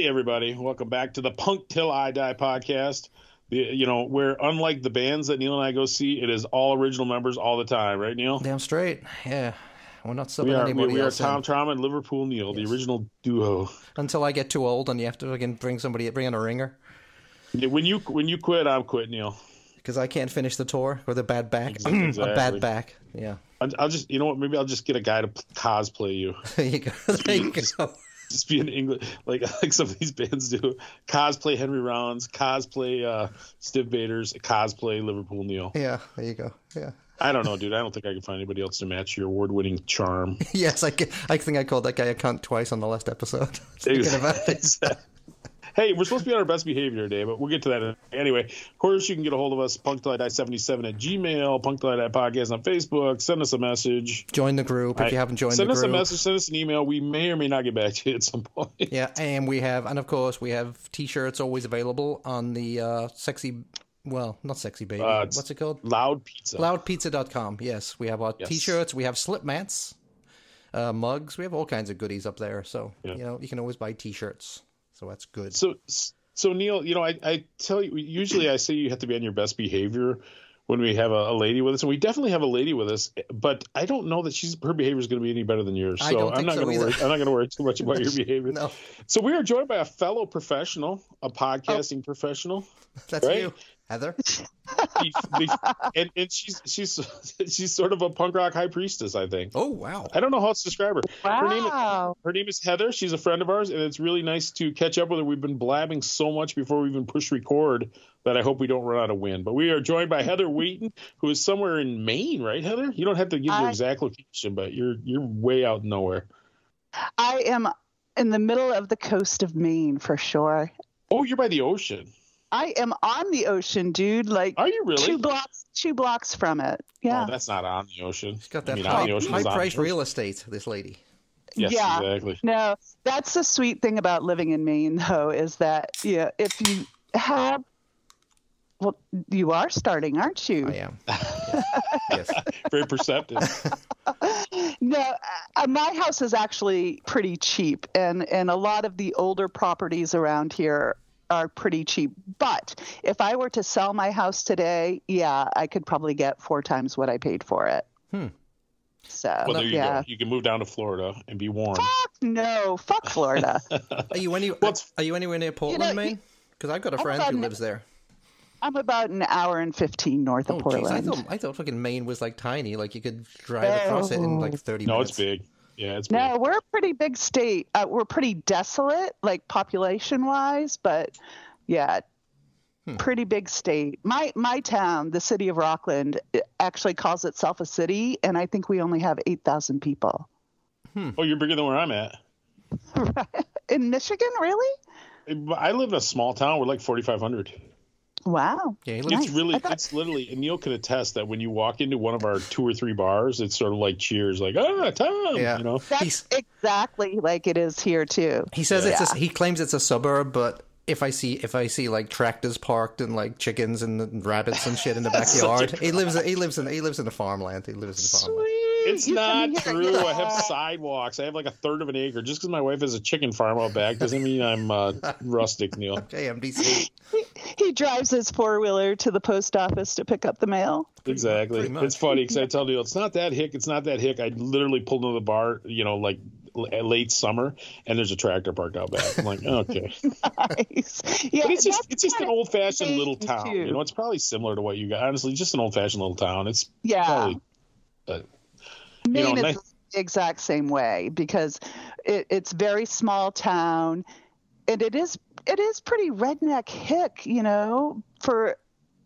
Hey, everybody. Welcome back to the Punk Till I Die podcast. The, you know, where unlike the bands that Neil and I go see, it is all original members all the time, right, Neil? Damn straight. Yeah. We're not We subbing are, we, anybody we are else in. Tom Trauma and Liverpool Neil, the original duo. until I get too old and you have to again bring somebody, bring in a ringer When you when you quit, I'm quit, Neil. because I can't finish the tour with a bad back. Exactly. a bad back. Yeah. I'll, I'll just, you know what? Maybe I'll just get a guy to cosplay you. There you go. There you go. Just be an English, like like some of these bands do. Cosplay Henry Rollins, cosplay uh, Stiv Bators, cosplay Liverpool Neil. Yeah. There you go. Yeah. I don't know, dude. I don't think I can find anybody else to match your award-winning charm. Yes, I, I think I called that guy a cunt twice on the last episode. It. Hey, we're supposed to be on our best behavior today, but we'll get to that anyway. Of course, you can get a hold of us, punktillidie77 at Gmail, punktillidie podcast on Facebook. Send us a message. Join the group if you haven't joined send us a message, send us an email. We may or may not get back to you at some point. Yeah, and we have, and of course, we have t-shirts always available on the uh, sexy, well, not sexy baby. Uh, What's it called? Loud pizza. Loudpizza.com. Yes, we have our Yes. t-shirts, we have slip mats, uh, mugs, we have all kinds of goodies up there. So Yeah. you know, you can always buy t-shirts. So that's good. So, so Neil, you know, I, I tell you, usually I say you have to be on your best behavior when we have a, a lady with us, and we definitely have a lady with us. But I don't know that she's her behavior is going to be any better than yours. So I'm not so going to worry. I'm not going to worry too much about your behavior. No, So we are joined by a fellow professional, a podcasting professional, that's Right? you, Heather. And, and she's she's she's sort of a punk rock high priestess, I think. Oh wow. I don't know how else to describe her. Her name, Wow. her name is Heather. She's a friend of ours, and it's really nice to catch up with her. We've been blabbing so much before we even push record that I hope we don't run out of wind. But we are joined by Heather Wheaton, who is somewhere in Maine, right, Heather? You don't have to give your exact location, but you're you're way out nowhere. I am in the middle of the coast of Maine for sure. Oh, you're by the ocean. I am on the ocean, dude. Like Are you really? two blocks, two blocks from it. Yeah. Oh, that's not on the ocean. She's got I that mean, high, the ocean is on the high-priced real estate. This lady. Yes, yeah. exactly. No, that's the sweet thing about living in Maine, though, is that yeah, if you have, well, you are starting, aren't you? I am. yes. Very perceptive. No, uh, my house is actually pretty cheap, and and a lot of the older properties around here are pretty cheap. But if I were to sell my house today, yeah, I could probably get four times what I paid for it. Hmm. So Well, there you yeah, go. You can move down to Florida and be warm. fuck no, fuck Florida. Are you any? What's- Are you anywhere near Portland, know, Maine? Because I've got a I'm friend who lives there. I'm about an hour and fifteen north Oh, of jeez, I Portland. thought I thought fucking Maine was like tiny, like you could drive across it in like thirty No, minutes. it's big. Yeah, it's big. No, we're a pretty big state. Uh, we're pretty desolate, like population wise, but yeah, Hmm. pretty big state. My my town, the city of Rockland, actually calls itself a city, and I think we only have eight thousand people Oh, you're bigger than where I'm at. in Michigan. Really? I live in a small town. We're like 4,500. Wow. Yeah, It's Nice. really, thought... it's literally, and Neil can attest that when you walk into one of our two or three bars, it's sort of like cheers, like, ah, Tom, Yeah. you know? That's He's- exactly like it is here too. he says it's, a, he claims it's a suburb, but if I see if I see like tractors parked and like chickens and rabbits and shit in the That's such a backyard, he lives he lives in he lives in the farmland. He lives in the farmland. It's You not come true. I have sidewalks. I have like a third of an acre. Just because my wife has a chicken farm out back doesn't mean I'm uh, rustic, Neil. JMDC. He drives his four wheeler to the post office to pick up the mail. Exactly. pretty much. It's funny because I tell Neil it's not that hick. It's not that hick. I literally pulled into the bar, you know, like l- late summer, and there's a tractor parked out back. I'm like, okay. Nice. Yeah, But it's just it's just an old fashioned little town. too. You know, it's probably similar to what you got. Honestly, just an old fashioned little town. It's yeah. probably but Maine know, is nice- the exact same way because it, it's very small town, and it is it is pretty redneck hick, you know, for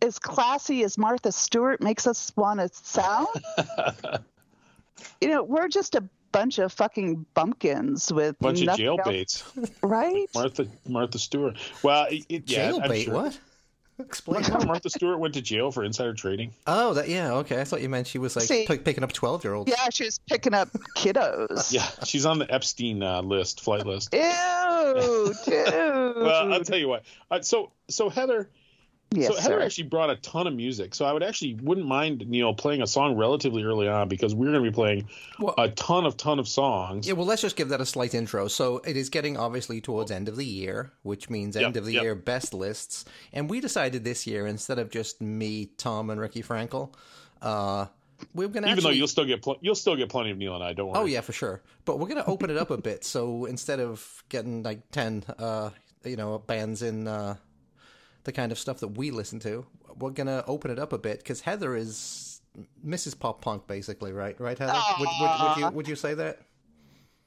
as classy as Martha Stewart makes us want to sound. you know, we're just a bunch of fucking bumpkins with bunch of nothing jailbaits. right? Martha Martha Stewart. Well, it, it, yeah, I'm Jailbait? sure. What? Explain. Remember how Martha Stewart went to jail for insider trading? Oh, that yeah. Okay, I thought you meant she was like See- pick, picking up twelve year olds. Yeah, she was picking up kiddos. Yeah, she's on the Epstein uh, list, flight list. Ew, dude. Well, I'll tell you what. Uh, so, so Heather, Yes, so Heather sir. actually brought a ton of music. So I would actually wouldn't mind Neil playing a song relatively early on because we're going to be playing Well- a ton of ton of songs. Yeah, well, let's just give that a slight intro. So it is getting obviously towards end of the year, which means end Yep, of the yep. year best lists. And we decided this year instead of just me, Tom, and Ricky Frankel, uh, we're going to Even actually. though you'll still get pl- you'll still get plenty of Neil and I. Don't worry. Oh yeah, for sure. But we're going to open it up a bit. So instead of getting like ten, uh, you know, bands in uh, the kind of stuff that we listen to, we're going to open it up a bit because Heather is Mrs. Pop Punk, basically, right? Right, Heather? Would, would, would you would you say that?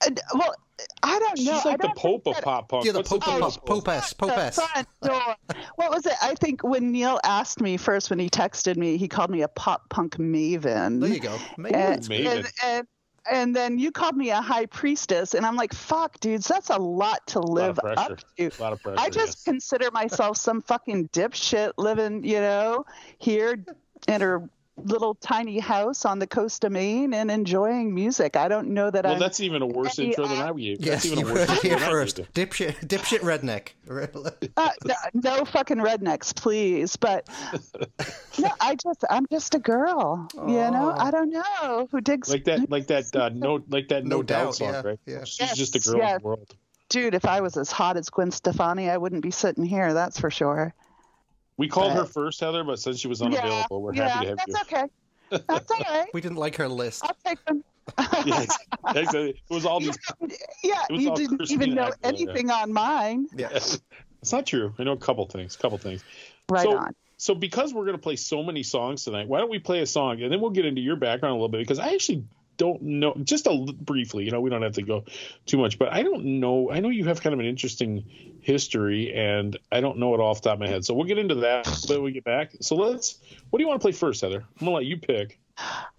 And, well, I don't know. She's like the Pope of pop punk. Yeah, the Pope, Pope? Pope, Popess, Popess. The front door. what was it? I think when Neil asked me first, when he texted me, he called me a pop punk maven. There you go. Maybe And, Maven. and, and, and then you called me a high priestess, and I'm like, "Fuck, dudes, that's a lot to live pressure. up to." A lot of pressure. I just yes. consider myself some fucking dipshit living, you know, here in her little tiny house on the coast of Maine and enjoying music. I don't know that Well, I'm. that's even a worse Any, intro than I gave. Yes, That's even you a worse heard it intro here first. Dipshit, dipshit redneck. Uh, no, no fucking rednecks, please. But no, I just, I'm just a girl, you know. I don't know who digs. Like that, like that, uh, no, like that, no, No doubt, Doubt, song, yeah, right? yeah. She's Yes, just a girl in the world. Dude, if I was as hot as Gwen Stefani, I wouldn't be sitting here. That's for sure. We called her first, Heather, but since she was yeah, unavailable, we're yeah, happy to have that's you. okay. That's all right. We didn't like her list. I'll take them. Yeah, exactly. It was all these. yeah, It was you all didn't Christina even know Aguilera. anything on mine. Yeah. It's not true. I know a couple things. Couple things. Right so, on. So because we're going to play so many songs tonight, why don't we play a song and then we'll get into your background a little bit because I actually don't know just a briefly. You know, we don't have to go too much, but I don't know. I know you have kind of an interesting history, and I don't know it off the top of my head. So we'll get into that when we get back. So let's. What do you want to play first, Heather? I'm gonna let you pick.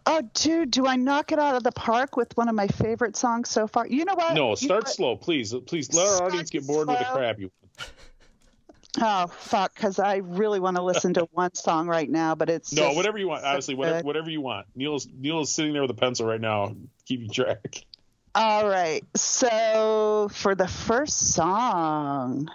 Oh, dude, do I knock it out of the park with one of my favorite songs so far? You know what? No, You know start what? slow, please. Please let our Start audience get bored with the slow. crap you. Oh, fuck, because I really want to listen to one song right now, but it's No, just- whatever you want. Honestly, whatever, whatever you want. Neil's Neil is sitting there with a pencil right now, keeping track. All right. So for the first song,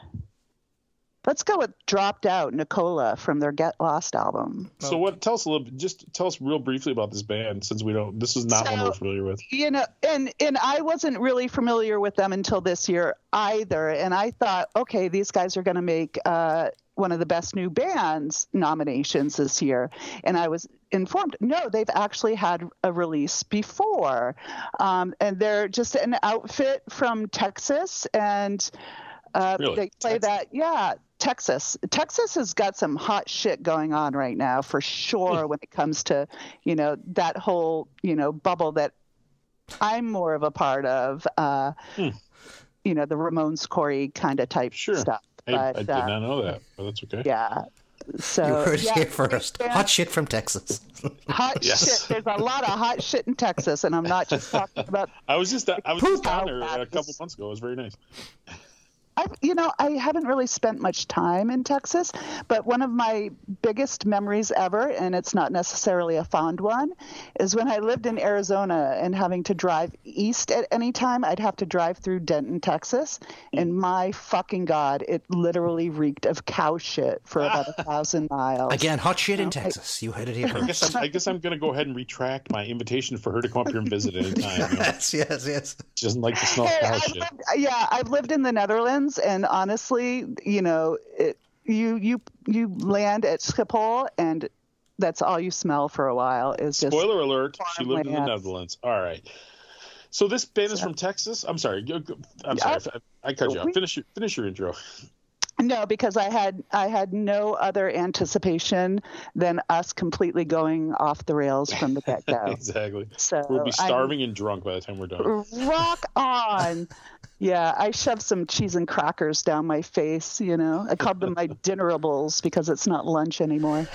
let's go with "Dropped Out" Nicola from their Get Lost album. So what? Tell us a little. Just tell us real briefly about this band, since we don't. This is not one we're familiar with. you know and and i wasn't really familiar with them until this year either and i thought okay these guys are going to make uh one of the best new bands nominations this year and i was informed no they've actually had a release before um, and they're just an outfit from texas and uh, Really? they play Texas? that yeah texas texas has got some hot shit going on right now for sure when it comes to you know that whole you know bubble that i'm more of a part of uh Hmm. you know the ramones corey kind of type Sure. stuff I, but I did uh, not know that, but that's okay. yeah so You heard yeah, here first. yeah, Hot shit from Texas. hot Yes. shit there's a lot of hot shit in texas and i'm not just talking about I was just I was just down there a couple months ago. It was very nice. I, you know, I haven't really spent much time in Texas, but one of my biggest memories ever, and it's not necessarily a fond one, is when I lived in Arizona and having to drive east at any time. I'd have to drive through Denton, Texas, hmm. and my fucking god, it literally reeked of cow shit for about a thousand miles. Again, hot shit in Texas. You heard it here I first. guess I'm, I guess I'm going to go ahead and retract my invitation for her to come up here and visit anytime. You know, yes, yes, yes. she doesn't like to smell Hey, cow I've shit. lived, yeah, I've lived in the Netherlands, and honestly, you know, it, you you you land at Schiphol, and that's all you smell for a while is just Spoiler alert: She lived in the. Netherlands. All right. So this band is from Texas. I'm sorry. I'm sorry. I, I cut you off. Finish your finish your intro. no, because I had I had no other anticipation than us completely going off the rails from the get go. exactly. So We'll be I'm- starving and drunk by the time we're done. rock on. Yeah, I shoved some cheese and crackers down my face. You know, I called them my dinnerables because it's not lunch anymore.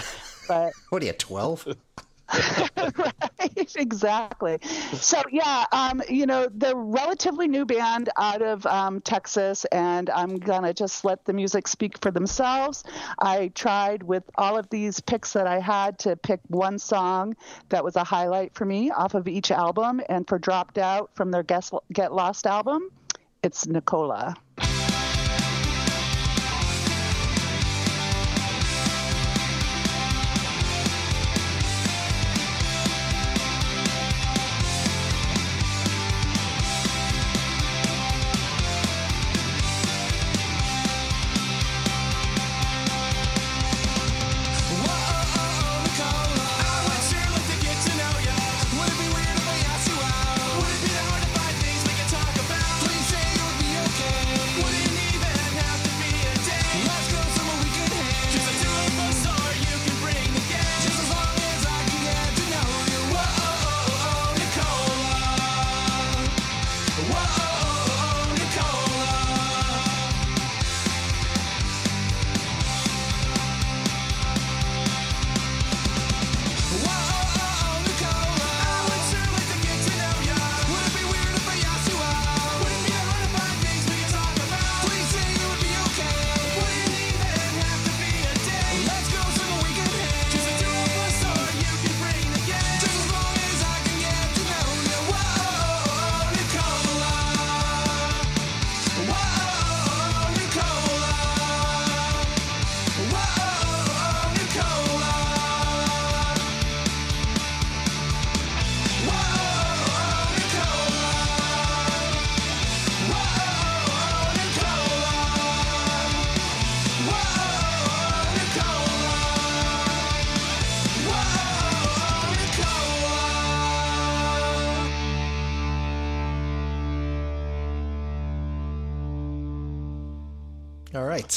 But What are you, 12? right, exactly. So yeah, um, you know, the relatively new band out of um, Texas, and I'm gonna just let the music speak for themselves. I tried with all of these picks that I had to pick one song that was a highlight for me off of each album, and for dropped out from their Get, Get Lost album, it's Nicola.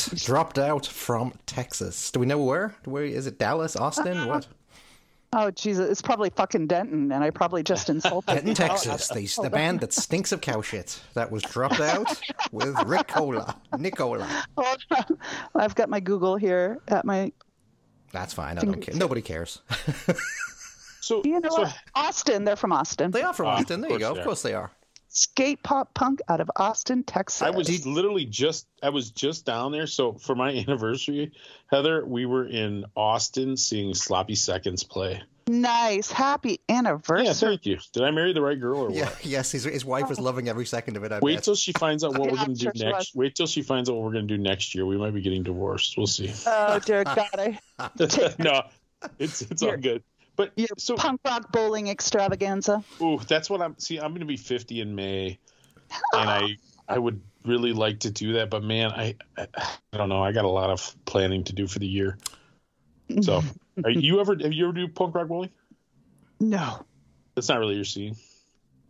All right. Dropped out from Texas. Do we know where? Where is it? Dallas, Austin? What? Oh Jesus, it's probably fucking Denton, and I probably just insulted. Denton, Texas. The, the band that stinks of cow shit. That was dropped out with Rick Cola, Nicola. Hold on. I've got my Google here at my. That's fine. I don't care. Nobody cares. So, You know so what? Austin. They're from Austin. They are from Ah, Austin. There you go. Of course they are. Skate pop punk out of Austin, Texas. I was literally just I was just down there. So for my anniversary, Heather, we were in Austin seeing Sloppy Seconds play. nice. Happy anniversary. Yeah, thank you. Did I marry the right girl or what? Yeah. Yes. His, his wife was loving every second of it. I Wait bet. till she finds out what we're going to sure do next. was. Wait till she finds out what we're going to do next year. We might be getting divorced. We'll see. oh dear God, I, no, it's it's all good. But your so punk rock bowling extravaganza. ooh, that's what I'm. See, I'm going to be 50 in May, and I I would really like to do that, but man, I I, I don't know. I got a lot of planning to do for the year. So, are you ever have you ever do punk rock bowling? No. That's not really your scene.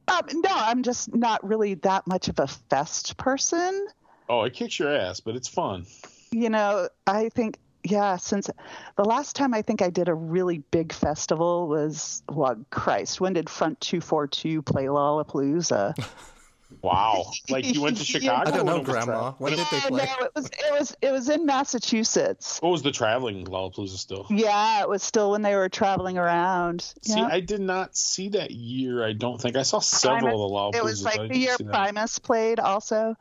Um, no, I'm just not really that much of a fest person. Oh, it kicks your ass, but it's fun. You know, I think, yeah, since the last time I think I did a really big festival was, well, Christ, when did Front 242 play Lollapalooza? Wow. Like you went to Chicago? I don't know, Grandma. that? When did they play? No, it was, it was, it was in Massachusetts. What was the traveling Lollapalooza still? Yeah, it was still when they were traveling around. See, yeah. I did not see that year. I don't think I saw several of the Lollapaloozas. it was like the year. Primus played also.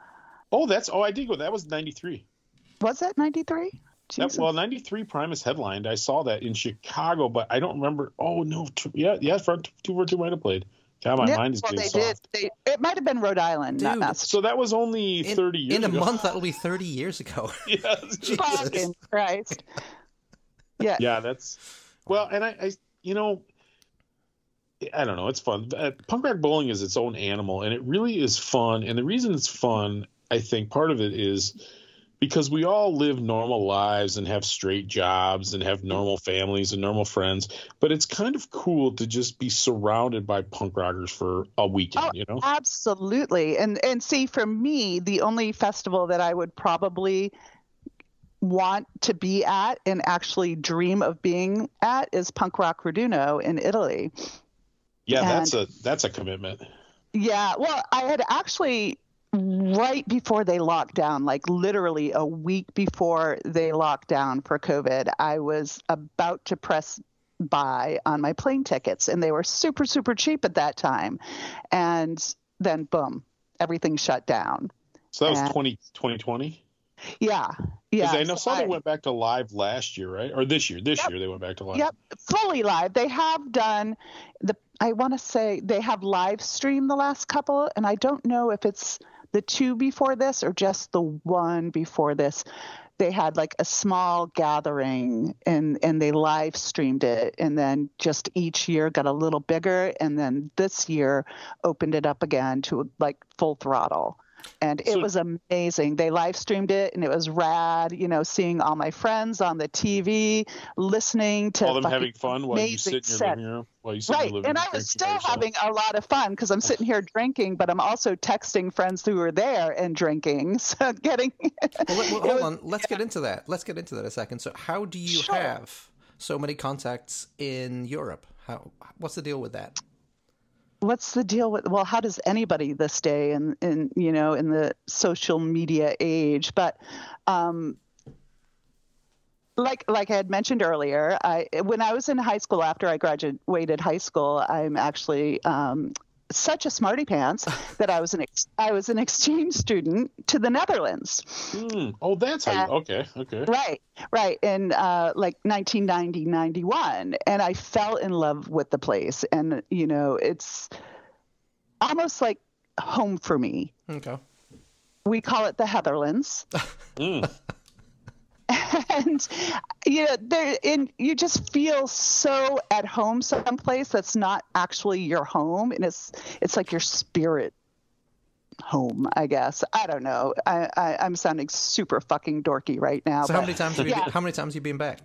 Oh, that's oh, I did go. That was '93. Was that 93? That, well, '93 Primus headlined. I saw that in Chicago, but I don't remember. Oh no, t- yeah, yeah, front, two for two might have played. God, my Yeah, mind is well, getting they soft. did. They, it might have been Rhode Island, not Dude, Massachusetts. So that was only In, 30 years in a ago. month, that'll be 30 years ago. yeah, Jesus. Fucking Christ. Yeah. yeah, that's well, and I, I, you know, I don't know. It's fun. Uh, punk rock bowling is its own animal, and it really is fun. And the reason it's fun, I think, part of it is because we all live normal lives and have straight jobs and have normal families and normal friends. But it's kind of cool to just be surrounded by punk rockers for a weekend. Oh, you know? Absolutely. And and see for me, the only festival that I would probably want to be at and actually dream of being at is Punk Rock Raduno in Italy. Yeah, and- that's a that's a commitment. Yeah, well, I had actually right before they locked down, like literally a week before they locked down for COVID, I was about to press buy on my plane tickets and they were super super cheap at that time. And then boom, everything shut down. So that was Yeah. 20, 2020? Yeah. Yeah. I know so I- went back to live last year, right? Or this year. This Yep. year they went back to live. Yep, fully live. They have done the. I want to say they have live streamed the last couple, and I don't know if it's the two before this or just the one before this. They had like a small gathering and and they live streamed it, and then just each year got a little bigger, and then this year opened it up again to like full throttle. And it So- was amazing. They live streamed it and it was rad, you know, seeing all my friends on the TV, listening to All them having fun while you amazing sit in your set. living room. While you sit in Right. your living And room I was still by yourself. having a lot of fun because I'm sitting here drinking, but I'm also texting friends who are there and drinking. So getting Well, let- well, hold was- on. Let's get into that. Let's get into that a second. So, how do you Sure. have so many contacts in Europe? How? What's the deal with that? What's the deal with well how does anybody this day in in you know in the social media age? But um like like I had mentioned earlier, I when I was in high school after I graduated high school, I'm actually um, such a smarty pants that I was an ex- I was an exchange student to the Netherlands. Hmm. Oh, that's how. You, okay. Okay. Right, right. In uh, like 1990, 91. And I fell in love with the place. And, you know, it's almost like home for me. Okay. We call it the Heatherlands. Hmm. and you know there and you just feel so at home someplace that's not actually your home and it's it's like your spirit home i guess i don't know i, I i'm sounding super fucking dorky right now So, how many times have you? yeah. Been, how many times have you been back?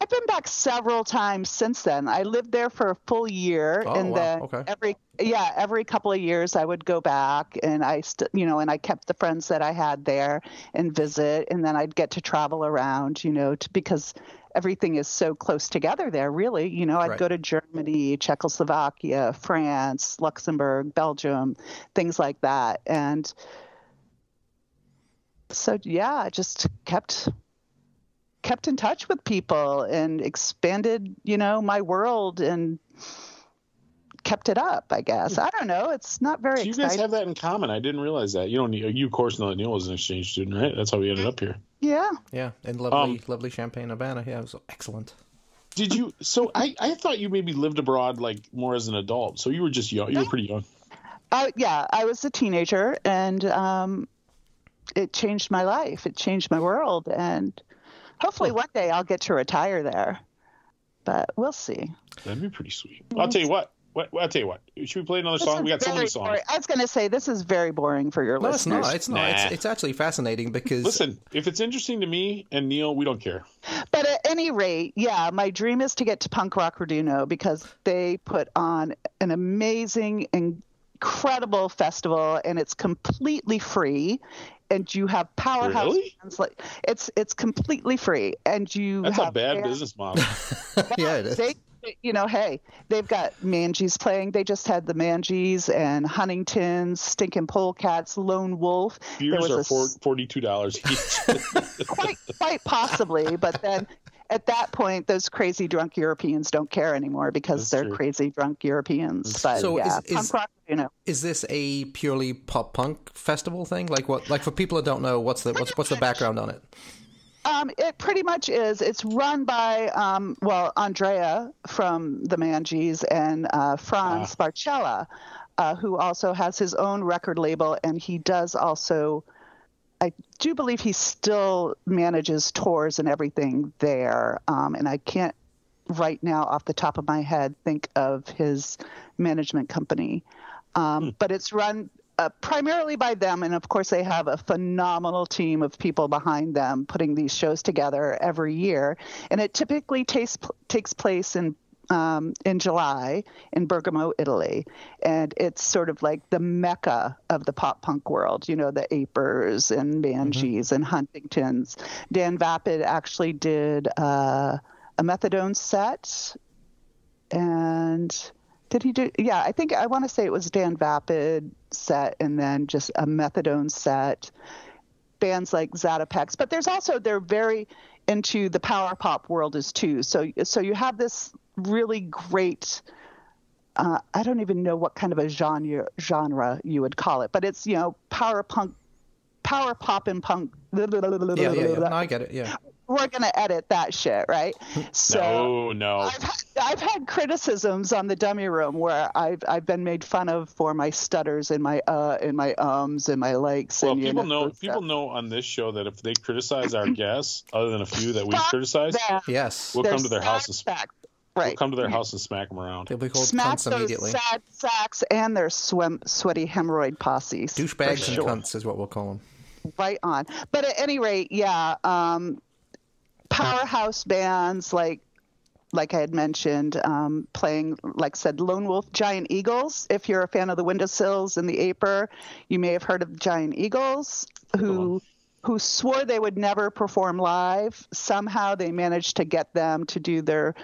I've been back several times since then. I lived there for a full year, Oh, and wow. then Okay. every yeah every couple of years I would go back, and I st- you know, and I kept the friends that I had there and visit, and then I'd get to travel around, you know, to, because everything is so close together there. Really, you know, I'd Right. go to Germany, Czechoslovakia, France, Luxembourg, Belgium, things like that, and so yeah, I just kept kept in touch with people and expanded, you know, my world and kept it up, I guess. I don't know. It's not very So you guys have that in common. I didn't realize that. You don't. You of course know that Neil was an exchange student, right? That's how we ended up here. yeah. Yeah, and lovely, Um, lovely Champaign, Urbana. Yeah, it was excellent. Did you? So I, I thought you maybe lived abroad like more as an adult. So you were just young. You were pretty young. I, yeah, I was a teenager and um, it changed my life. It changed my world. And hopefully one day I'll get to retire there. But we'll see. That'd be pretty sweet. Mm-hmm. I'll tell you what. What, I'll tell you what. Should we play another This song? We got so many songs. boring. I was going to say, this is very boring for your No, it's listeners. not. It's not. Nah. It's, it's actually fascinating because Listen, if it's interesting to me and Neil, we don't care. But at any rate, yeah, my dream is to get to Punk Rock Raduno because they put on an amazing, incredible festival, and it's completely free. And you have powerhouse Really? bands like it's it's completely free, and you That's have a bad bands- business model. yeah, it is. They, you know, hey, they've got Manges playing. They just had the Manges and Huntingtons, Stinking Polecats, Lone Wolf. There Beers was are a four, forty-two dollars each. quite quite possibly but then at that point those crazy drunk europeans don't care anymore because That's they're true. crazy drunk europeans but So yeah is- is- rock you know Is this a purely pop punk festival thing? Like what? Like for people that don't know, what's the what's what's the background on it? um, it pretty much is it's run by um, well andrea from the manges and uh, franz barcella uh, who also has his own record label and he does also I do believe he still manages tours and everything there, um, and I can't right now off the top of my head think of his management company. Um, But it's run uh, primarily by them, and of course they have a phenomenal team of people behind them putting these shows together every year. And it typically takes takes place in um, in July in Bergamo, Italy, and it's sort of like the mecca of the pop punk world. You know, the Apers and Manges and Huntingtons. Dan Vapid actually did uh, a methadone set, and did he do? Yeah, I think I want to say it was Dan Vapid set, and then just a methadone set. Bands like Zatopeks, but there's also they're very into the power pop world as too. So so you have this really great. Uh, I don't even know what kind of a genre genre you would call it, but it's you know power punk, power pop and punk. Yeah, yeah, yeah. No, I get it. Yeah. We're gonna edit that shit, right? So no, no. I've had, I've had criticisms on the dummy room where I've I've been made fun of for my stutters and my uh and my ums and my likes. Well, and, you people know those people know on this show that if they criticize our guests, other than a few that we Fuck criticize, them. Yes. we'll They're come to their house and sad smack. sacks. We'll Right. come to their house and smack them around. They'll be called Smack cunts those immediately. sad sacks and their swim, sweaty hemorrhoid posses. Douchebags sure. and cunts is what we'll call them. right on. But at any rate, yeah, um, powerhouse bands like like I had mentioned, um, playing like I said, Lone Wolf, Giant Eagles. If you're a fan of the Windowsills and the Aper, you may have heard of Giant Eagles, who who swore they would never perform live. Somehow they managed to get them to do their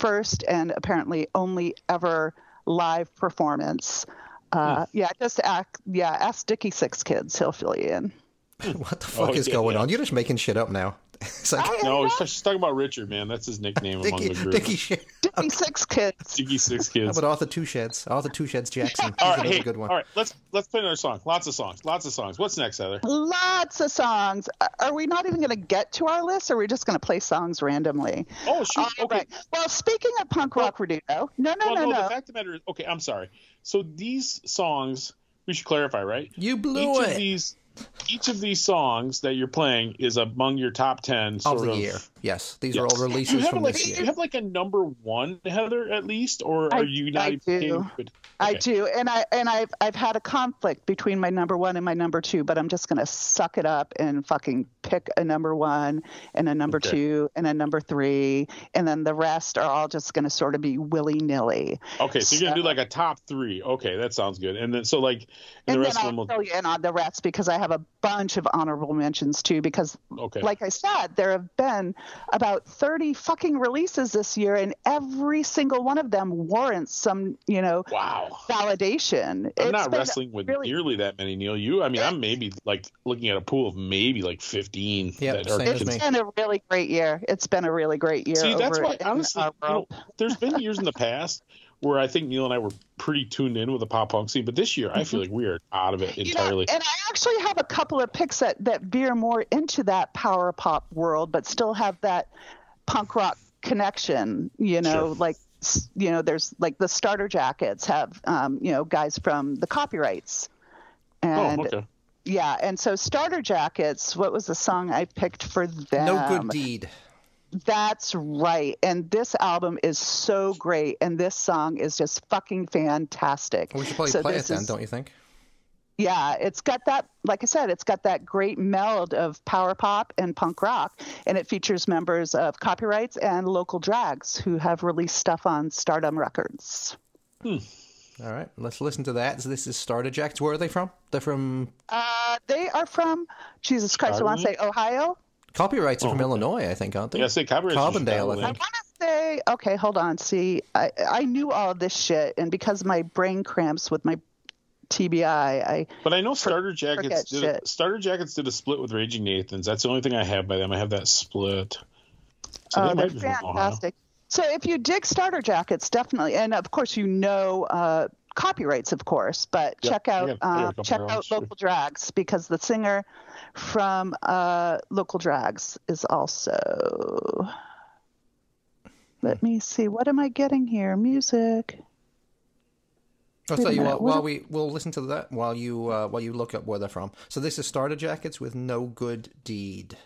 first and apparently only ever live performance. Uh, Yeah, just ask, yeah, ask Dickie Six Kids. He'll fill you in. What the fuck Oh, is yeah, going yeah. on? You're just making shit up now. It's like I- No, she's talking about Richard, man. That's his nickname among the group. Dickie shit. Dickie Six Kids. Dicky Six Kids. How Kids. about Arthur Two Sheds? Arthur Two Sheds Jackson. All right, another hey, good one. all right. Let's let's play another song. Lots of songs. Lots of songs. What's next, Heather? Lots of songs. Uh, Are we not even going to get to our list, or are we just going to play songs randomly? Oh, shoot. All Okay. right. Well, speaking of punk rock Raduno, no, no, Well, no, no, no. The fact of the matter is, okay, I'm sorry. So these songs, we should clarify, right? You blew Each it. of these, each of these songs that you're playing is among your top ten of sort the of year. Yes, these are all Do you releases have from like, this do year. you have like a number one, Heather, at least, or I- are you not I do. good? I do, and I and I've I've had a conflict between my number one and my number two, but I'm just gonna suck it up and fucking pick a number one and a number Okay. two and a number three, and then the rest are all just gonna sort of be willy nilly. Okay, so you're gonna do like a top three. Okay, that sounds good. And then so like, and, And, the then rest of I'll them will. fill you in on the rest because I have a bunch of honorable mentions too. Because, Okay. like I said, there have been about 30 fucking releases this year, and every single one of them warrants some, you know, wow. validation. I'm It's not wrestling with really- nearly that many, Neil. You, I mean, I'm maybe like looking at a pool of maybe like 15. Yep, that are same as It's me. been a really great year. It's been a really great year. See, that's why honestly, you know, there's been years in the past where I think Neil and I were pretty tuned in with the pop punk scene, but this year I feel like we are out of it Mm-hmm. You know, entirely. and I actually have a couple of picks that, that veer more into that power pop world, but still have that punk rock connection. You know, Sure. like you know, there's like the starter jackets have um, you know guys from the copyrights, and oh, okay. yeah, and so starter jackets. What was the song I picked for them? No good deed. That's right. And this album is so great, and this song is just fucking fantastic. We should probably So play it this then, is- don't you think? Yeah, it's got that, like I said, it's got that great meld of power pop and punk rock, and it features members of copyrights and local drags who have released stuff on Stardumb Records. All right, let's listen to that. So this is Starter Jacks. Where are they from? They're from Uh, they are from Jesus Christ. I want to say Ohio. Copyrights are from Oh. Illinois, I think, aren't they? Yeah, say copyright. Carbondale, I I want to say, okay, hold on. See, I, I knew all this shit, and because of my brain cramps with my TBI, I But I know Starter Jackets did a, Starter Jackets did a split with Raging Nathans. That's the only thing I have by them. I have that split. So Oh, they they're might be from Ohio. fantastic. So if you dig starter jackets, definitely, and of course you know uh, copyrights, of course, but Yep, check out got- I got uh, couple check out local drags because the singer from uh, local drags is also. Let me see. What am I getting here? Music. I'll Wait tell you what. what While a- we we'll listen to that while you uh, while you look up where they're from. So this is Starter Jackets with No Good Deed.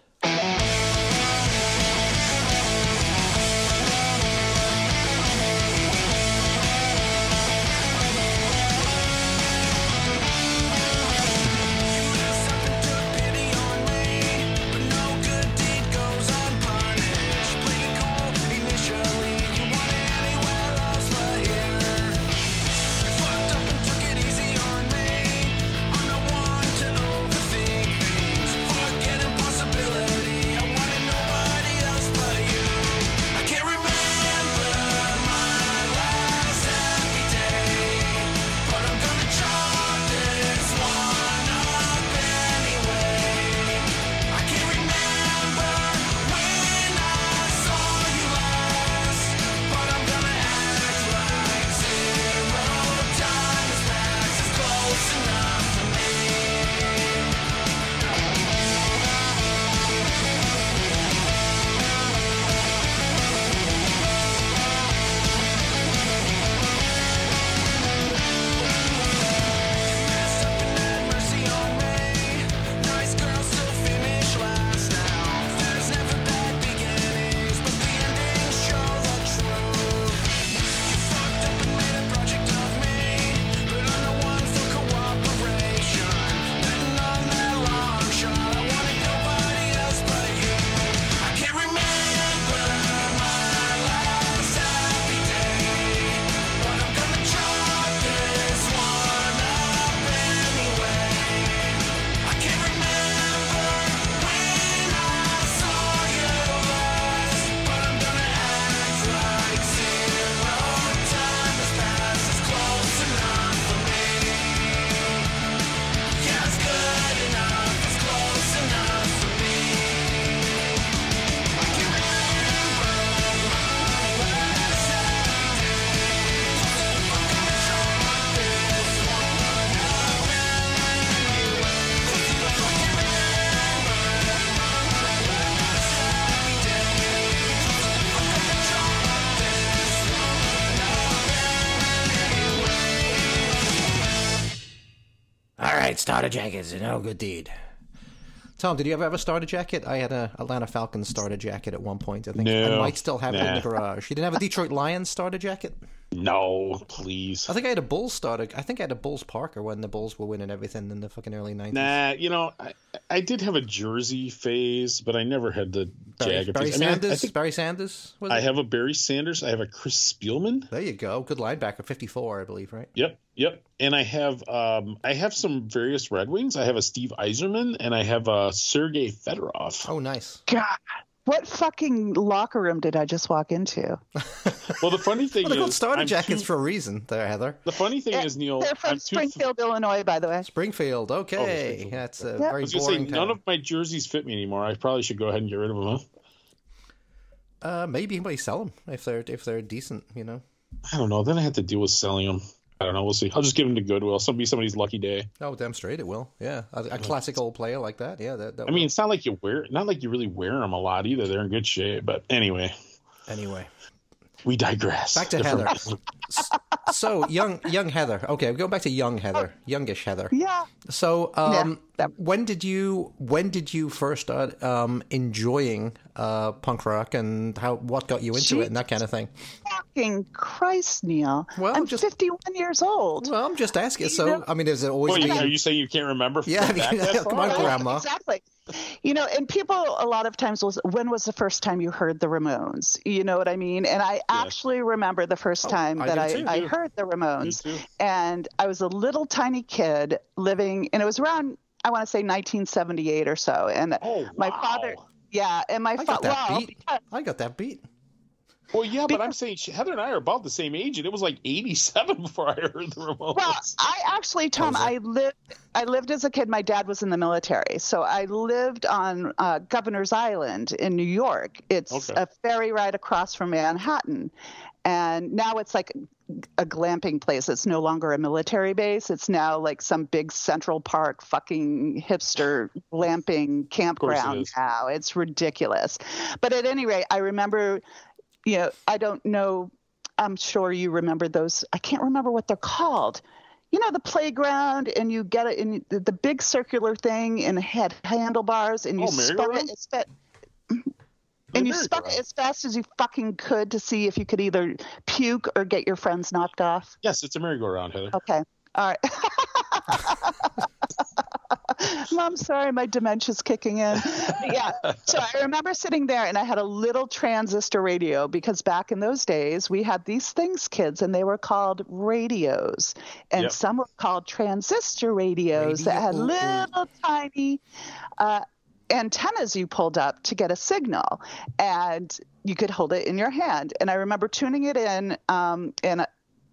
Starter jackets, no good deed. Tom, did you ever have a starter jacket? I had a Atlanta Falcons starter jacket at one point. I think No. I might still have it in the garage. You didn't have a Detroit Lions starter jacket? No, please. I think I had a Bulls starter. I think I had a Bulls Parker when the Bulls were winning everything in the fucking early nineties. Nah, you know, I, I did have a jersey phase, but I never had the Barry, Barry phase. I mean, I- Sanders. I, think Barry Sanders. Was I have a Barry Sanders. I have a Chris Spielman. There you go. Good linebacker, fifty-four, I believe, right? Yep, yep. And I have um I have some various Red Wings. I have a Steve Yzerman and I have a Sergei Fedorov. Oh, nice. God, what fucking locker room did I just walk into? Well, the funny thing Well, they're called is, starter I'm jackets too- for a reason, there, Heather. the funny thing is, Neil, They're from I'm too, Springfield, Illinois, by the way. Springfield. Okay, Springfield. that's a Yeah. I very was gonna say boring. none town. of my jerseys fit me anymore. I probably should go ahead and get rid of them. Huh? Uh, maybe anybody sell them if they're if they're decent, you know. I don't know. Then I have to deal with selling them. I don't know. We'll see. I'll just give them to Goodwill. Some be somebody's lucky day. Oh, damn straight it will. Yeah, a, a classic old player like that. Yeah, that. that I mean, it's not like you wear, not like you really wear them a lot either. They're in good shape. But anyway, anyway. We digress. Back to Heather. So young, young Heather. Okay, we're going back to young Heather, youngish Heather. Yeah. So, um, Yeah. when did you when did you first start um, enjoying uh, punk rock, and how what got you into it, and that kind of thing? Fucking Christ, Neil. Well, I'm just- 51 years old. Well, I'm just asking. So, know- I mean, is it always Well, been? are you saying you can't remember? Yeah, back I mean, come on, Grandma. Exactly. You know, and people a lot of times will. When was the first time you heard the Ramones? You know what I mean? And I actually remember the first oh, time I that do I, too. I heard the Ramones, and I was a little tiny kid living, and it was around I want to say 1978 or so, and Oh, my wow. father. Yeah, and my father. Well, beat. I got that beat. Well, yeah, but I'm saying she- Heather and I are about the same age, and it was like '87 before I heard the Ramones. Well, I actually, Tom, Poser. I lived. I lived as a kid. My dad was in the military, so I lived on uh, Governor's Island in New York. It's Okay. a ferry ride across from Manhattan, and now it's like a glamping place. It's no longer a military base. It's now like some big Central Park fucking hipster glamping campground is. now. It's ridiculous. But at any rate, I remember, you know, I don't know. I'm sure you remember those. I can't remember what they're called. You know, the playground, and you get it in the, the big circular thing, and it had handlebars, and you Oh, spun it and you spun it as fast as you fucking could to see if you could either puke or get your friends knocked off. Yes, it's a merry-go-round, Heather. Okay. All right. Mom, sorry, my dementia's kicking in. yeah. So I remember sitting there and I had a little transistor radio because back in those days we had these things, kids, and they were called radios. And Yep. some were called transistor radios that had little tiny uh, antennas you pulled up to get a signal. And you could hold it in your hand. And I remember tuning it in um, and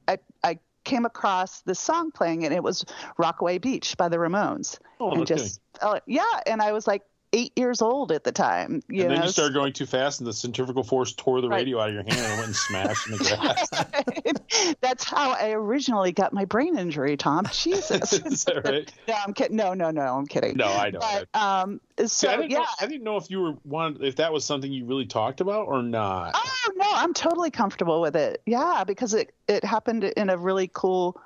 I, I came across this song playing and it was Rockaway Beach by the Ramones. Oh, and no just yeah, and I was like eight years old at the time. You and then know, you started going too fast, and the centrifugal force tore the Right. radio out of your hand and went and smashed in the grass. That's how I originally got my brain injury, Tom. Jesus. Is that right? no, I'm kidding. No, no, no, I'm kidding. No, I know. But um, See, so I didn't yeah. know, I didn't know if you were one if that was something you really talked about or not. Oh no, I'm totally comfortable with it. Yeah, because it it happened in a really cool,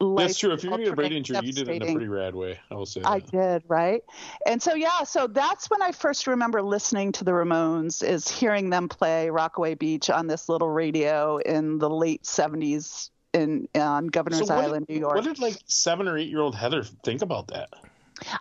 but That's true. If you're gonna get a brain injury, you did it in a pretty rad way. I will say. I that. did, right? And so yeah, so that's when I first remember listening to the Ramones is hearing them play Rockaway Beach on this little radio in the late 70s in on Governor's So Island, did, New York. What did like seven or eight year old Heather think about that?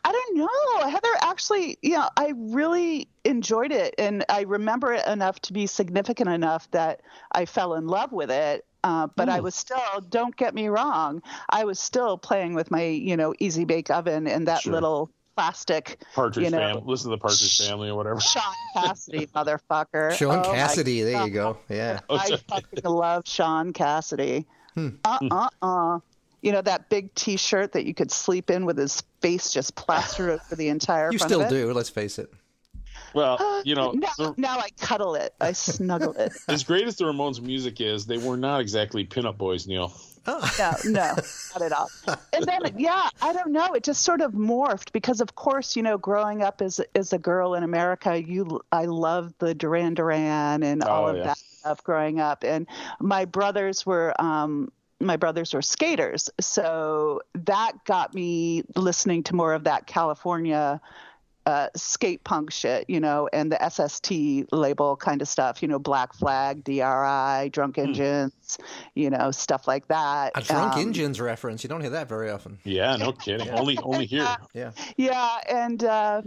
I don't know. Heather actually, you know, I really enjoyed it and I remember it enough to be significant enough that I fell in love with it. Uh, but I Hmm. was still, don't get me wrong, I was still playing with my, you know, easy bake oven and that Sure. little plastic Partridge You know, family. Listen to the Partridge family or whatever. Shaun Cassidy, motherfucker. Sean Oh, Cassidy. There you go. Yeah. Oh, I fucking love Shaun Cassidy. Uh uh uh. You know that big T-shirt that you could sleep in with his face just plastered over the entire. You front still of it? do. Let's face it. Well, you know, Now, the- now I cuddle it. I snuggle it. as great as the Ramones' music is, they were not exactly pinup boys, Neil. No, no, not at all. And then, yeah, I don't know. It just sort of morphed because, of course, you know, growing up as as a girl in America, you I loved the Duran Duran and all Oh, of yeah. that stuff growing up. And my brothers were um, my brothers were skaters, so that got me listening to more of that California uh, skate punk shit, you know, and the SST label kind of stuff, you know, Black Flag, DRI, Drunk Hmm. Engines, you know, stuff like that. A drunk Um, engines reference. You don't hear that very often. Yeah, no kidding. Only only here. Yeah. Yeah, and uh,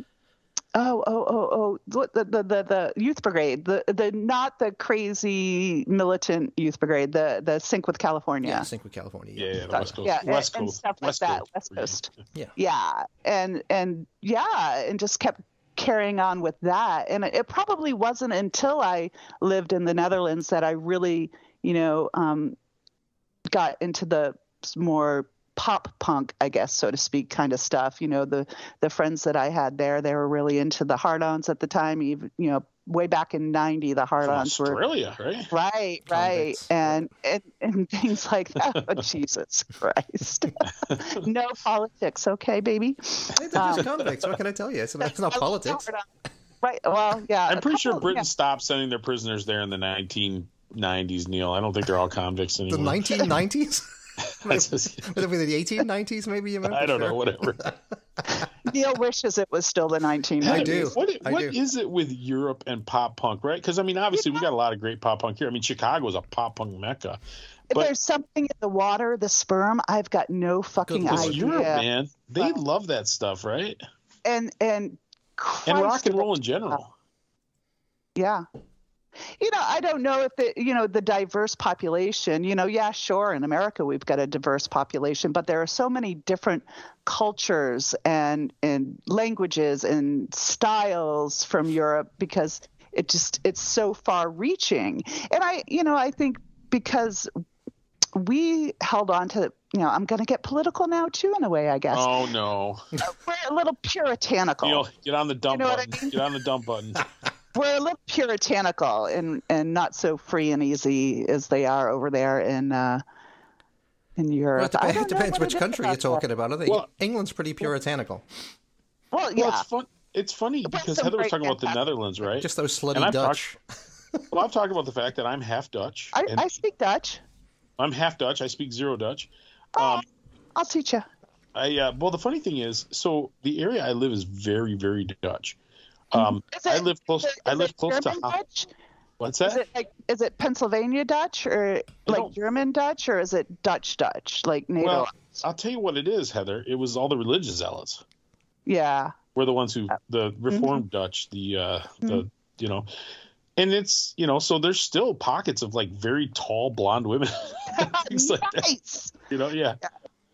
oh, oh, oh, oh, the, the the the youth brigade, the the not the crazy militant youth brigade, the the Sink with Kalifornija. Yeah. Sink with Kalifornija. Yeah, yeah, the West Coast. Yeah, West and, and Coast. stuff like West that, Coast. West Coast. Yeah. Yeah, and and yeah, and just kept carrying on with that. And it, it probably wasn't until I lived in the Netherlands that I really, you know, um, got into the more pop punk, I guess, so to speak, kind of stuff. You know, the the friends that I had there, they were really into the hard-ons at the time. Even you know, way back in '90, the hard-ons were Australia, right? Right, right, Convicts. and, and and things like that. Oh, Jesus Christ! no politics, okay, baby. Hey, they're just um, convicts. What can I tell you? It's, it's not politics. Right. Well, yeah. I'm a pretty sure Britain yeah. stopped sending their prisoners there in the 1990s, Neil. I don't think they're all convicts anymore. The anymore. 1990s? That's just- Would it be the 1890s, maybe? You meant? I don't Sure. know, whatever. Neil wishes it was still the 1990s. I do. What, I what do. is it with Europe and pop punk, right? Because I mean, obviously, we got a lot of great pop punk here. I mean, Chicago is a pop punk mecca. If But- there's something in the water, the sperm, I've got no fucking Good lord. Because idea. Europe, man, they Well- love that stuff, right? And and And rock and roll in general. Yeah. You know, I don't know if the you know the diverse population. You know, yeah, sure. In America, we've got a diverse population, but there are so many different cultures and and languages and styles from Europe because it just it's so far-reaching. And I, you know, I think because we held on to, you know, I'm going to get political now too, in a way, I guess. Oh no, We're a little puritanical. Neil, get on the dump know what I button. mean? Get on the dump button. we're a little puritanical and and not so free and easy as they are over there in uh in Well, Europe. it, I it depends which it is country you're about that. talking about. I think Well- England's pretty puritanical. Well, Well, yeah. it's fun. It's funny because Heather was talking about the. Netherlands, right? Just those slutty And I've Dutch. Well, I'm talking about the fact that I'm half Dutch. I, I speak Dutch. I'm half Dutch. I speak zero Dutch. Oh, Um, I'll teach you. I uh, well, the funny thing is, so the area I live is very, very Dutch. Um, it- I live close. It- I live close to. German Ho- Dutch? What's that? Is it like is it Pennsylvania Dutch or like German Dutch or is it Dutch Dutch like NATO? Well, I'll tell you what it is, Heather. It was all the religious zealots. yeah. We're the ones who Uh, the Reformed mm-hmm. Dutch, the uh, the you know, and it's you know, so there's still pockets of like very tall blonde women, things like that. You know, yeah,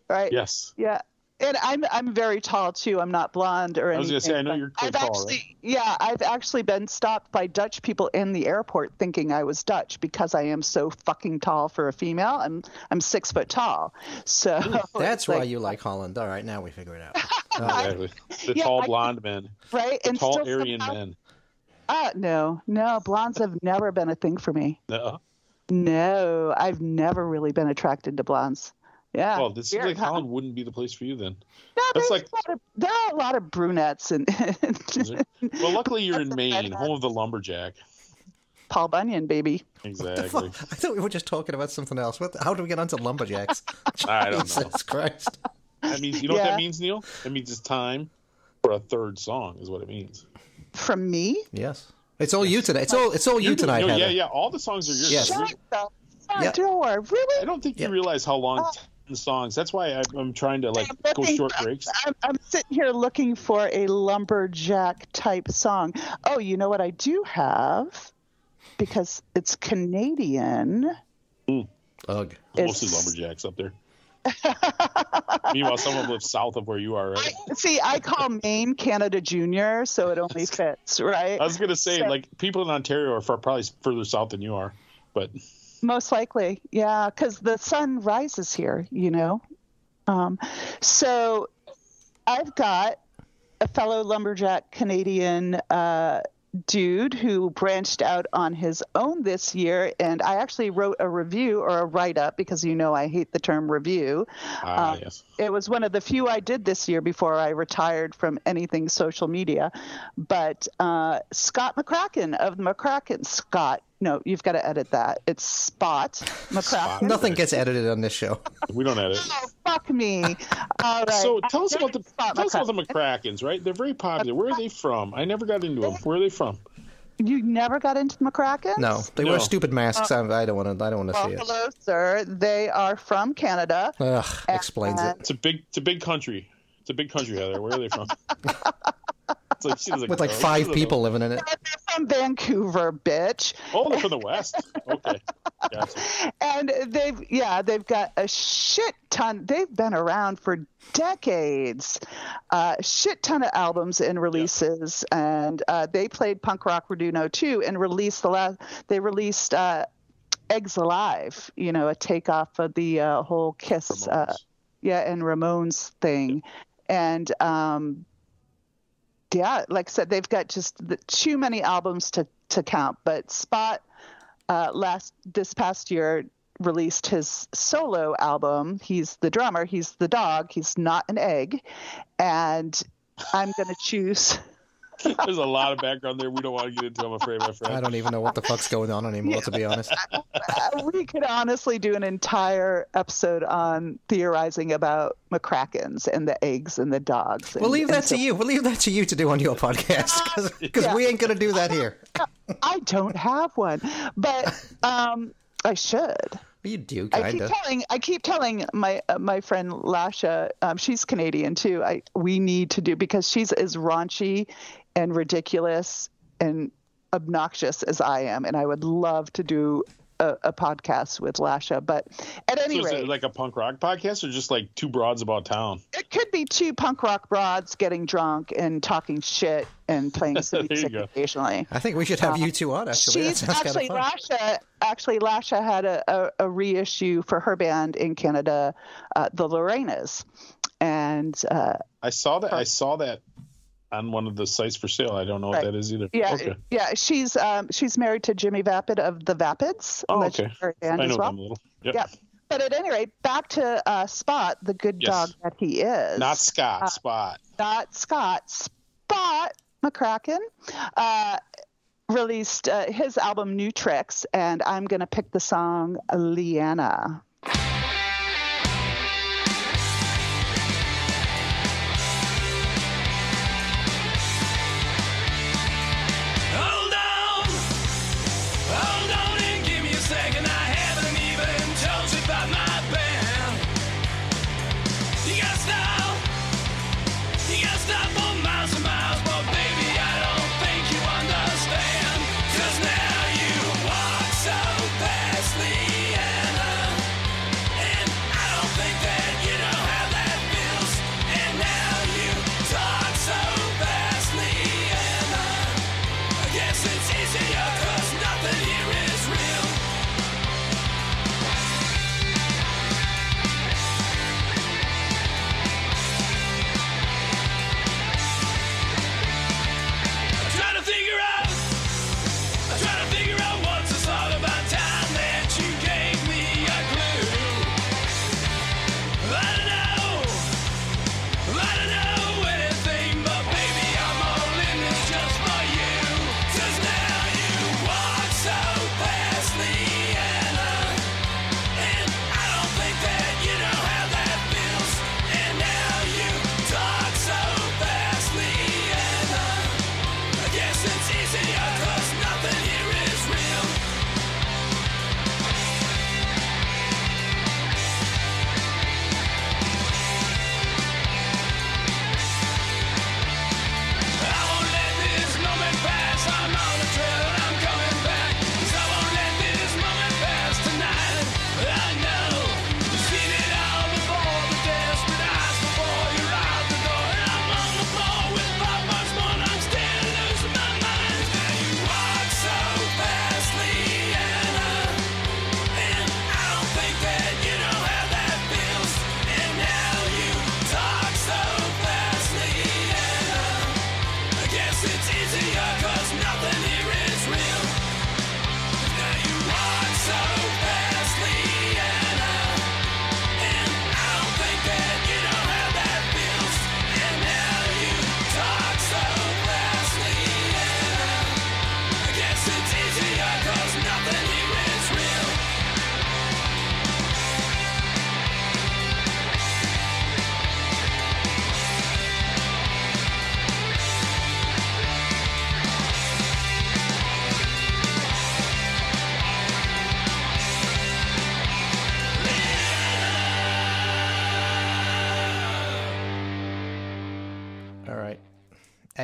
Right. yes. Yeah. And I'm I'm very tall too. I'm not blonde or anything. I was gonna say, I know you're I've tall, actually, right? yeah, I've actually been stopped by Dutch people in the airport thinking I was Dutch because I am so fucking tall for a female. I'm I'm six foot tall, so That's why like- you like Holland. All right, now we figure it out. Exactly. The Yeah, tall I- blonde men, right. the and tall still Aryan somehow- men. Uh, no, no, blondes have never been a thing for me. No. No, I've never really been attracted to blondes. Yeah. Well, this seems like? Holland wouldn't be the place for you then. No, that's there's like- a lot of, there are a lot of brunettes and Well, luckily you're in Maine, redhead. home of the lumberjack. Paul Bunyan, baby. Exactly. I thought we were just talking about something else. What? How do we get onto lumberjacks? I don't know. Jesus Christ! That means you know what that means, Neil? That means it's time for a third song, is what it means. From me? Yes, it's all you today. It's all it's all you You're tonight, no, yeah, yeah. All the songs are yours. Yes. Shut the front Yeah. door. I don't think Yeah. you realize how long Oh. Ten songs. That's why I, I'm trying to like I'm go short breaks. I'm, I'm sitting here looking for a lumberjack type song. Oh, you know what I do have? Because it's Canadian. Hmm. Ugh. Mostly It's- lumberjacks up there. Meanwhile, someone lives south of where you are, right? See, I call Maine Canada Junior, so it only fits, right? I was gonna say, So- like, people in Ontario are far, probably further south than you are, but Most likely, yeah, because the sun rises here, you know. Um, so I've got a fellow lumberjack Canadian uh, dude who branched out on his own this year, and I actually wrote a review or a write up because you know I hate the term review. ah, Um, yes. It was one of the few I did this year before I retired from anything social media. But uh, Scott McRackin of the McRackin Scott no, you've got to edit that. It's Spot McRackin. Nothing gets edited on this show. We don't edit. Oh, fuck me. All right. So tell us about the Spot tell us about the McRackins, right? They're very popular. Where are they from? I never got into them. Where are they from? You never got into McRackin? No, they No. wear stupid masks. Uh, I, I don't want to. I don't want to Well, see it. hello, sir. They are from Canada. Ugh, explains it. It's a big it's a big country. It's a big country, Heather. Where are they from? it's like she doesn't With like know. Five people know. living in it. They're from Vancouver, bitch. Oh, they're from the west. Okay, gotcha. And they've, yeah, they've got a shit ton. They've been around for decades. Uh, shit ton of albums and releases. And uh, they played Punk Rock Raduno too and released the last, they released uh, Eggs Alive, you know, a takeoff of the uh, whole Kiss, uh, yeah, and Ramones thing. And, um, yeah, like I said, they've got just too many albums to, to count. But Spot uh, last this past year released his solo album. He's the drummer. He's the dog. He's not an egg. And I'm going to choose. There's a lot of background there we don't want to get into. I'm afraid, my friend. I don't even know what the fuck's going on anymore. To be honest, we could honestly do an entire episode on theorizing about McRackins and the eggs and the dogs. And, we'll leave that so- to you. We'll leave that to you to do on your podcast because Yeah. we ain't gonna do that here. I don't have one, but um, I should. You do I kind keep of. telling I keep telling my uh, my friend Lasha, um, she's Canadian too. I we need to do because she's as raunchy and ridiculous and obnoxious as I am, and I would love to do a, a podcast with Lasha. But at any So is rate, it like a punk rock podcast or just like two broads about town? it could be two punk rock broads getting drunk and talking shit and playing some music occasionally. I think we should have you two on. Actually, She's sounds kind actually of. Lasha. Actually, Lasha had a, a, a reissue for her band in Canada, uh, the Lorenas, and uh, I saw that. I saw that on one of the sites for sale. I don't know what that is either. yeah, Okay. yeah, she's um, she's married to Jimmy Vapid of the Vapids, Oh, okay. band I know well. them a little. Yep. Yeah, but at any rate, back to uh, Spot, the good Yes. dog that he is. Not Scott. Uh, Spot. not Scott, Spot McRackin, uh, released uh, his album New Tricks, and I'm going to pick the song Liana.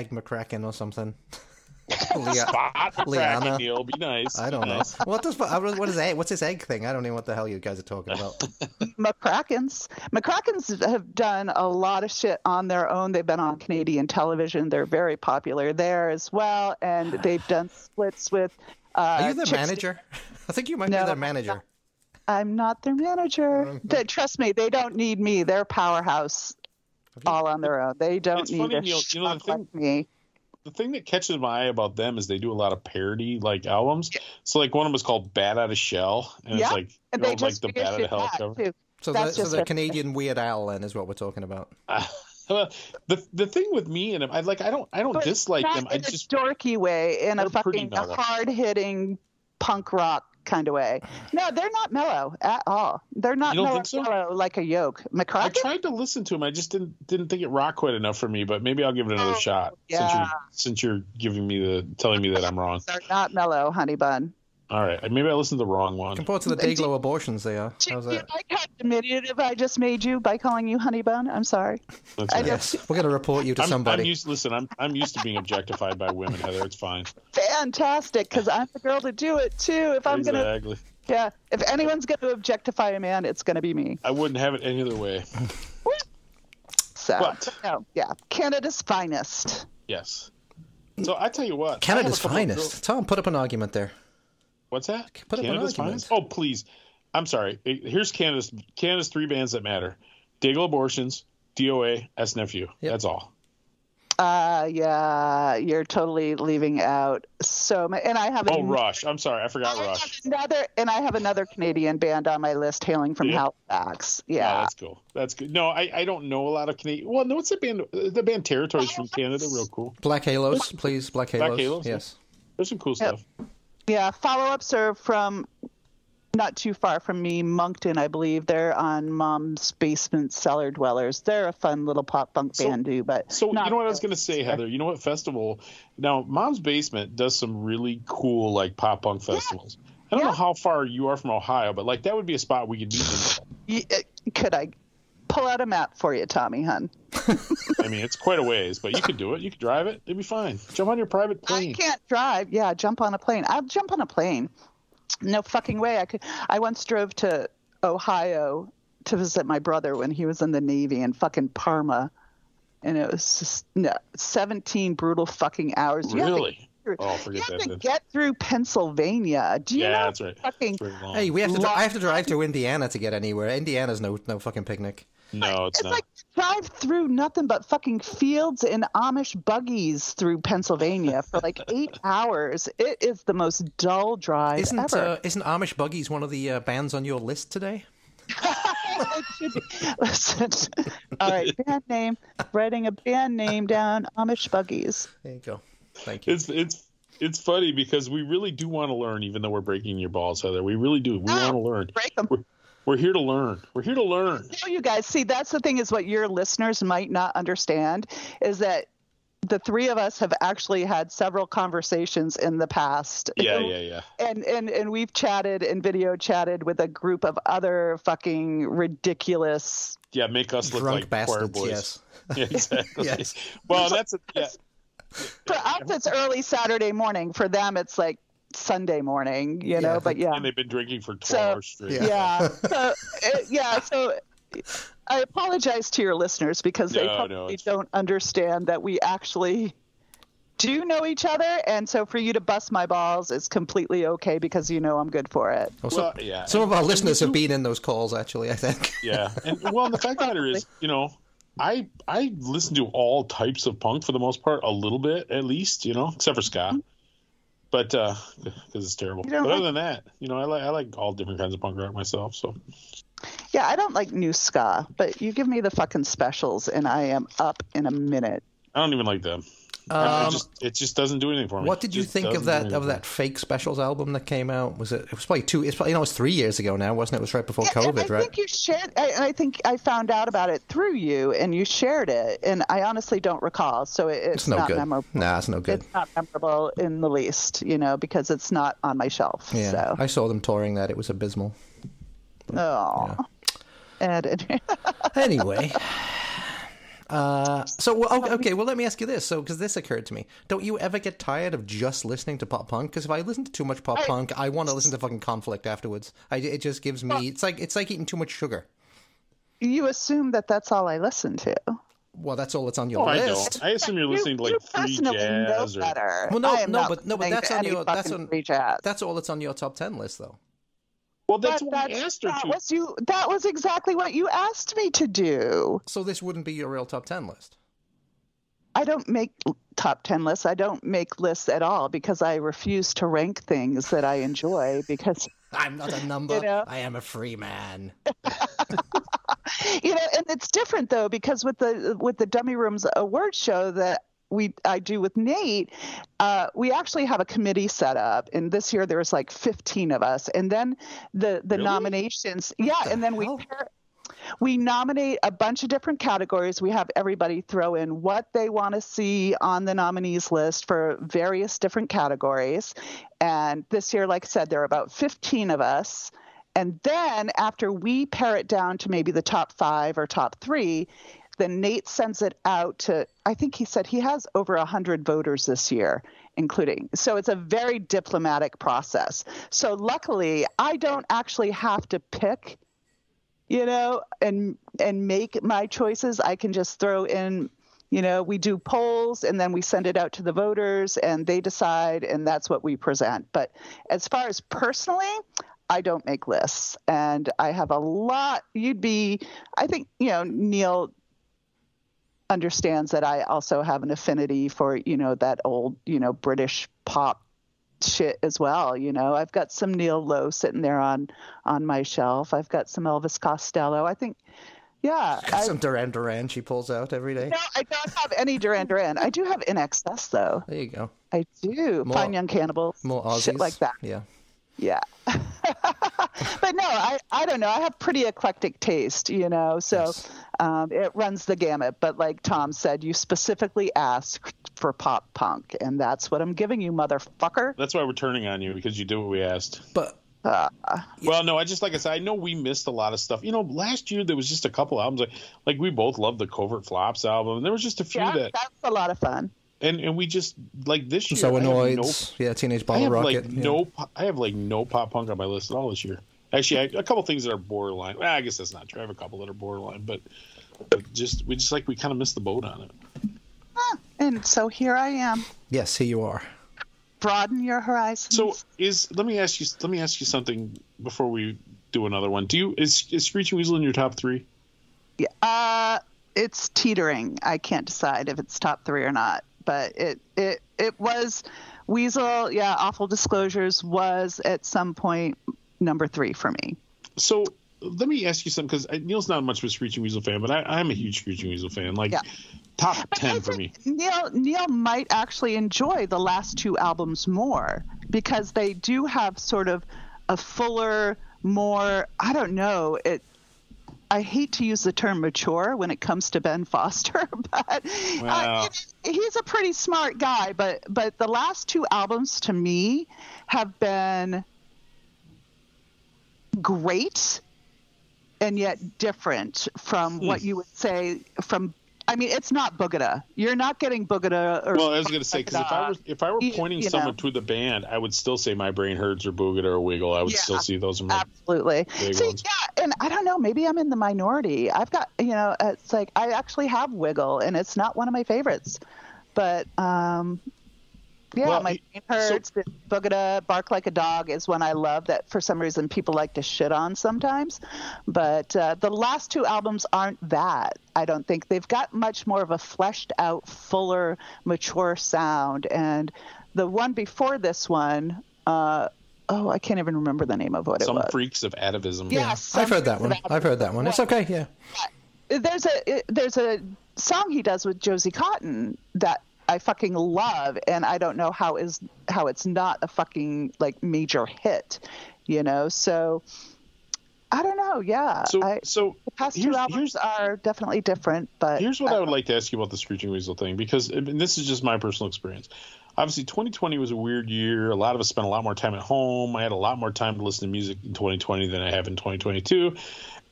Egg McRackin or something. Lea- Spot Liana. Liana. Neil, be nice. I don't know. nice. What does what is egg? What's this egg thing? I don't know what the hell you guys are talking about. McRackins. McRackins have done a lot of shit on their own. They've been on Canadian television. They're very popular there as well, and they've done splits with. Uh, Are you their chicks- manager? I think you might No, be their manager. I'm not their manager. Mm-hmm. They- trust me, they don't need me. They're powerhouse all on their own. They don't need funny, a Neil, you know, the schmuck thing- like me. the thing that catches my eye about them is they do a lot of parody like albums. So like one of them is called "Bat Out of Shell," and Yeah, it's like And they know, like the "Bad Out of reissued Hell" cover. too. So the, That's so the Canadian Weird Al then is what we're talking about. Well, the the thing with me and them, I like I don't I don't But dislike not them. I in just a dorky way, in a fucking hard hitting punk rock kind of way. No, they're not mellow at all. They're not mellow, so? mellow like a yoke. I tried to listen to him. I just didn't didn't think it rocked quite enough for me. But maybe I'll give it another Oh, shot since you're since you're giving me the telling me that I'm wrong. They're not mellow, honey bun. All right, maybe I listened to the wrong one. Compared to the They- Dayglo abortions, they are. Do How's you that? like how diminutive I just made you by calling you honey bun? I'm sorry. That's I all right. Yes, we're going to report you to I'm, somebody. I'm used. Listen, I'm I'm used to being objectified by women, Heather. It's fine. Fantastic, because I'm the girl to do it too. If I'm gonna, yeah, if anyone's gonna objectify a man, it's gonna be me. I wouldn't have it any other way. So, But- no, yeah, Canada's finest. Yes. So I tell you what. Canada's a couple of finest. girl- Tom, put up an argument there. What's that? Put up an Canada's argument. finest. Oh please. I'm sorry. Here's Canada's Canada's three bands that matter: Dayglo Abortions, DOA, SNFU. Yep. That's all. Uh, yeah, you're totally leaving out so many. And I have Oh, an- Rush. I'm sorry. I forgot I Rush. another, and I have another Canadian band on my list hailing from Yeah. Halifax. Oh, Yeah, that's cool. That's good. No, I, I don't know a lot of Canadian. Well, no, what's the band? The band Territories from Canada. Real cool. Black Halos, please. Black Halos. Halos, yes. There's some cool Yep. stuff. Yeah. Follow ups are from not too far from me, Moncton, I believe. They're on Mom's Basement Cellar Dwellers. They're a fun little pop punk So- band, too. But So you know what I was going to say, Heather? You know what festival? Now, Mom's Basement does some really cool like pop punk festivals. I don't know how far you are from Ohio, but like that would be a spot we could meet. Y- uh, Could I pull out a map for you, Tommy, hun? I mean, it's quite a ways, but you could do it. You could drive it. It'd be fine. Jump on your private plane. I can't drive. Yeah, jump on a plane. I'll jump on a plane. No fucking way. I could. I once drove to Ohio to visit my brother when he was in the Navy in fucking Parma, and it was just no, 17 brutal fucking hours. You have to Really? get through- Oh, you forget have that. to then. get through Pennsylvania. Do you Yeah, know that's right. Fucking, It's. Hey, we have to. Long- I have to drive to Indiana to get anywhere. Indiana's no no fucking picnic. No, it's, it's not. like drive through nothing but fucking fields and Amish buggies through Pennsylvania for like eight hours. It is the most dull drive Isn't ever. uh, isn't Amish Buggies one of the uh, bands on your list today? It should be. Listen. All right, band name. Writing a band name down. Amish Buggies. There you go. Thank you. it's it's it's funny because we really do want to learn, even though we're breaking your balls, Heather. We really do. We Ah, want to learn. Break them. We're, we're here to learn. We're here to learn. know you guys see that's the thing is what your listeners might not understand is that the three of us have actually had several conversations in the past Yeah, yeah, yeah. and and and we've chatted and video chatted with a group of other fucking ridiculous Yeah, make us look Drunk like choir bastards. boys. Yes. Yeah, exactly. Yes. Well, that's a, yeah. for us it's early saturday morning for them it's like sunday morning you know but yeah And they've been drinking for 12 So- hours straight. Yeah. yeah so it, yeah so i apologize to your listeners because they No, no, probably it's- don't understand that we actually do know each other and so for you to bust my balls is completely okay because you know i'm good for it Also, Well, yeah. some of our And- listeners and have been in those calls. Actually, I think. Yeah, and well, the fact of the matter is, you know, I I listen to all types of punk for the most part, a little bit at least, you know, except for ska. But uh, because it's terrible. But other like- than that, you know, I like I like all different kinds of punk rock myself. So yeah i don't like new ska but you give me the fucking specials and i am up in a minute I don't even like them. I- I Um, just, it just doesn't do anything for me. What did you think of that of that fake specials album that came out? Was it? It was probably two. It's probably you know it was three years ago now, wasn't it? It was right before Yeah, and COVID, I right? think you shared. I, I think I found out about it through you, and you shared it. And I honestly don't recall, so it, it's, It's no not good. memorable. Nah, it's no good. It's not memorable in the least, you know, because it's not on my shelf. Yeah, So, I saw them touring that. It was abysmal. oh, and Anyway, Uh, so well, okay, okay, well, let me ask you this. So, because this occurred to me, don't you ever get tired of just listening to pop punk? Because if I listen to too much pop punk, I want to listen to fucking conflict afterwards. I, it just gives me. It's like it's like eating too much sugar. You assume that that's all I listen to. Well, that's all that's on your Oh, I list. don't. I assume you're listening to you like free personally jazz know or. better. Well, no, no, but no, but that's on your that's on free jazz. that's all that's on your top ten list, though. Well, that's But what we that's- asked her that to. was you. That was exactly what you asked me to do. So this wouldn't be your real top ten list. I don't make top 10 lists. I don't make lists at all because I refuse to rank things that I enjoy because, I'm not a number. You know? I am a free man. you know, and it's different though because with the with the Dummy Rooms award show that we I do with Nate, uh, we actually have a committee set up, and this year there was like 15 of us, and then the the Really? nominations, yeah, the and then hell? we pair, we nominate a bunch of different categories. We have everybody throw in what they want to see on the nominees list for various different categories. And this year, like I said, there are about 15 of us. And then after we pare it down to maybe the top five or top three, then Nate sends it out to, I think he said he has over 100 voters this year, including. So it's a very diplomatic process. So luckily, I don't actually have to pick you know, and and make my choices. I can just throw in, you know, we do polls and then we send it out to the voters and they decide and that's what we present. But as far as personally, I don't make lists and I have a lot you'd be I think, you know, Neil understands that I also have an affinity for, you know, that old, you know, British pop shit as well. You know, I've got some Neil Lowe sitting there on on my shelf. I've got some Elvis Costello. I think, yeah. I, Some Duran Duran she pulls out every day. no, I don't have any Duran Duran. I do have INXS though. There you go. I do. More- Fine Young Cannibals. More Aussies. Shit like that. Yeah. Yeah. but no, I, I don't know. I have pretty eclectic taste, you know, so Yes. um, it runs the gamut. But like Tom said, you specifically asked for pop punk, and that's what I'm giving you, motherfucker. That's why we're turning on you because you did what we asked. But Uh, Well, no, I just like I said, I know we missed a lot of stuff. You know, last year there was just a couple albums like, like we both loved the Covert Flops album. And there was just a few Yeah, that, that's a lot of fun. And and we just like this year. so I annoyed. no- yeah, Teenage I Bottle have Rocket. like yeah. no, I have like no pop punk on my list at all this year. Actually, I, a couple things that are borderline. Well, I guess that's not true. I have a couple that are borderline, but, but just we just like we kind of missed the boat on it. And so here I am. Yes, here you are. Broaden your horizons. So is let me ask you let me ask you something before we do another one. Do you is, is Screeching Weasel in your top three? Yeah, uh, it's teetering. I can't decide if it's top three or not. But it it it was Weasel. Yeah, awful disclosures was at some point number three for me. So let me ask you something because uh, Neil's not much of a Screeching Weasel fan, but I, I'm a huge Screeching Weasel fan. Like Yeah. top ten for me. Neil Neil might actually enjoy the last two albums more because they do have sort of a fuller, more I don't know it. I hate to use the term mature when it comes to Ben Foster, but Wow. uh, he's a pretty smart guy. But but the last two albums to me have been great and yet different from what Hmm. you would say from I mean, it's not Boogada. You're not getting Boogada. Or Well, I was going to say because if I were if I were pointing you someone know. to the band, I would still say My Brain Hurts or Boogat or Wiggle. I would Yeah. still see those. In my, Absolutely. See, ones. yeah, and I don't know. Maybe I'm in the minority. I've got, you know, it's like I actually have Wiggle, and it's not one of my favorites. But um, yeah, Well, my he- brain hurts. the Boogada, Bark Like a Dog is one I love. That for some reason people like to shit on sometimes. But uh, the last two albums aren't that. I don't think they've got much more of a fleshed out, fuller, mature sound. And the one before this one. Uh, Oh, I can't even remember the name of what some it was. Some freaks of atavism. Yes, I've heard that one. I've heard that one. It's okay. Yeah. There's a there's a song he does with Josie Cotton that I fucking love, and I don't know how is how it's not a fucking like major hit, you know. So I don't know. Yeah, So I, so the past two here's- albums are definitely different, but Here's what uh, I would like to ask you about the Screeching Weasel thing, because and this is just my personal experience. obviously 2020 was a weird year. A lot of us spent a lot more time at home. I had a lot more time to listen to music in 2020 than I have in 2022.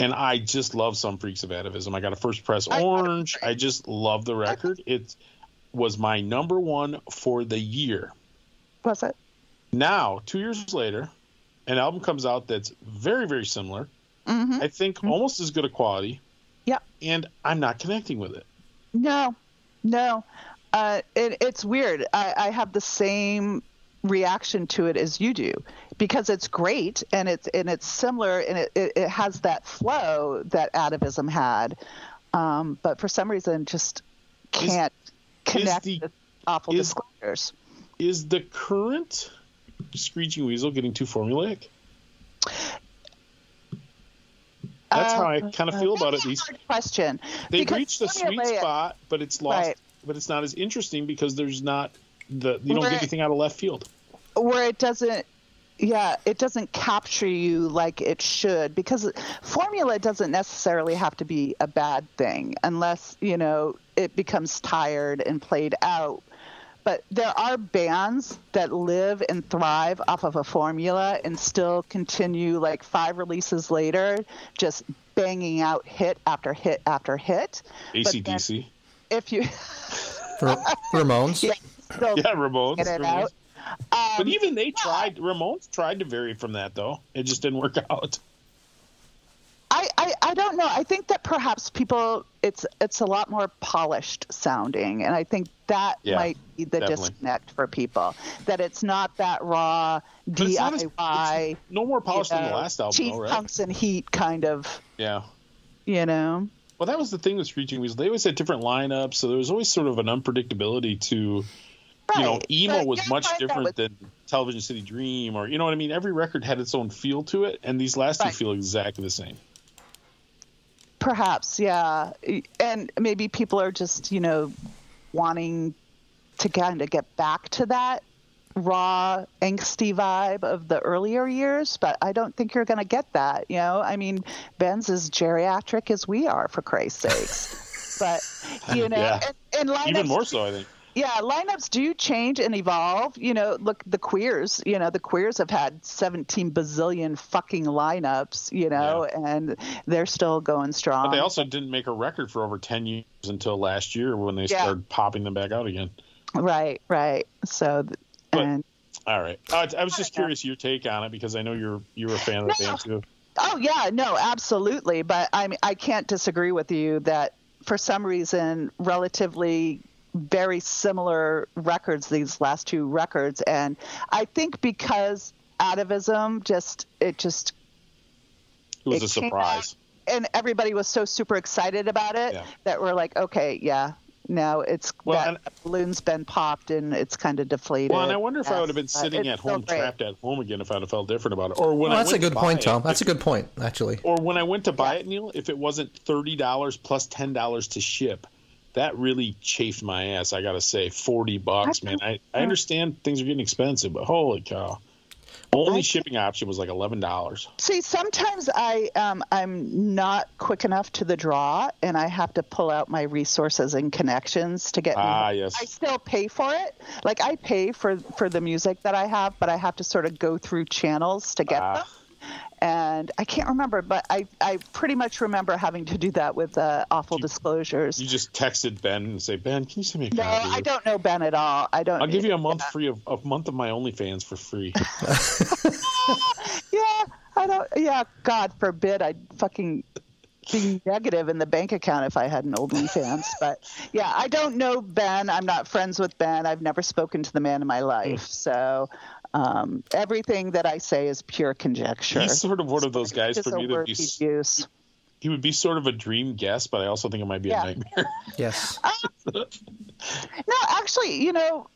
And I just love some freaks of atavism. I got a first press orange. I just love the record. It was my number one for the year. Was it? Now, two years later, an album comes out that's very, very similar. hmm I think almost as good a quality. Yeah. And I'm not connecting with it. No, no. Uh, it, it's weird. I, I have the same reaction to it as you do because it's great and it's and it's similar and it, it, it has that flow that atavism had, um, but for some reason just can't connect the- with awful is- disclosures. Is the current Screeching Weasel getting too formulaic? That's how I Uh, kind of feel about it. These question. they reached the sweet spot, but it's lost. Right. But it's not as interesting because there's not the you don't Right. get anything out of left field. where it doesn't yeah it doesn't capture you like it should because formula doesn't necessarily have to be a bad thing unless you know it becomes tired and played out but there are bands that live and thrive off of a formula and still continue like five releases later just banging out hit after hit after hit But then ACDC. if you Ramones. yeah, still Yeah, Ramones. get it Ramones. out um, But even they tried. Ramones tried to vary from that though. It just didn't work out. I, I, I don't know. I think that perhaps people it's it's a lot more polished sounding, and I think that Yeah, might be the definitely. disconnect for people. That it's not that raw But it's not as- DIY, it's no more polished you than the last album, cheap though, right? punks and heat kind of, Yeah. you know. Well, that was the thing with Screeching Weasel. They always had different lineups, so there was always sort of an unpredictability to, you know, emo But was much I find that different with- than Television City Dream, or you know what I mean. Every record had its own feel to it, and these last two feel exactly the same. Perhaps, yeah, and maybe people are just you know wanting to kind of get back to that raw angsty vibe of the earlier years but i don't think you're going to get that you know i mean ben's as geriatric as we are for christ's sakes but you know Yeah. and, and lineups, Even more so, I think. Yeah lineups do change and evolve you know look the queers you know the queers have had 17 bazillion fucking lineups you know and they're still going strong But they also didn't make a record for over ten years until last year when they Yeah. started popping them back out again. right right so But- and All right, uh, I was just curious your take on it because I know you're you're a fan of the band too. Oh yeah, no, absolutely. But I mean, I can't disagree with you that for some reason, relatively very similar records these last two records, and I think because atavism just it just It was It a came surprise. and everybody was so super excited about it Yeah. that we're like, okay, yeah. Now it's Well, that and- balloon's been popped and it's kind of deflated. Well, and I wonder if I would have been sitting at home, great. trapped at home again, if I'd have felt different about it. Or when Well, that's a went to good buy point, it, Tom. That's if- a good point, actually. Or when I went to buy it, Neil, if it wasn't thirty dollars plus ten dollars to ship, that really chafed my ass. I gotta say, forty bucks, man. I, I understand things are getting expensive, but holy cow! Only I- shipping option was like eleven dollars. See, sometimes I um, I'm not quick enough to the draw, and I have to pull out my resources and connections to get. me Ah, home. yes. I still pay for it. Like I pay for for the music that I have, but I have to sort of go through channels to get Ah. them. And I can't remember, but I I pretty much remember having to do that with uh, awful disclosures. You just texted Ben and say, Ben, can you send me a no, copy? I don't know Ben at all. I don't. I'll give you a month free of a month of my OnlyFans for free. Yeah, I don't. Yeah, God forbid I'd fucking be negative in the bank account if I had an OnlyFans. but yeah, I don't know Ben. I'm not friends with Ben. I've never spoken to the man in my life. So um, everything that I say is pure conjecture. He's sort of one of those guys for me that word be, he'd use. he would be sort of a dream guest, but I also think it might be Yeah. a nightmare. Yes. No, actually, you know.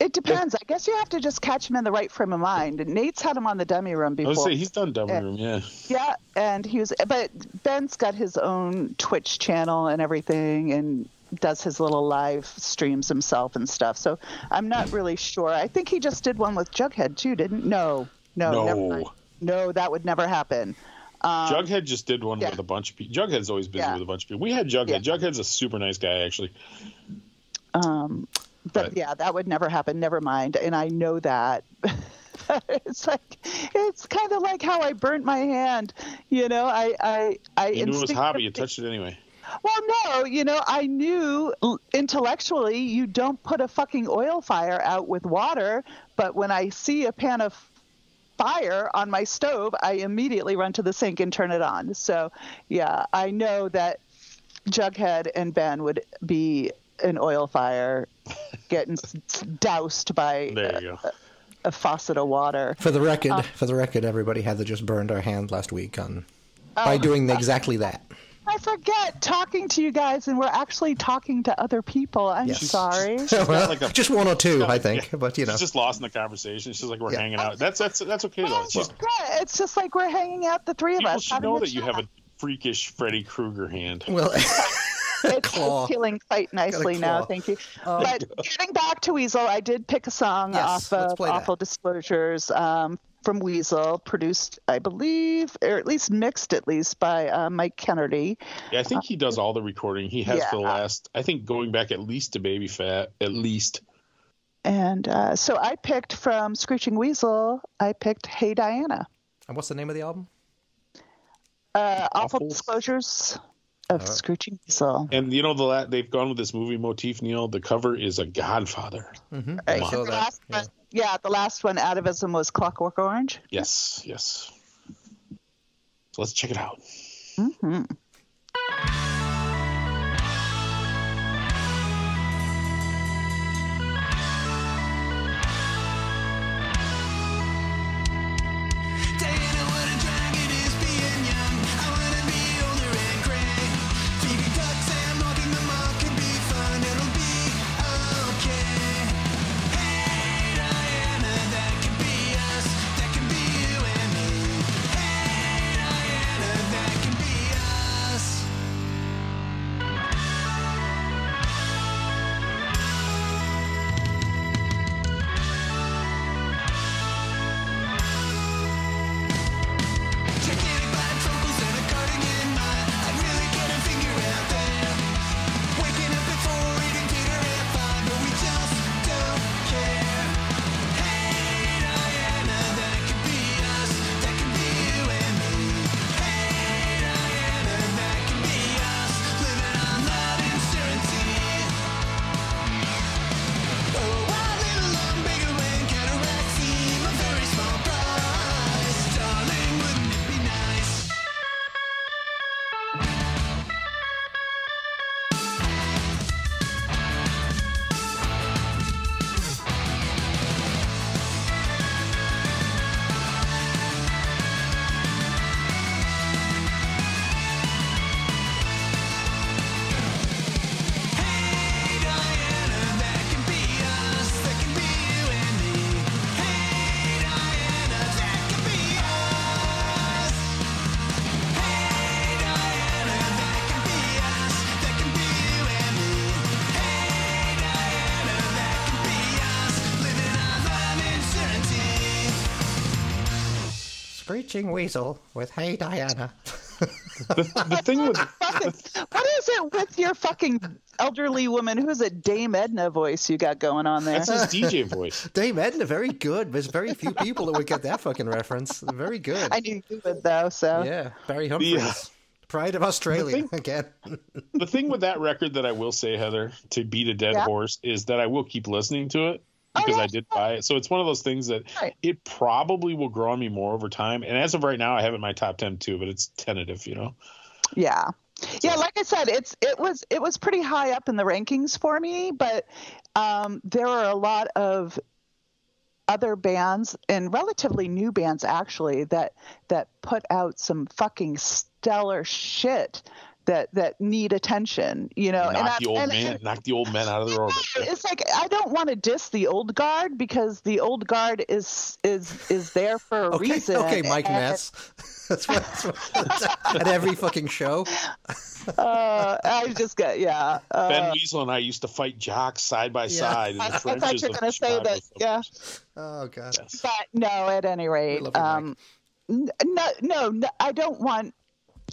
It depends. I guess you have to just catch him in the right frame of mind. And Nate's had him on the dummy room I before. would say he's done Dummy Yeah. Room, yeah. Yeah, and he was, but Ben's got his own Twitch channel and everything, and does his little live streams himself and stuff. So I'm not really sure. I think he just did one with Jughead too, didn't? No, no, No. never mind. no, that would never happen. Jughead just did one Um, yeah. with a bunch of people. Jughead's always busy Yeah. with a bunch of people. We had Jughead. Yeah. Jughead's a super nice guy, actually. Um, but But- yeah, that would never happen. Never mind. And I know that. it's like it's kind of like how I burnt my hand. You know, I I I You knew it was hot, but you touched it anyway. Well, no, you know, I knew intellectually you don't put a fucking oil fire out with water, but when I see a pan of fire on my stove, I immediately run to the sink and turn it on. So, yeah, I know that Jughead and Ben would be an oil fire getting doused by There you go. a faucet of water. For the record, Uh, for the record, everybody Heather just burned our hand last week on Oh. by doing exactly that. I forget talking to you guys, and we're actually talking to other people. I'm Yes. sorry. well, like a- just one or two, got I think, yeah. but you know. She's just lost in the conversation. She's like we're Yeah. hanging out. That's that's that's okay though. She's, Yeah, it's just like we're hanging out, the three of us. should know a that you have a freakish Freddy Krueger hand. Well, It's, it's healing quite nicely now, thank you. but getting back to Weasel, I did pick a song Yes, off of play that. Awful Disclosures um, from Weasel, produced, I believe, or at least mixed, at least by uh, Mike Kennedy. Yeah, I think he does all the recording. He has for the last. I think going back at least to Baby Fat, at least. And uh, so I picked from Screeching Weasel, I picked Hey Diana. and what's the name of the album? Uh, Awful Awful. Disclosures of Screeching Weasel. And you know the la- they've gone with this movie motif. Neil, the cover is a Godfather. Mm-hmm. Right, I saw that. yeah. Yeah, the last one, Atavism, was Clockwork Orange. Yes, yes. So let's check it out. Diana, Screeching Weasel with Hey Diana. The thing with Fucking, what is it with your fucking elderly woman? Who's a Dame Edna voice you got going on there? that's his DJ voice. Dame Edna, very good. There's very few people that would get that fucking reference. Very good. I knew you would though, so Yeah, Barry Humphries. Pride of Australia thing- again. The thing with that record that I will say, Heather, to beat a dead Yeah. horse, is that I will keep listening to it because yeah, I did buy it. So it's one of those things that Right. it probably will grow on me more over time. And as of right now, I have it in my top ten too, but it's tentative, you know. yeah. Yeah, like I said, it's it was it was pretty high up in the rankings for me, but um, there are a lot of other bands and relatively new bands actually that that put out some fucking stellar shit that that need attention, you know. knock I- the old and- man, knock the old men out of their orbit. it's like I don't want to diss the old guard because the old guard is is is there for a Okay, reason. okay, Mike and, Ness. That's what, that's what at every fucking show. Uh, I just got yeah. Uh, Ben Weasel and I used to fight jocks side by side in the I, I thought you were going to say Chicago that. Yeah. Oh god. but no. At any rate, love you, Mike. um, no, no, no, I don't want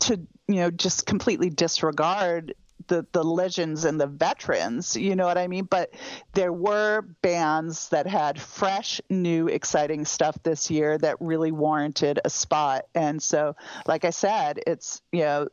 to you know just completely disregard the the legends and the veterans. You know what I mean? But there were bands that had fresh, new, exciting stuff this year that really warranted a spot. And so, like I said, it's you know,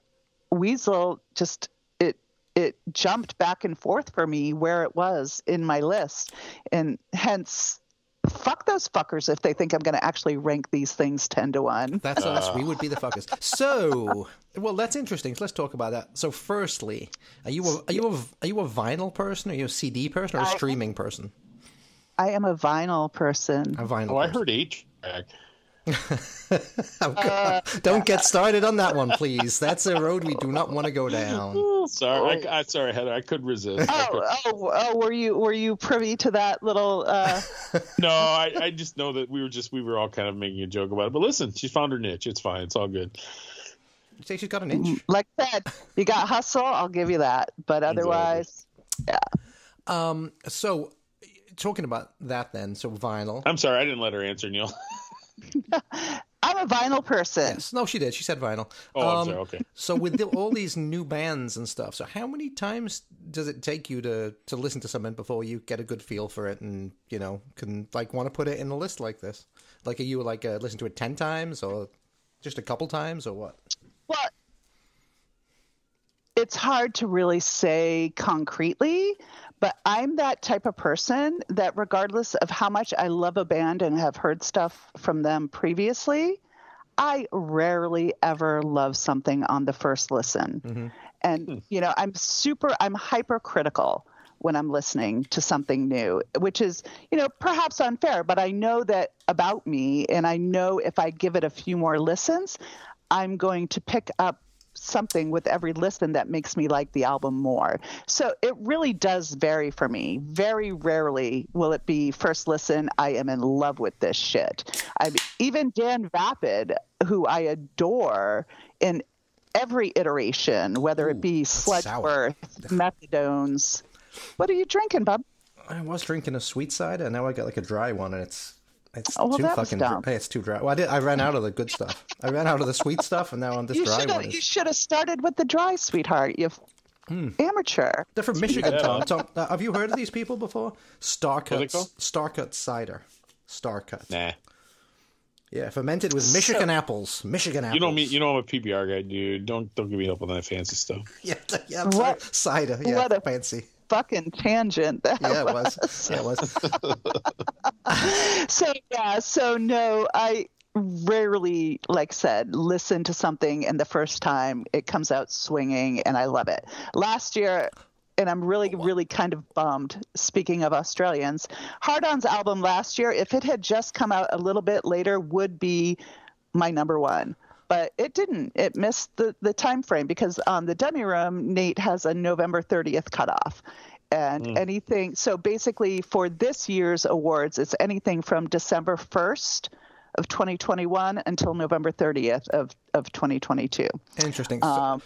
Weasel just it it jumped back and forth for me where it was in my list, and hence. Fuck those fuckers if they think I'm going to actually rank these things 10 to 1. That's uh. us. We would be the fuckers. So, well, that's interesting. So let's talk about that. So, firstly, are you a, are you a, are you a vinyl person? Are you a CD person or a I- streaming person? I am a vinyl person. A vinyl. Oh, I heard H track. Oh, God. Don't get started on that one, please. That's a road we do not want to go down. Oh, sorry, I, I, sorry, Heather. I couldn't resist. I couldn't- Oh, oh, oh! Were you were you privy to that little? Uh, No, I, I just know that we were just we were all kind of making a joke about it. But listen, she found her niche. It's fine. It's all good. You say she's got an inch. like I said, you got hustle. I'll give you that. But otherwise, Yeah. Um. So, talking about that, then. So vinyl. I'm sorry, I didn't let her answer, Neil. I'm a vinyl person. Yes. No, she did. She said vinyl. Oh, I'm Um, sorry. Okay. So with the, all these new bands and stuff, so how many times does it take you to to listen to something before you get a good feel for it and you know can like want to put it in a list like this? Like, are you like uh, listen to it ten times or just a couple times or what? Well, it's hard to really say concretely, but I'm that type of person that, regardless of how much I love a band and have heard stuff from them previously, I rarely ever love something on the first listen. Mm-hmm. And, hmm. you know, I'm super, I'm hypercritical when I'm listening to something new, which is, you know, perhaps unfair, but I know that about me. And I know if I give it a few more listens, I'm going to pick up something with every listen that makes me like the album more. So it really does vary for me. Very rarely will it be first listen, I am in love with this shit. I even Dan Vapid, who I adore in every iteration, whether it be. Sludgeworth, Methadones. What are you drinking, bub? I was drinking a sweet cider, and now I got like a dry one, and it's it's Oh, well, too that was fucking. dumb. Dry. Hey, it's too dry. Well, I did. I ran out of the good stuff. I ran out of the sweet stuff, and now on this You dry should one. have Is, you should have started with the dry, sweetheart. You Hmm. amateur. They're from Michigan, Yeah. Tom. Tom uh, have you heard of these people before? Starcut, What's it called? Starcut cider. Starcut. Nah. Yeah, fermented with Michigan apples. Michigan apples. You know me. You know I'm a PBR guy, dude. Don't don't give me up on that fancy stuff. Yeah, yeah. I'm sorry. What- Cider. Yeah, what a- fancy. Fucking tangent. That Yeah, it was. Yeah, it was. so yeah so no i rarely like said listen to something and the first time it comes out swinging and i love it last year and i'm really oh, really kind of bummed speaking of australians Hard-Ons album last year if it had just come out a little bit later would be my number one but it didn't. It missed the, the time frame because on the dummy room nate has a november 30th cutoff. And anything so basically for this year's awards it's anything from december 1st of 2021 until november 30th of, of 2022 Interesting. So- um,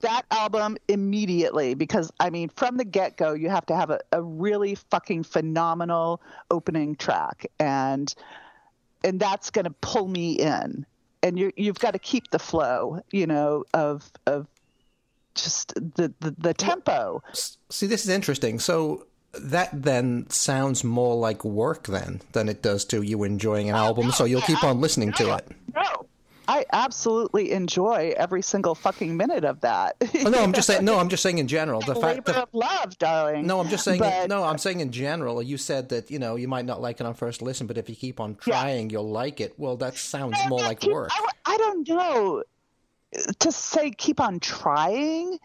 that album immediately because I mean from the get go you have to have a, a really fucking phenomenal opening track. And and that's going to pull me in and you you've got to keep the flow you know of of just the the, the tempo See, this is interesting. So that then sounds more like work then than it does to you enjoying an oh, album. So you'll keep on listening to it. no I absolutely enjoy every single fucking minute of that. Oh, no, I'm just saying. No, I'm just saying in general. The fact labor that of love, darling. no, I'm just saying. But- no, I'm saying in general. You said that you know you might not like it on first listen, but if you keep on trying, you'll like it. Well, that sounds more like keep- work. I, I don't know. To say keep on trying,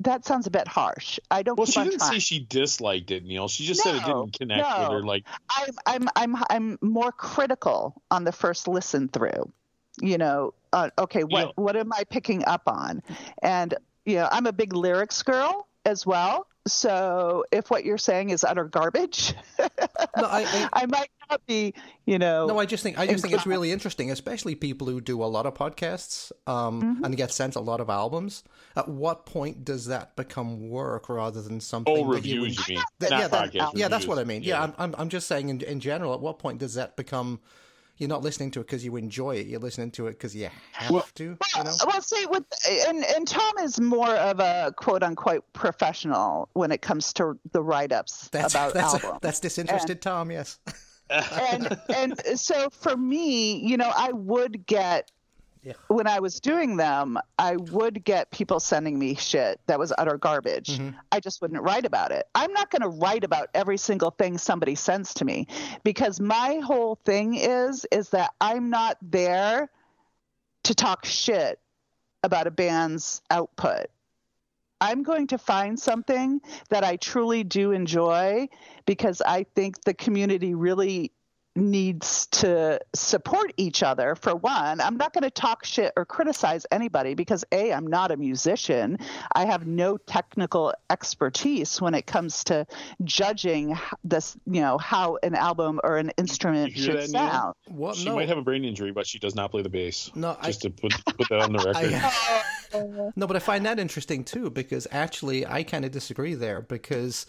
that sounds a bit harsh. I don't Well, keep she on didn't trying. say she disliked it, Neil. She just said it didn't connect with no. her. Like, I'm I'm I'm I'm more critical on the first listen through. You know, uh, okay, what Yeah. what am I picking up on? And you know, I'm a big lyrics girl as well. So if what you're saying is utter garbage, No, I, I, I might not be. You know, No, I just think I just think it's really interesting, especially people who do a lot of podcasts um, Mm-hmm. and get sent a lot of albums. At what point does that become work rather than something? oh, that you reviews, you mean? That- Not yeah, that- podcast yeah, that's what I mean. Yeah, I'm, I'm, I'm just saying in, in general. At what point does that become, you're not listening to it because you enjoy it. You're listening to it because you have Well- to. You Well, know. well, see, with and and Tom is more of a quote unquote professional when it comes to the write ups about that's albums. that's disinterested Tom. Yes. and and so for me, you know, I would get Yeah. when I was doing them, I would get people sending me shit that was utter garbage. Mm-hmm. I just wouldn't write about it. I'm not going to write about every single thing somebody sends to me because my whole thing is is that I'm not there to talk shit about a band's output. I'm going to find something that I truly do enjoy because I think the community really needs to support each other for one i'm not going to talk shit or criticize anybody because a i'm not a musician i have no technical expertise when it comes to judging this you know how an album or an instrument should that, sound What? She no. might have a brain injury, but she does not play the bass. No, I- just to put put that on the record. I, no, but I find that interesting too because actually I kind of disagree there because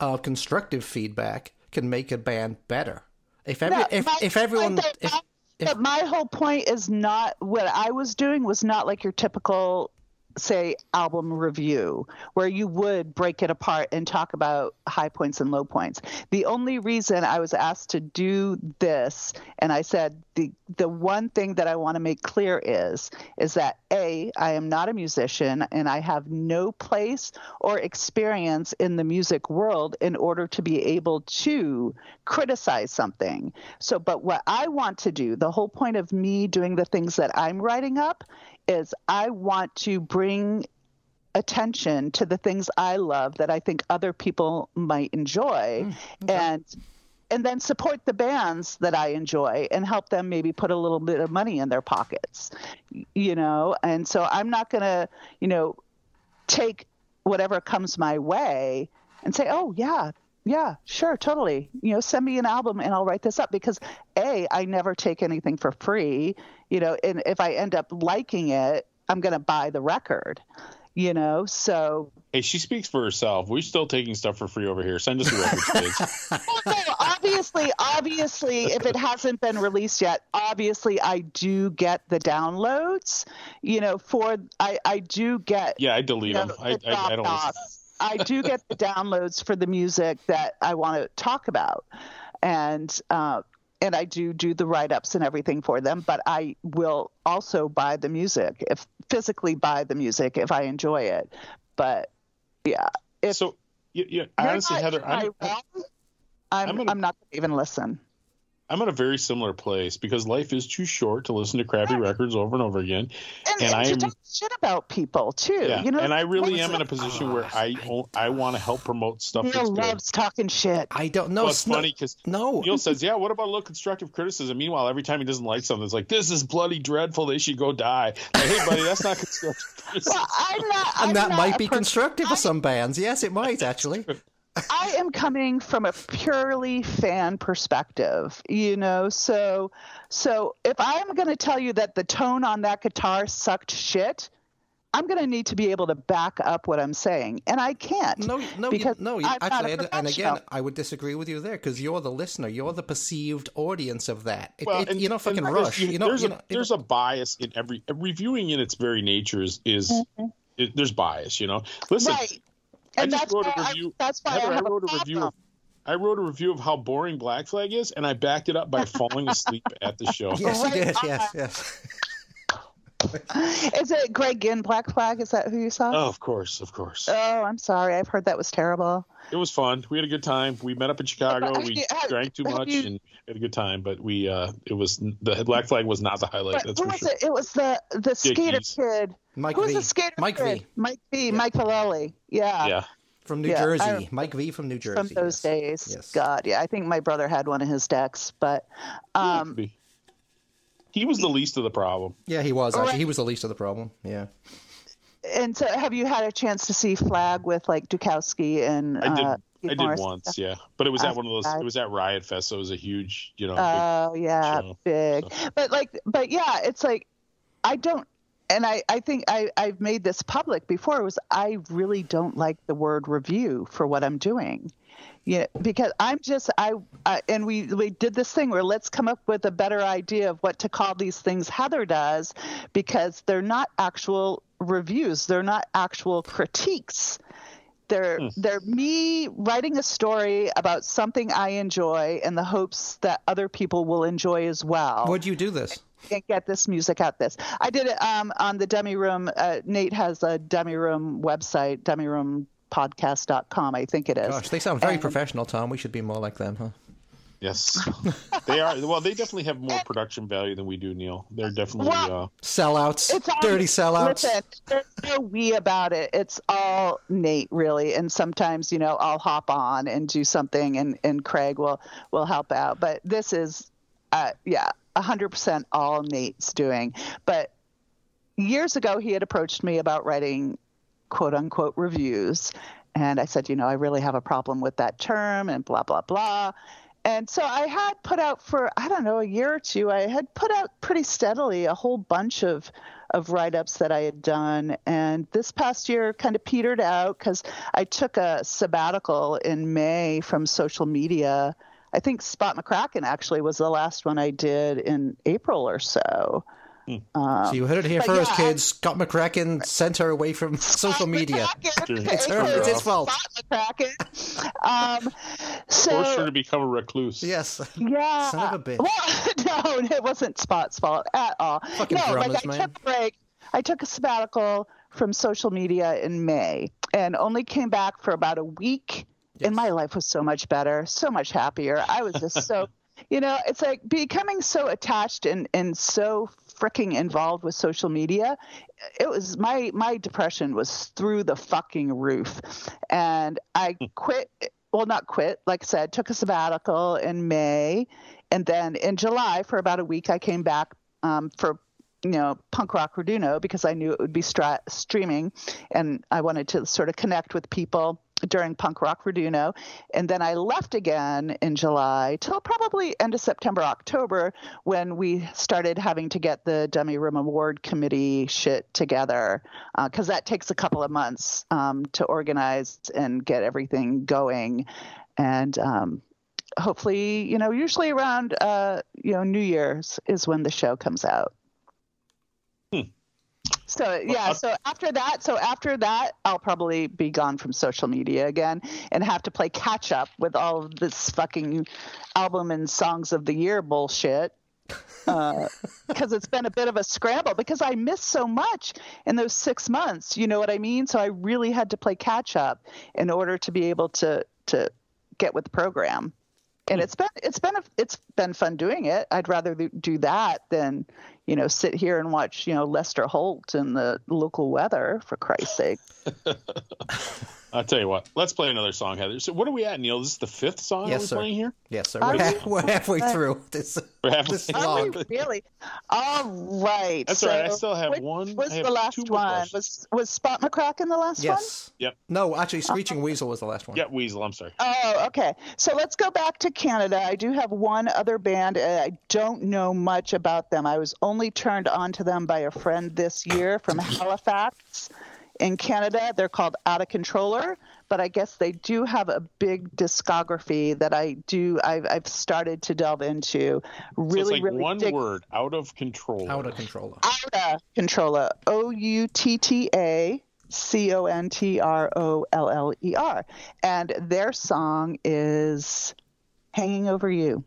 uh, constructive feedback can make a band better. If every Yeah, if, my if everyone if, if- but my whole point is not what I was doing was not like your typical say album review where you would break it apart and talk about high points and low points. The only reason I was asked to do this and I said the the one thing that I want to make clear is is that a I am not a musician and I have no place or experience in the music world in order to be able to criticize something. So but what I want to do, the whole point of me doing the things that I'm writing up is I want to bring attention to the things I love that I think other people might enjoy mm, and and then support the bands that I enjoy and help them maybe put a little bit of money in their pockets. You know, and so I'm not going to, you know, take whatever comes my way and say, "Oh, yeah, yeah, sure, totally. You know, send me an album and I'll write this up because a I never take anything for free. You know, and if I end up liking it, I'm going to buy the record. You know, so Hey, she speaks for herself. We're still taking stuff for free over here. Send us the records, kids. well, no, obviously, obviously, if it hasn't been released yet, obviously, I do get the downloads. You know, for I I do get Yeah, I delete you them. know, I, the I, I don't. Listen. I do get the downloads for the music that I want to talk about, and uh, and I do do the write ups and everything for them. But I will also buy the music if physically buy the music if I enjoy it. But yeah, if So, you, you, honestly, not Heather, I'm, realm, I'm, I'm I'm, gonna- not going to even listen. I'm in a very similar place because life is too short to listen to crappy records over and over again. And, And and, I to am- talk shit about people too. Yeah, You know, and I really am in a Neil position where oh, I I want to help promote stuff that's good. loves talking shit. I don't know. Well, it's funny because no. Neil says, "Yeah, what about a little constructive criticism?" Meanwhile, every time he doesn't like something, it's like, "This is bloody dreadful. They should go die." Like, hey, buddy, that's not constructive criticism. Well, I'm not. I'm and that not might be person- constructive for some bands. Yes, it might actually. I am coming from a purely fan perspective, you know. So, so if I'm going to tell you that the tone on that guitar sucked shit, I'm going to need to be able to back up what I'm saying, and I can't. No, no, you, because no. You, I'm not a actually, and, and again. I would disagree with you there because you're the listener. You're the perceived audience of that. It, Well, it- and- you're not fucking rush. there's- You know, there's you a know, there's a bias in every reviewing in its very nature is is mm-hmm. it, there's bias. You know, listen, right, I just that's wrote a review. I, that's why Heather, I have I wrote a a review. Of. I wrote a review of how boring Black Flag is, and I backed it up by falling asleep at the show. Yes, you Right did. Uh-huh. Yes, yes. Is it Greg Ginn, Black Flag? Is that who you saw? Oh, of course, of course. Oh, I'm sorry. I've heard that was terrible. It was fun. We had a good time. We met up in Chicago. Have We you- have- drank too much you- and had a good time. But we, uh, it was the Black Flag was not the highlight. But That's who for was sure. it? It was the the skater Dickies. kid. Mike Who was V. the skater Mike kid? V. Mike V. Mike Vallely. Yeah. Yeah, From New Yeah, Jersey. remember Mike V from New Jersey. From those yes. days. Yes. God, yeah. I think my brother had one of his decks, but um, Could be. he was the least of the problem. Yeah, he was actually. Right. He was the least of the problem. Yeah. and so have you had a chance to see Flag with like Dukowski and I uh, Keith I did once, yeah, but it was I- at one of those. I- It was at Riot Fest, so it was a huge, you know. big- Oh yeah, show, big. But like, but yeah, it's like I don't. and I, I think I, I've made this public before It was I really don't like the word review for what I'm doing. Yeah, because I'm just I, I and we we did this thing where let's come up with a better idea of what to call these things Heather does because they're not actual reviews, they're not actual critiques. They're they're me writing a story about something I enjoy in the hopes that other people will enjoy as well Would you do this? can't get this music out this i did it um, on the dummy room uh, nate has a dummy room website dummyroompodcast.com i think it is Gosh, they sound very And- professional, Tom. We should be more like them, huh? Yes, they are. Well, they definitely have more production value than we do, Neil. They're definitely. Well- uh, Sellouts, it's all, dirty sellouts. Listen, there's no we about it. It's all Nate, really. And sometimes, you know, I'll hop on and do something, and and Craig will will help out. But this is, uh, yeah, hundred percent all Nate's doing. But years ago, he had approached me about writing quote unquote reviews. And I said, you know, I really have a problem with that term and blah, blah, blah. And so I had put out for, I don't know, a year or two, I had put out pretty steadily a whole bunch of, of write ups that I had done. And this past year kind of petered out because I took a sabbatical in May from social media. I think Spot McRackin actually was the last one I did in April or so. So you heard it here first, yeah, kids. Scott McCracken sent her away from social media. It's her- it's his fault. Um, so forced her to become a recluse. Yes. yeah, Son of a bitch. Well, no, it wasn't Spot's fault at all. Fucking no, dramas, like I man. took a break. I took a sabbatical from social media in May and only came back for about a week. And my life was so much better, so much happier. I was just so, you know, it's like becoming so attached and, and so freaking involved with social media. It was my my depression was through the fucking roof, and I quit. Well, not quit. Like I said, took a sabbatical in May, and then in July for about a week I came back um, for you know punk rock Raduno because I knew it would be stra- streaming, and I wanted to sort of connect with people during punk rock Raduno, and then I left again in July till probably end of September October when we started having to get the Dummy Room Award Committee shit together because that takes a couple of months um, to organize and get everything going, and um, hopefully you know usually around uh, you know New Year's is when the show comes out. So yeah, so after that, so after that, I'll probably be gone from social media again and have to play catch up with all of this fucking album and songs of the year bullshit. Uh, because it's been a bit of a scramble because I missed so much in those six months. You know what I mean? So I really had to play catch up in order to be able to to get with the program. And hmm. it's been it's been a, it's been fun doing it. I'd rather do that than you know sit here and watch you know Lester Holt and the local weather for Christ's sake. I'll tell you what. Let's play another song, Heather. So, what are we at, Neil? This is the fifth song Yes, we're sir. playing here. Yes, sir. Are We're, you? we're halfway through this. We're halfway this through. Are long. we really? All right. That's so all right. I still have which one- Was have the last one? Was was Spot McRackin the last one? Yes. Yep. No, actually, Screeching Weasel was the last one. Yeah, Weasel. I'm sorry. Oh, okay. So let's go back to Canada. I do have one other band. uh, I don't know much about them. I was only turned on to them by a friend this year from Halifax in Canada. They're called Outta Controller, but I guess they do have a big discography that I do. I've, I've started to delve into. Really, so it's like really one dig- word, out of control. Out of control. Outta Controller. O U T T A C O N T R O L L E R. And their song is Hanging Over You.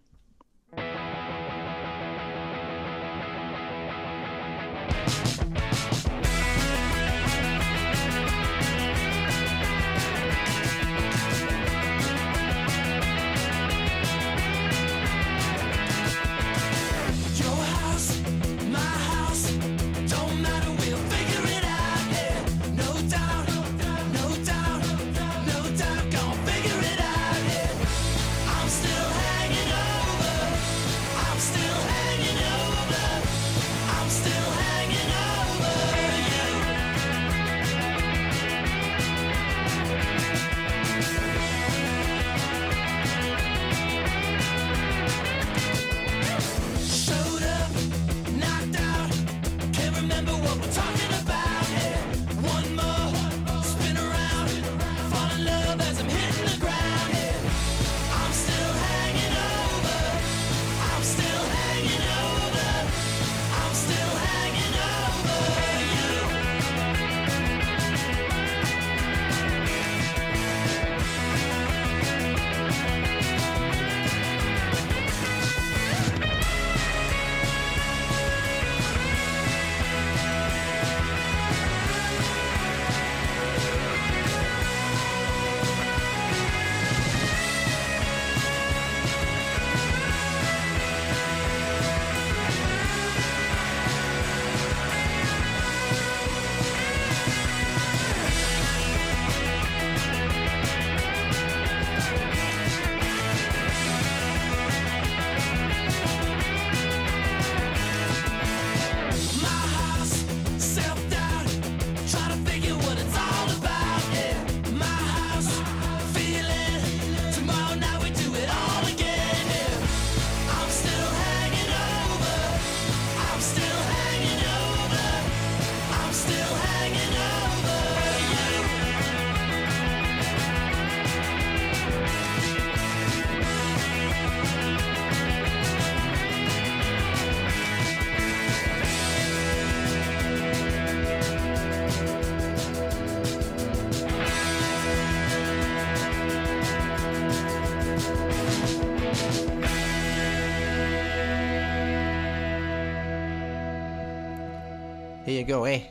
Here you go, eh?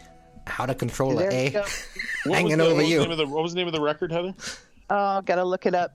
How to control There it, eh? you was Hanging the- over what you. name the- what was the name of the record, Heather? Oh, gotta look it up.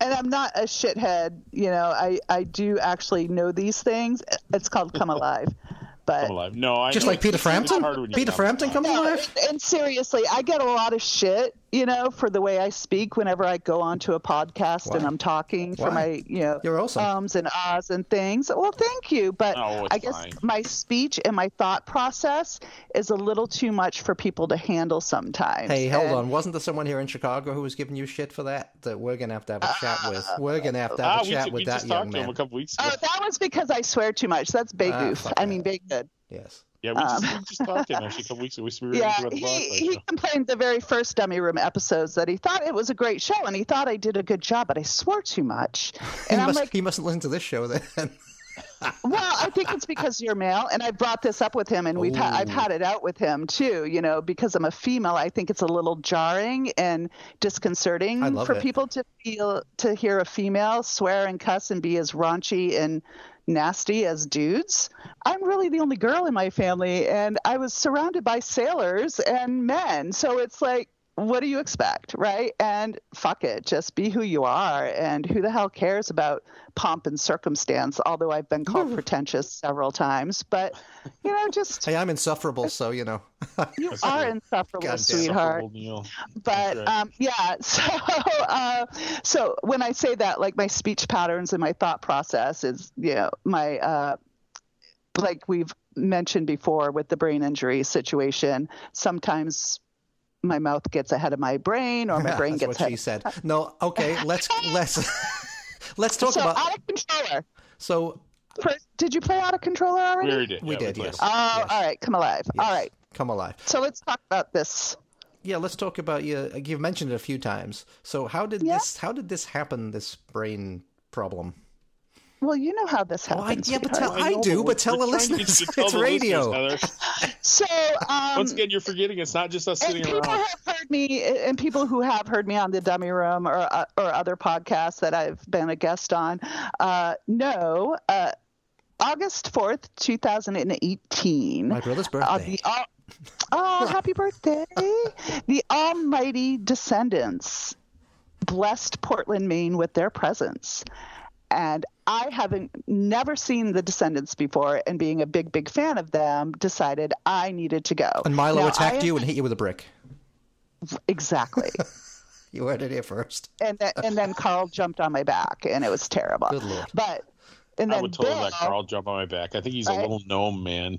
And I'm not a shithead, you know. I I do actually know these things. It's called Come Alive, but Come alive. No, I Just know like Peter it's- it's Frampton? hard when you Peter Frampton come comes No, alive? and, and seriously, I get a lot of shit, you know, for the way I speak whenever I go onto a podcast and I'm talking for my, you know, You're awesome. ums and ahs and things. Well, thank you, but Oh, I guess fine. my speech and my thought process is a little too much for people to handle sometimes. Hey, hold And- on. Wasn't there someone here in Chicago who was giving you shit for that? That we're gonna have to have a chat with. We're gonna have to have Ah, a chat ju- with we that just young talked to him man. a couple weeks ago. Oh, that was because I swear too much. That's big Ah, goof. I mean, big good. Yes. Yeah, we just, um, we just talked to him actually a couple weeks ago. We were Yeah, doing the he, Bronx he show. complained the very first Dummy Room episodes that he thought it was a great show and he thought I did a good job, but I swore too much. He, And I'm must, like, he mustn't listen to this show then. well, I think it's because you're male, and I brought this up with him, and we've ha- I've had it out with him too. You know, because I'm a female, I think it's a little jarring and disconcerting for it. people to feel to hear a female swear and cuss and be as raunchy and nasty as dudes. I'm really the only girl in my family, and I was surrounded by sailors and men, so it's like. What do you expect, right? And fuck it, just be who you are. And who the hell cares about pomp and circumstance? Although I've been called pretentious several times, but you know, just hey, I'm insufferable, so you know. you are insufferable, Goddamn. sweetheart. Insufferable But right. um, yeah, so uh, so when I say that, like my speech patterns and my thought process is, you know, my uh, like we've mentioned before with the brain injury situation. Sometimes my mouth gets ahead of my brain, or my brain gets ahead. That's gets what ahead. she said. No, okay, let's let's let's talk so about. out of controller. So did you play out of controller already? We already did. we yeah, did, played yes. it. Oh, Yes. all right. Come alive. All yes, right. come alive. So let's talk about this. Yeah, let's talk about you. You've mentioned it a few times. So how did Yeah. this? How did this happen? This brain problem. Well, you know how this Oh, I, happens. yeah, but tell, I, know, do, but tell we're the trying to get listeners to tell it's the radio. listeners, So, um, Once again, you're forgetting it's not just us and sitting people around. People have heard me, and people who have heard me on the Dummy Room or uh, or other podcasts that I've been a guest on, uh, know uh, August fourth, two thousand and eighteen. My brother's Uh, birthday. the, al- oh, happy birthday! the Almighty Descendents blessed Portland, Maine with their presence. And I haven't never seen the Descendents before, and being a big, big fan of them, decided I needed to go. and Milo Now, attacked you and hit you with a brick. Exactly. You heard it here first. and then, and then Karl jumped on my back, and it was terrible. But and I would totally Bill, let Karl jump on my back. I think he's a little gnome man.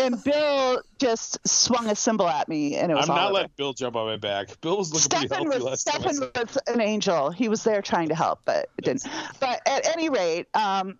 and Bill just swung a cymbal at me, and it was I'm not letting Bill jump on my back. Bill was looking pretty Stefan healthy was last time. I was an angel. He was there trying to help, but it didn't. But at any rate, um,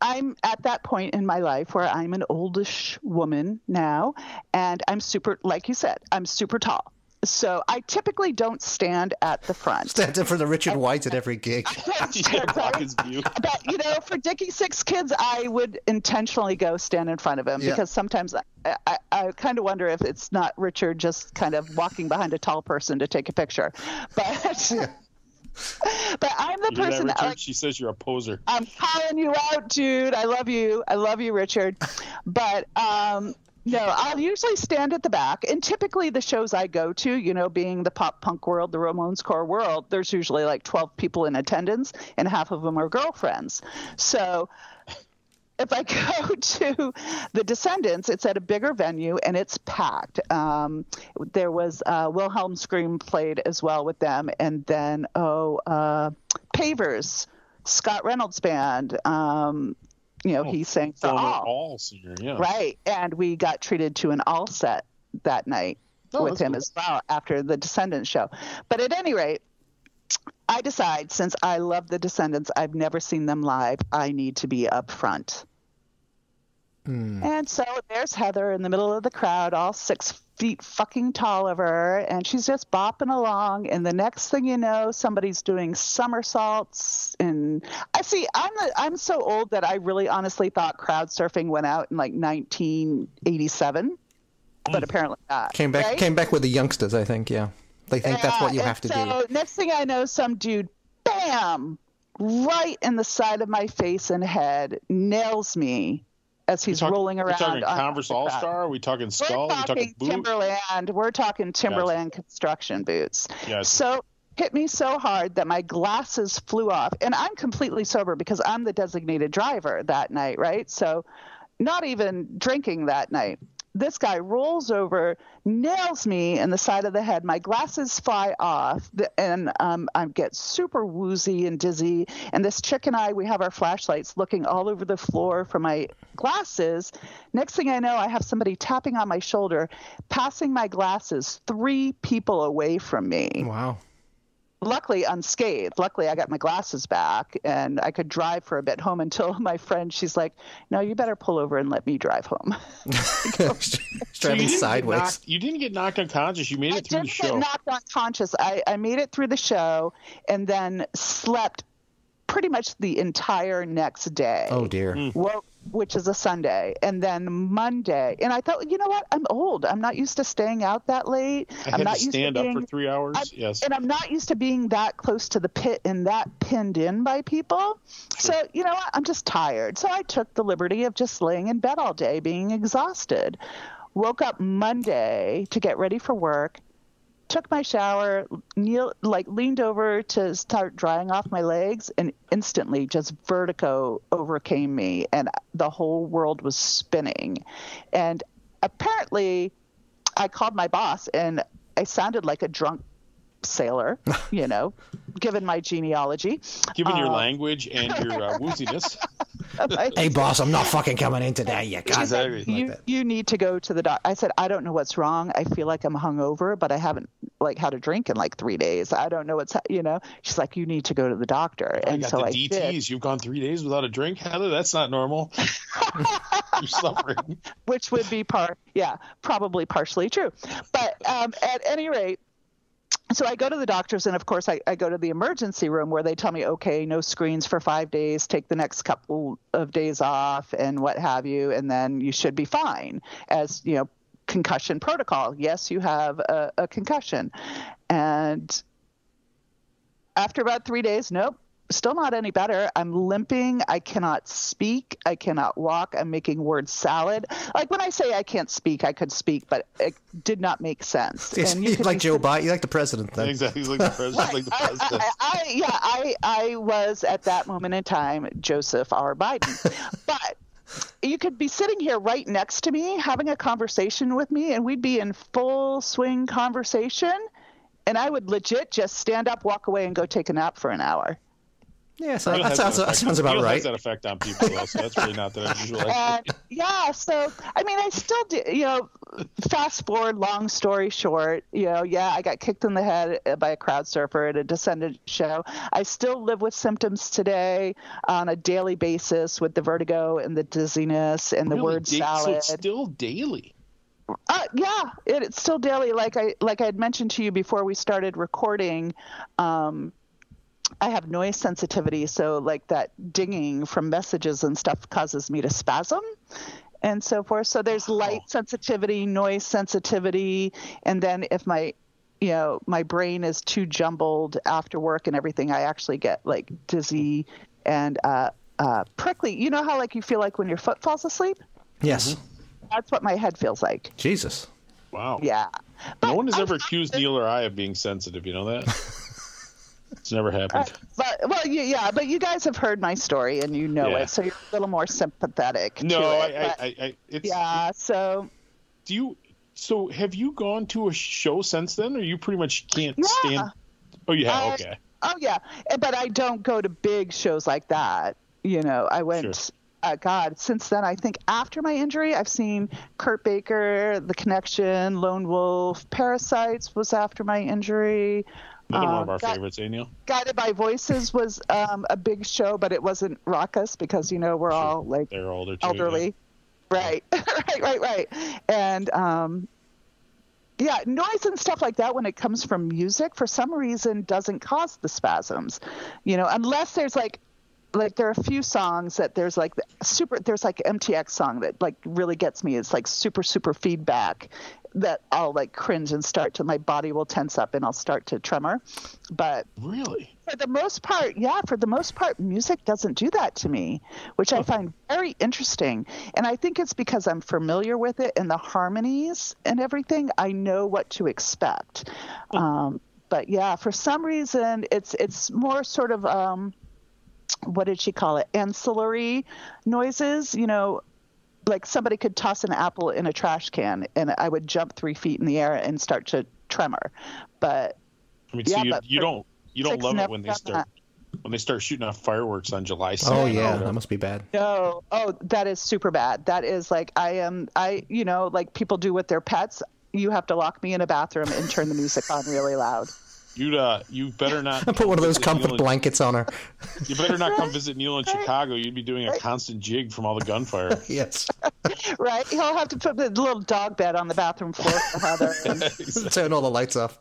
I'm at that point in my life where I'm an oldish woman now, and I'm super, like you said, I'm super tall. So I typically don't stand at the front. Stand in for the Richard White at every gig. Yeah, block his view. but you know, for Dickie Six Kids, I would intentionally go stand in front of him Yeah. because sometimes I, I, I kind of wonder if it's not Richard just kind of walking behind a tall person to take a picture. But but I'm the You hear that, person that Richard? like, she says you're a poser. I'm calling you out, dude. I love you. I love you, Richard. But um, no, I'll usually stand at the back. And typically, the shows I go to, you know, being the pop punk world, the Ramones core world, there's usually like 12 people in attendance, and half of them are girlfriends. So if I go to the Descendents, it's at a bigger venue and it's packed. Um, there was uh, Wilhelm Scream played as well with them, and then oh, uh, Pavers, Scott Reynolds band. Um, you know, Oh, he sang for Former all, all singer, yeah. right? And we got treated to an all set that night Oh, with him cool. as well after the Descendents show. But at any rate. I decide since I love the Descendents, I've never seen them live. I need to be up front. Hmm. And so there's Heather in the middle of the crowd, all six feet fucking tall of her, and she's just bopping along. And the next thing you know, somebody's doing somersaults. And I see, I'm the, I'm so old that I really honestly thought crowd surfing went out in like 1987, but mm. apparently not. Came back right? came back with the youngsters, I think, yeah. They think that's what you have to and do. so Next thing I know, some dude, bam, right in the side of my face and head, nails me as he's Talk- rolling We're around. talking on Converse All. Star. Are we talking Skull? We're Are we talking talking? Timberland. We're talking Timberland construction boots. Yes. So hit me so hard that my glasses flew off, and I'm completely sober because I'm the designated driver that night, right? So not even drinking that night. This guy rolls over, nails me in the side of the head. My glasses fly off, and um, I get super woozy and dizzy. And this chick and I, we have our flashlights looking all over the floor for my glasses. Next thing I know, I have somebody tapping on my shoulder, passing my glasses three people away from me Wow. Luckily unscathed. Luckily, I got my glasses back and I could drive for a bit home until my friend, she's like, No, you better pull over and let me drive home. So you Driving didn't get sideways. knocked- you didn't get knocked unconscious. You made I it through the didn't get show. knocked unconscious. I, I made it through the show and then slept pretty much the entire next day. Oh dear. Hmm. Woke, which is a Sunday, and then Monday. And I thought, you know what? I'm old. I'm not used to staying out that late. I am had not to used stand to up for three hours. I'm- yes. And I'm not used to being that close to the pit and that pinned in by people. So, you know what? I'm just tired. So I took the liberty of just laying in bed all day, being exhausted. Woke up Monday to get ready for work. Took my shower, kneel, like leaned over to start drying off my legs, and instantly just vertigo overcame me, and the whole world was spinning. And apparently, I called my boss, and I sounded like a drunk sailor, you know, given my genealogy. Given your uh, language and your uh, wooziness. Hey boss, I'm not fucking coming in today. You got Exactly. you, that. you need to go to the doc. I said, I don't know what's wrong. I feel like I'm hungover, but I haven't like had a drink in like three days. I don't know what's, you know. She's like, you need to go to the doctor, I and got so the I DTs. did, You've gone three days without a drink, Heather. That's not normal. You're suffering. which would be part, yeah, probably partially true. But um, at any rate, so I go to the doctors, and of course, I, I go to the emergency room where they tell me, okay, no screens for five days, take the next couple of days off, and what have you, and then you should be fine. As you know, concussion protocol. Yes, you have a, a concussion, and after about three days, nope. Still not any better. I'm limping. I cannot speak. I cannot walk. I'm making word salad. Like when I say I can't speak, I could speak, but it did not make sense. And you could like Joe Biden. You like the president then. Exactly. He's like the president. Like the I, president. I, I, yeah, I, I was at that moment in time Joseph R. Biden. but you could be sitting here right next to me having a conversation with me, and we'd be in full swing conversation. And I would legit just stand up, walk away, and go take a nap for an hour. Yeah, so that sounds that that sounds about right. has that effect on people, though, so that's really not that unusual. And yeah, so I mean, I still do. You know, fast forward, long story short, you know, yeah, I got kicked in the head by a crowd surfer at a Descendent show. I still live with symptoms today on a daily basis with the vertigo and the dizziness and the word da- salad. So it's still daily. Uh, yeah, it, it's still daily. Like I like I had mentioned to you before we started recording. Um, I have noise sensitivity, so like that dinging from messages and stuff causes me to spasm and so forth. So there's light sensitivity, noise sensitivity, and then if my you know my brain is too jumbled after work and everything, I actually get like dizzy and uh, uh, prickly. You know how like you feel like when your foot falls asleep? Yes. That's what my head feels like. Jesus. Wow. Yeah. No one has I- ever accused Neil or I of being sensitive. You know that? it's never happened. But well, you, yeah, but you guys have heard my story and you know Yeah. it, so you're a little more sympathetic. no, to I, it. I, I, I, it's. yeah. So Do you? So have you gone to a show since then, or you pretty much can't Yeah. stand? Oh, yeah. I- okay. Oh yeah, but I don't go to big shows like that. You know, I went. Sure. Uh, God, since then, I think after my injury, I've seen Kurt Baker, The Connection, Lone Wolf, Parasites was after my injury. Another one Um, of our Gu- favorites, Neil? Guided by Voices was um, a big show, but it wasn't raucous because you know we're all like They're older too. elderly. Right, right, right, right. And um, yeah, noise and stuff like that when it comes from music, for some reason, doesn't cause the spasms. You know, unless there's like like there are a few songs that there's like super there's like MTX song that like really gets me. It's like super super feedback that I'll like cringe and start to my body will tense up and I'll start to tremor. But Really? for the most part, yeah, for the most part, music doesn't do that to me, which I find very interesting. And I think it's because I'm familiar with it and the harmonies and everything. I know what to expect. Um, but yeah, for some reason, it's it's more sort of um, what did she call it? Ancillary noises. You know, like somebody could toss an apple in a trash can, and I would jump three feet in the air and start to tremor. But I mean, Yeah, so you, but you don't you don't love it when they done start when they start shooting off fireworks on July 2nd. Oh yeah, that must be bad. No, oh, that is super bad. That is like I am. I you know like people do with their pets. You have to lock me in a bathroom and turn the music on really loud. You'd uh, you better not Put one of those comfort Neil in- blankets on her. You better not come visit Neil in Chicago. You'd be doing a constant jig from all the gunfire. yes. Right? He'll have to put the little dog bed on the bathroom floor for Heather. And Turn all the lights off.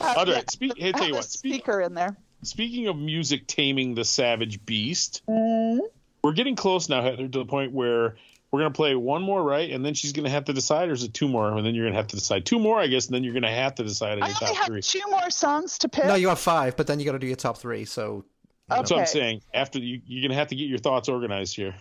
have, All yeah, right, speak, hey, tell you what. Speaker in there. speaking of music taming the savage beast, Mm-hmm. we're getting close now, Heather, to the point where we're gonna play one more, right? And then she's gonna have to decide, or is it two more? And then you're gonna have to decide two more, I guess, and then you're gonna have to decide on I your only top have three. two more songs to pick. No, you have five, but then you got to do your top three. So That's what I'm saying. After you, you're gonna have to get your thoughts organized here.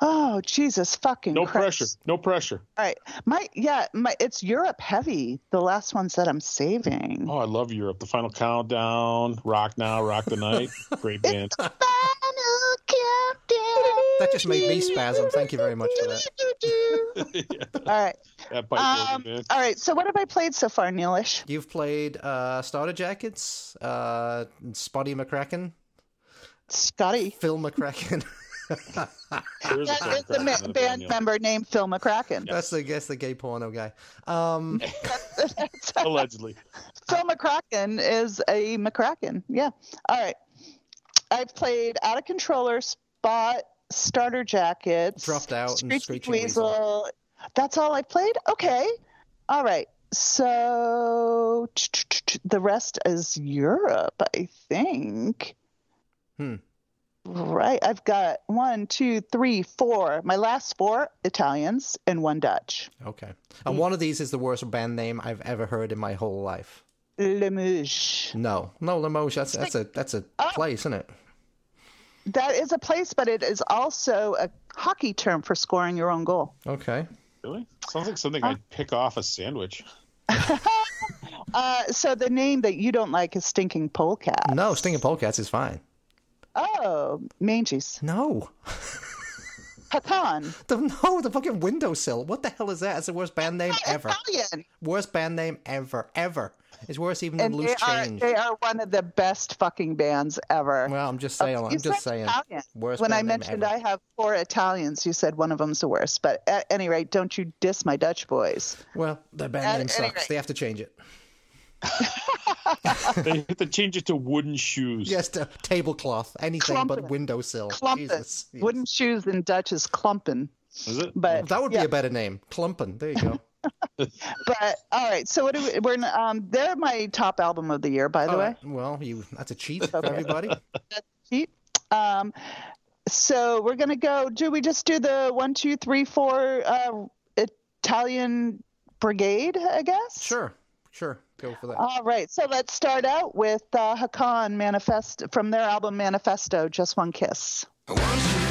Oh Jesus fucking No Christ. pressure. No pressure. All right, my yeah, my it's Europe heavy. The last ones that I'm saving. Oh, I love Europe. The final countdown, rock now, rock the night. Great band. Final countdown. that just made me spasm. Thank you very much for that. All right. That um, me, all right. So what have I played so far, Neilish? You've played uh, Starter Jackets, uh, Spotty McCracken, Scotty. Phil McCracken. There's a That Phil is the ma- band yeah. member named Phil McCracken. that's the guess the gay porno guy. Um, Allegedly. Phil McCracken is a McCracken. Yeah. All right. I've played Outta Controller, Spot, Starter Jackets, Dropped Out, Screeching Weasel. Weasel. That's all I played. Okay. All right. So the rest is Europe, I think. Hmm. Right. I've got one, two, three, four. My last four Italians and one Dutch. okay. And one of these is the worst band name I've ever heard in my whole life. Limoges. No, no, Limoges. That's that's a that's a Oh. place, isn't it? That is a place, but it is also a hockey term for scoring your own goal. Okay. Really? Sounds like something I'd pick off a sandwich. Uh, so the name that you don't like is Stinking Polecat. No, Stinking Polecats is fine. Oh, Manges. No, Pecan. the, no, the fucking windowsill. What the hell is that? It's the worst band name ever. Italian. Worst band name ever, ever. It's worse even than And Loose they are, Change. they are one of the best fucking bands ever. Well, I'm just oh, saying. You I'm just said saying. Italian. Worst when I band name mentioned ever. I have four Italians, you said one of them's the worst. But at any rate, don't you diss my Dutch boys. Well, their band At name sucks. rate. They have to change it. They have to change it to wooden shoes. Yes, to tablecloth, anything but Clumpin'. windowsill. Clumpin. Jesus. Yes. Wooden shoes in Dutch is klumpen. Is it? But That would yeah. be a better name. Clumpin. There you go. But all right, so what do we, we're um they're my top album of the year, by the All way. Well, you that's a cheat for everybody. Cheap. Um, so we're gonna go. Do we just do the one, two, three, four uh, Italian brigade? I guess. Sure, sure. Go for that. All right. So let's start out with uh, Hakan Manifest from their album Manifesto. Just one kiss. Once you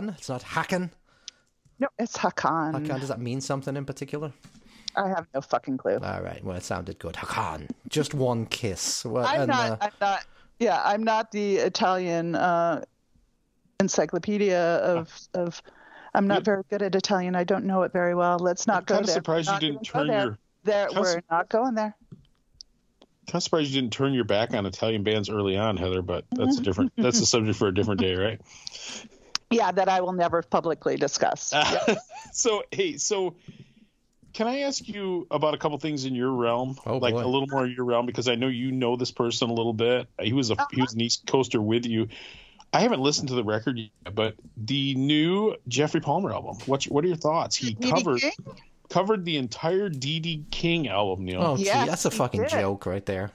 Hakan. It's not Hakan. No, it's Hakan. Hakan. Does that mean something in particular? I have no fucking clue. All right. Well, it sounded good. Hakan. Just one kiss. Well, I'm and, not. uh, I'm not. Yeah, I'm not the Italian uh, encyclopedia of of. I'm not very good at Italian. I don't know it very well. Let's not I'm go kinda there. surprised you Not didn't gonna turn there. your- There, we're su- not going there. Kind of surprised you didn't turn your back on Italian bands early on, Heather. But that's a different. that's a subject for a different day, right? Yeah, that I will never publicly discuss. Uh, so hey, so can I ask you about a couple things in your realm, Oh, like boy. a little more in your realm, because I know you know this person a little bit. He was a uh-huh. he was an East Coaster with you. I haven't listened to the record yet, but the new Geoffrey Palmer album. What what are your thoughts? He Dee Dee covered King? covered the entire Dee Dee King album, Neil. oh, gee, that's a fucking joke right there.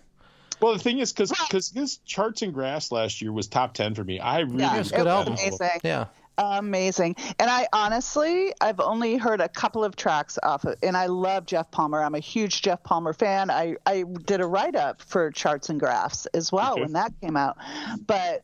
Well, the thing is, because because his Charts and Graphs last year was top ten for me. I really Yeah, It's a it good was album. amazing. Yeah. Amazing. And I honestly, I've only heard a couple of tracks off of it, and I love Geoff Palmer. I'm a huge Geoff Palmer fan. I, I did a write up for Charts and Graphs as well Okay. when that came out. But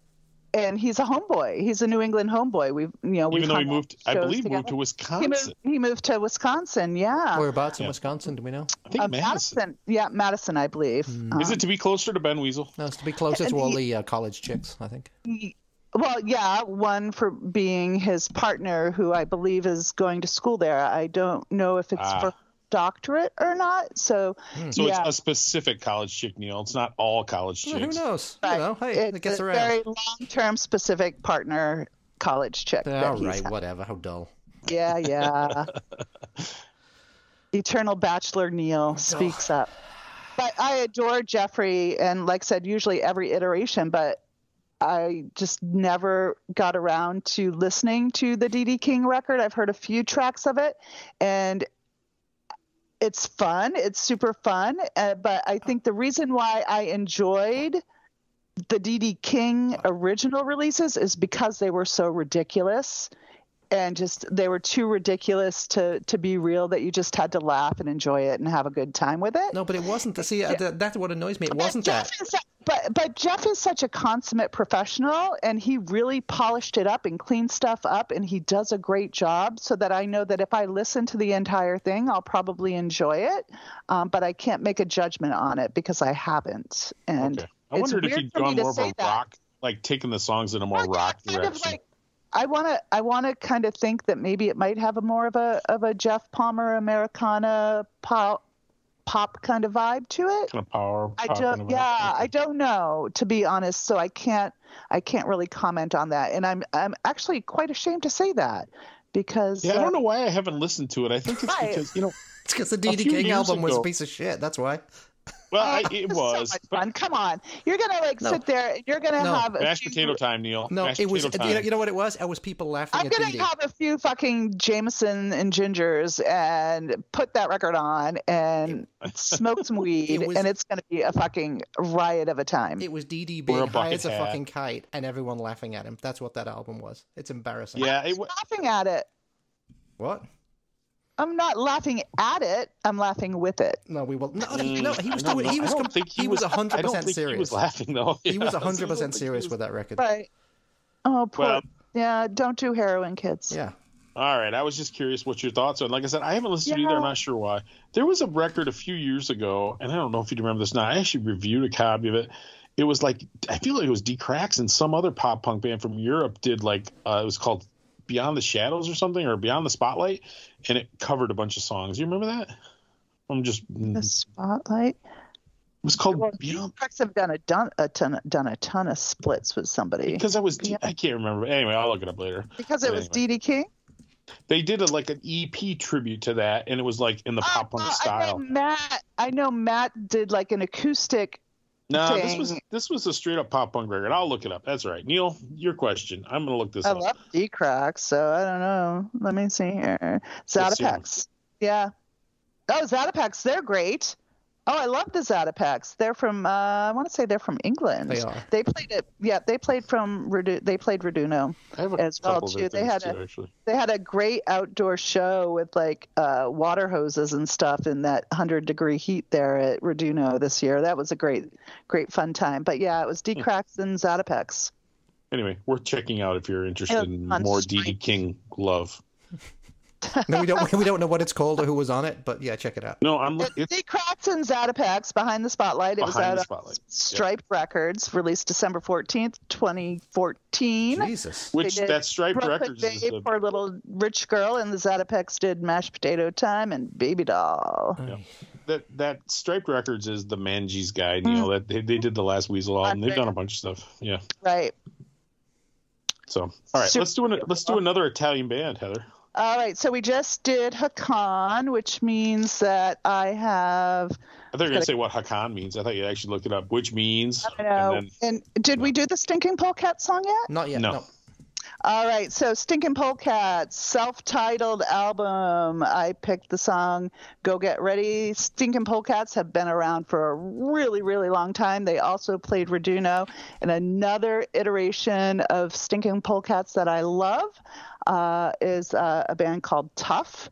and he's a homeboy. He's a New England homeboy. We've you know we've even though he moved, I believe together. moved to He Wisconsin. moved, he moved to Wisconsin. Yeah. Whereabouts in Wisconsin? Do we know? I think Uh, Madison. Madison. Yeah, Madison, I believe. Um, Is it to be closer to Ben Weasel? No, it's to be closer And to all the uh, college chicks. I think. Well, yeah, one for being his partner, who I believe is going to school there. I don't know if it's Ah. for doctorate or not. So, hmm. So yeah, it's a specific college chick, Neil. It's not all college Well, who knows? but You know, hey, it it's gets a around. very long-term specific partner college chick. that All he's right, had. whatever. How dull. Yeah, yeah. Eternal Bachelor Neil speaks up. But I adore Jeffrey, and like I said, usually every iteration, but I just never got around to listening to the Dee Dee King record. I've heard a few tracks of it, and it's fun. It's super fun. Uh, but I think the reason why I enjoyed the Dee Dee King original releases is because they were so ridiculous and just they were too ridiculous to to be real that you just had to laugh and enjoy it and have a good time with it. No, but it wasn't. See, uh, that, that's what annoys me. It wasn't that. But but Jeff is such a consummate professional, and he really polished it up and cleaned stuff up, and he does a great job. So that I know that if I listen to the entire thing, I'll probably enjoy it. Um, but I can't make a judgment on it because I haven't. And Okay. I it's wondered if weird you'd gone to more of say a that. rock, like taking the songs in a more Well, rock direction. like- I want to I want to kind of think that maybe it might have a more of a of a Geoff Palmer Americana pop pop kind of vibe to it. kind of power. I don't yeah. I don't know to be honest, so I can't I can't really comment on that. And I'm I'm actually quite ashamed to say that because Yeah, I uh, don't know why I haven't listened to it. I think it's Right. because you know, It's because the A Dee Dee few King album was a piece of shit. That's why. Well, uh, I, oh, it was. so much but fun. Come on. You're going to like No. sit there and you're going to No. have a mashed few- potato time, Neil. No, Mashed it was. potato You know, you know what it was? It was people laughing at you. I'm at gonna Dee Dee. have a few fucking Jameson and gingers and put that record on and smoke some weed, It was- and it's gonna be a fucking riot of a time. It was Dee Dee Wear a being high as a hat. fucking kite and everyone laughing at him. That's what that album was. It's embarrassing. yeah, it, wa- laughing at it. What? I'm not laughing at it. I'm laughing with it. No, we will. No, no, Mm, no he was I don't doing. He was. I don't com- think he was hundred I don't percent think serious. He was laughing though. He was Yeah, I hundred don't percent he serious was- with that record. Right. Oh, poor. Well- yeah, don't do heroin, kids. Yeah. All right, I was just curious what your thoughts are. Like I said, I haven't listened to it either. I'm not sure why. There was a record a few years ago, and I don't know if you remember this now. I actually reviewed a copy of it. It was like I feel like it was Dee Cracks and some other pop punk band from Europe did like uh, it was called Beyond the Shadows or something or Beyond the Spotlight, and it covered a bunch of songs. You remember that? I'm just The spotlight. It was called Well, Beyond Cracks have done a done a ton done a ton of splits with somebody because I was Yeah. I can't remember. Anyway, I'll look it up later. because it But was anyway. DD King. They did a, like an EP tribute to that, and it was like in the ah, pop punk I style. know Matt. I know Matt did like an acoustic. No, this was this was a straight up pop punk record. I'll look it up. That's right, Neil. Your question. I'm gonna look this I up. love Dee Cracks, so I don't know. Let me see here. Zatopeks. Yeah. Oh, Zatopeks. They're great. Oh, I love the Zatopeks. They're from. Uh, I want to say they're from England. They are. They played it. Yeah, they played from. Redu- They played Raduno. I have a as well, too. They had too, a- actually. They had a great outdoor show with like uh, water hoses and stuff in that hundred degree heat there at Raduno this year. That was a great, great fun time. But yeah, it was Dee Hmm. Cracks and Zatopeks. Anyway, worth checking out if you're interested in more Stripe. Dee Dee King love. No, we don't. We don't know what it's called or who was on it, but yeah, check it out. No, I'm. It's It's, the Cracks and Zatopeks behind the spotlight. It was Behind out the on Spotlight. Striped Records, released December fourteenth, twenty fourteen. Jesus. which They did that Striped Brooklyn Records is Babe, the, Poor Little Rich Girl, and the Zatopeks did Mashed Potato Time and Baby Doll. Yeah. that that Striped Records is the Manji's guide. You know that they, they did the last Weasel album. They've done a bunch of stuff. Yeah. Right. So all right, Super let's do an, let's do another Italian band, Heather. All right. So we just did Hakan, which means that I have. I thought you were gonna say what Hakan means. I thought you actually looked it up, which means. I know. And And, then, did we do the Stinking Polecat song yet? Not yet. No. No. All right, so Stinking Polecat, self-titled album. I picked the song "Go Get Ready." Stinking Polecats have been around for a really, really long time. They also played Raduno, and another iteration of Stinking Polecats that I love uh, is uh, a band called Tough.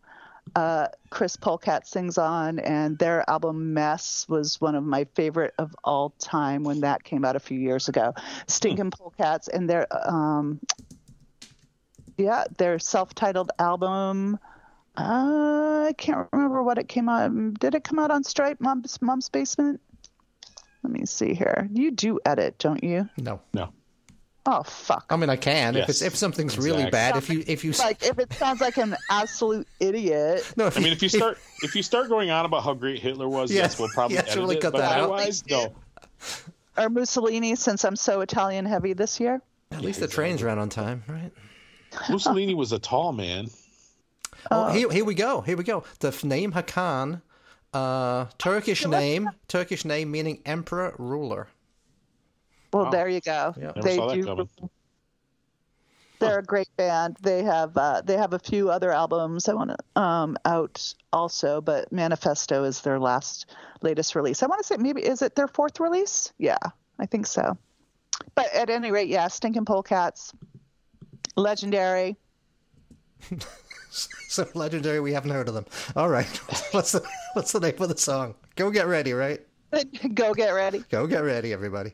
Uh, Chris Polecat sings on, and their album "Mess" was one of my favorite of all time when that came out a few years ago. Stinking Polecats and their um, yeah, their self-titled album. Uh, I can't remember what it came out. Did it come out on Stripe, Mom's, Mom's Basement? Let me see here. You do edit, don't you? No. no. Oh fuck! I mean, I can if it's if something's really Exactly. bad. If you if you Like if it sounds like an absolute idiot. no, if I mean, if you start if you start going on about how great Hitler was, Yeah. yes, we'll probably Yes, edit really it, cut but that out. otherwise, no. Or Mussolini, since I'm so Italian heavy this year. at least the trains ran on time, right? Mussolini was a tall man. Oh, here, here we go. Here we go. The name Hakan, uh, Turkish name, Turkish name meaning emperor ruler. Well, there you go. Yeah. They do. They're a great band. They have uh, they have a few other albums I want to um, out also, but Manifesto is their last latest release. I want to say maybe is it their fourth release? Yeah, I think so. But at any rate, yeah, Stinking Polecats, legendary. So legendary, we haven't heard of them. All right, what's the what's the name of the song? Go get ready, right? Go get ready. Go get ready, everybody.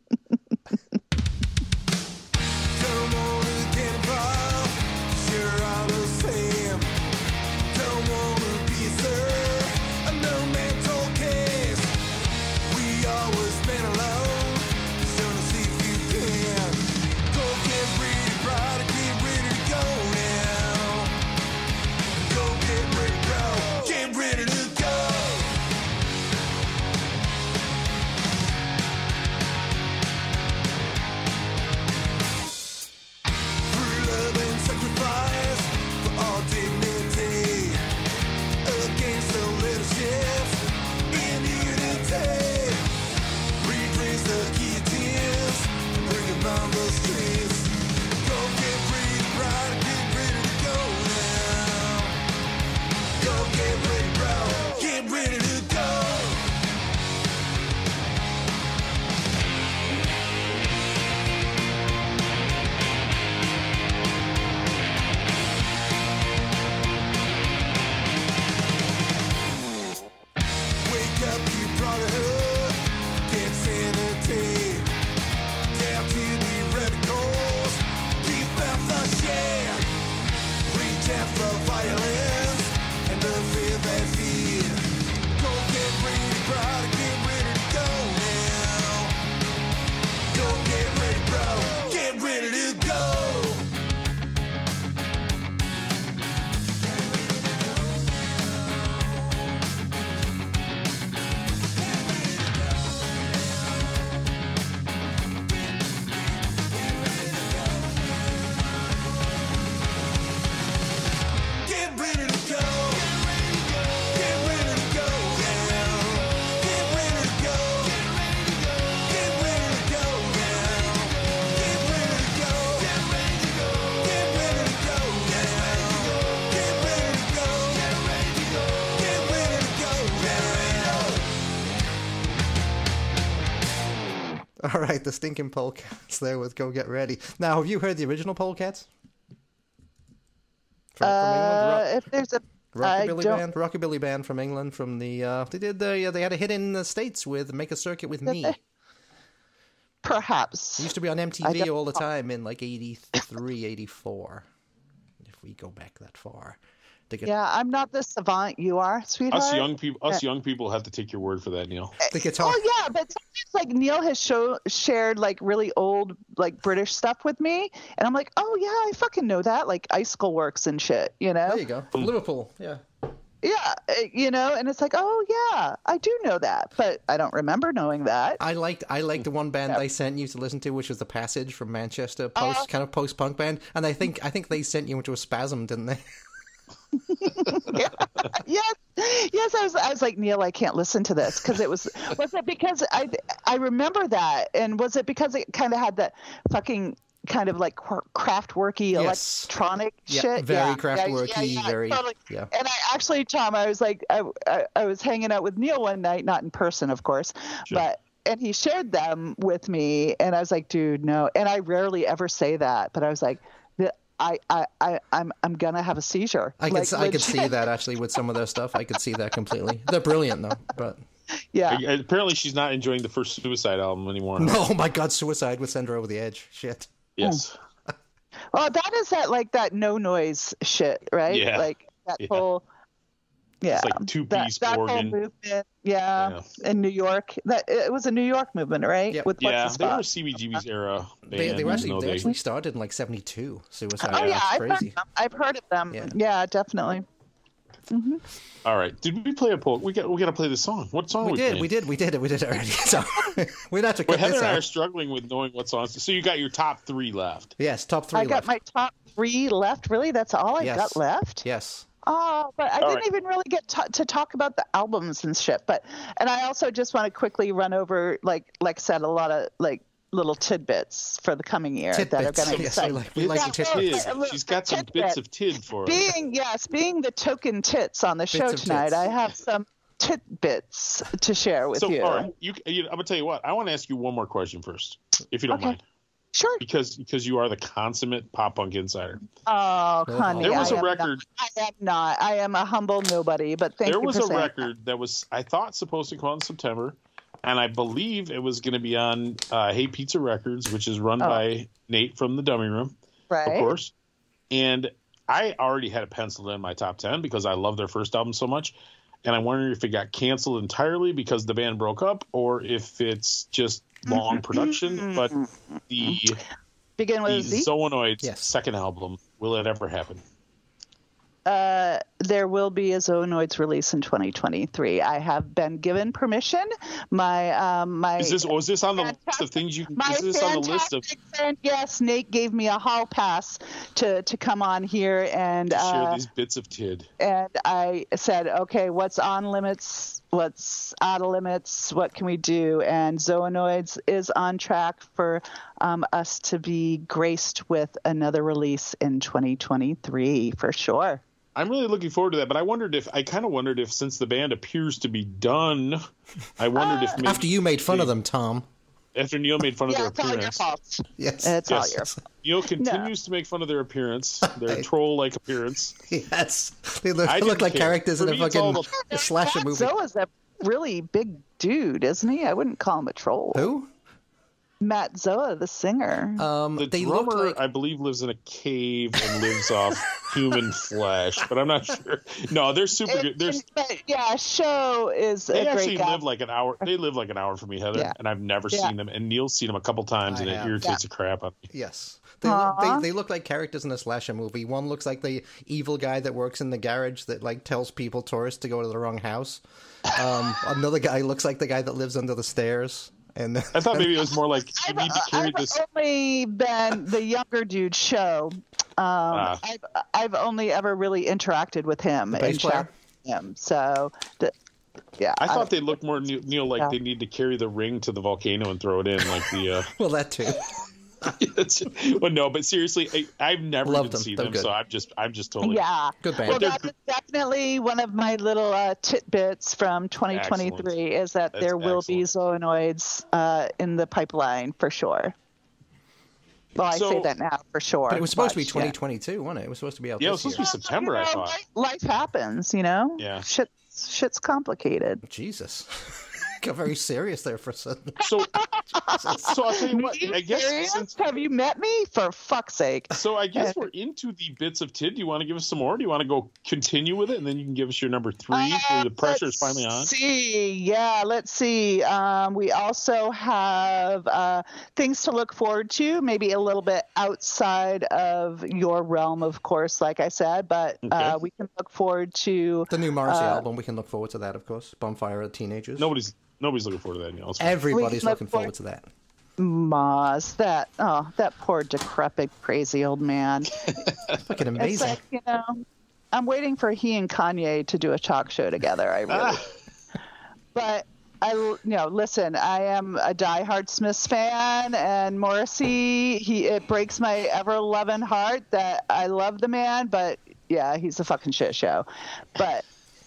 the stinking polecats there with "Go Get Ready." Now, have you heard the original polecats? From, Uh, if there's a, rockabilly band, rockabilly band from England. From the uh, they did the they had a hit in the states with "Make a Circuit with Me." perhaps. It used to be on MTV all the time in like 83, 84. If we go back that far. To get Yeah, I'm not the savant you are, sweetheart. Us young people, us young people have to take your word for that, Neil. the guitar. Oh yeah, but sometimes like Neil has show, shared like really old like British stuff with me, and I'm like, oh yeah, I fucking know that, like Icicle Works and shit, you know? There you go. from Liverpool. Yeah. Yeah, uh, you know, and it's like, oh yeah, I do know that, but I don't remember knowing that. I liked I liked the one band I sent you to listen to, which was the Passage from Manchester, post Uh-huh. kind of post punk band, and I think I think they sent you into a spasm, didn't they? yes, yes. I was, I was like Neil, I can't listen to this because it was. Was it because I, I remember that, and was it because it kind of had that fucking kind of like craft worky Yes. electronic Yeah, shit? very yeah, craft yeah, worky, yeah, yeah, very- totally. yeah. And I actually, Tom, I was like, I, I, I was hanging out with Neil one night, not in person, of course, but. And he shared them with me, and I was like, "Dude, no." And I rarely ever say that, but I was like, "The- "I, I, I, I'm, I'm gonna have a seizure." I could Like, s I could see that actually with some of their stuff. I could see that completely. They're brilliant though, but Yeah. Uh, apparently, she's not enjoying the first Suicide album anymore. oh my god, Suicide would send her over the edge. Shit. Yes. Oh. Well, that is that like that no noise shit, right? Yeah. Like that Yeah. whole. Yeah, like two-piece that, that whole organ. movement. Yeah, in New York. That it was a New York movement, right? Yep. With what's Yeah, his they were a? CBGB's uh, era. They, band, they were actually they they- actually started in like '72. Suicide. Oh uh, yeah, That's I've heard crazy. them. I've heard of them. Yeah. Yeah, definitely. Mm-hmm. All right, did we play a poll? We got we got to play the song. What song? We are we did, playing? we did, we did it, we did it already. So we'd have to Well, cut Heather this and I are struggling with knowing what songs. So you got your top three left. Yes, top three I got my top three left. Really, that's all I Yes. got left. Yes. Oh, but I All didn't right. even really get to to talk about the albums and shit. But and I also just want to quickly run over, like like I said, a lot of like little tidbits for the coming year that are going to Yes, excite. we like we like Yeah, the tidbits. well, Tid. She's got some tidbit. bits of tid for us. being yes, being the token tits on the show tonight, tits. I have some tidbits to share with So, you. all right, you, you, I'm gonna tell you what. I want to ask you one more question first, if you don't Okay. mind, Sure. because because you are the consummate pop punk insider. Oh, honey, There was I a record. Not, I am not. I am a humble nobody. But thank you. there was for a record that was I thought supposed to come out in September, and I believe it was going to be on uh, Hey Pizza Records, which is run Oh. by Nate from the Dummy Room, right. of course. And I already had a penciled in my top ten because I love their first album so much, and I wondered if it got canceled entirely because the band broke up, or if it's just long mm-hmm. production. But mm-hmm. the Begin the with a Z. Zoonoids Yes. second album, will it ever happen? Uh, there will be a Zoonoids release in 2023. I have been given permission. My um, my Is this was this on the list of things you? my Is this on the list of friend, yes, Nate gave me a hall pass to to come on here and share uh, these bits of tid? and I said, okay, what's on limits? What's out of limits? What can we do? And Zoonoids is on track for um, us to be graced with another release in 2023 for sure. I'm really looking forward to that, but I wondered if I kind of wondered if since the band appears to be done, I wondered if uh, maybe After you made fun of them, Tom. after Neil made fun of their it's all your appearance, fault. Yes. It's all your fault. Neil continues to make fun of their appearance, their Hey. troll-like appearance. Yes. They look, I they look like care. characters For in a me, it's fucking about- slasher Matt movie. Zoa's a really big dude, isn't he? I wouldn't call him a troll. Who? Matt Zoa, the singer. Um, The they look drummer, like I believe, lives in a cave and lives off human flesh, but I'm not sure. No, they're super It- good. They're, yeah, show is they a actually great guy. live like an hour. They live like an hour from me, Heather, Yeah. and I've never Yeah. seen them. And Neil's seen them a couple times, I and it have. irritates the crap out of me. yes. They look, they, they look like characters in a slasher movie. One looks like the evil guy that works in the garage that like tells people tourists to go to the wrong house. Um, another guy looks like the guy that lives under the stairs. And I thought maybe it was more like you need to carry I've this. only been the younger dude show. Um, Ah. I've I've only ever really interacted with him bass and chatted him. So, the, yeah, I thought don't- they looked more Neil, Neil like Yeah. they need to carry the ring to the volcano and throw it in, like the. Uh, well, that too. It's- well, no, but seriously, I, I've never Loved even them. seen They're them, good. so I'm just, I'm just totally. Yeah. Good band. Well, that is definitely one of my little uh, tidbits from 2023 Excellent. is that That's there will be zoonoids uh, in the pipeline for sure. Well, I So- say that now for sure. But it was supposed to be yeah. 2022, wasn't it? It was supposed to be out Yeah, it this was year. supposed to be September. I You know, thought. Life, life happens, you know. Yeah. Shit, shit's complicated. Jesus. Got very serious there for a second. So, so I'll tell you what. You I guess serious? since Have you met me? For fuck's sake. so, I guess we're into the bits of tid. Do you want to give us some more? Do you want to go continue with it, and then you can give us your number three, where the pressure is let's finally on? See, yeah, let's see. Um, we also have uh, things to look forward to, maybe a little bit outside of your realm, of course, like I said, but uh, we can look forward to. The new Morrissey Uh, album, we can look forward to that, of course. Bonfire of Teenagers. Nobody's nobody's looking forward to that. You know. Everybody's We looking look forward to that. Moz, that oh, that poor decrepit, crazy old man. Fucking amazing. like you know, I'm waiting for he and Kanye to do a talk show together. I really, Ah, but I, you know, listen, I am a diehard Smiths fan, and Morrissey, he it breaks my ever loving heart that I love the man, but yeah, he's a fucking shit show. But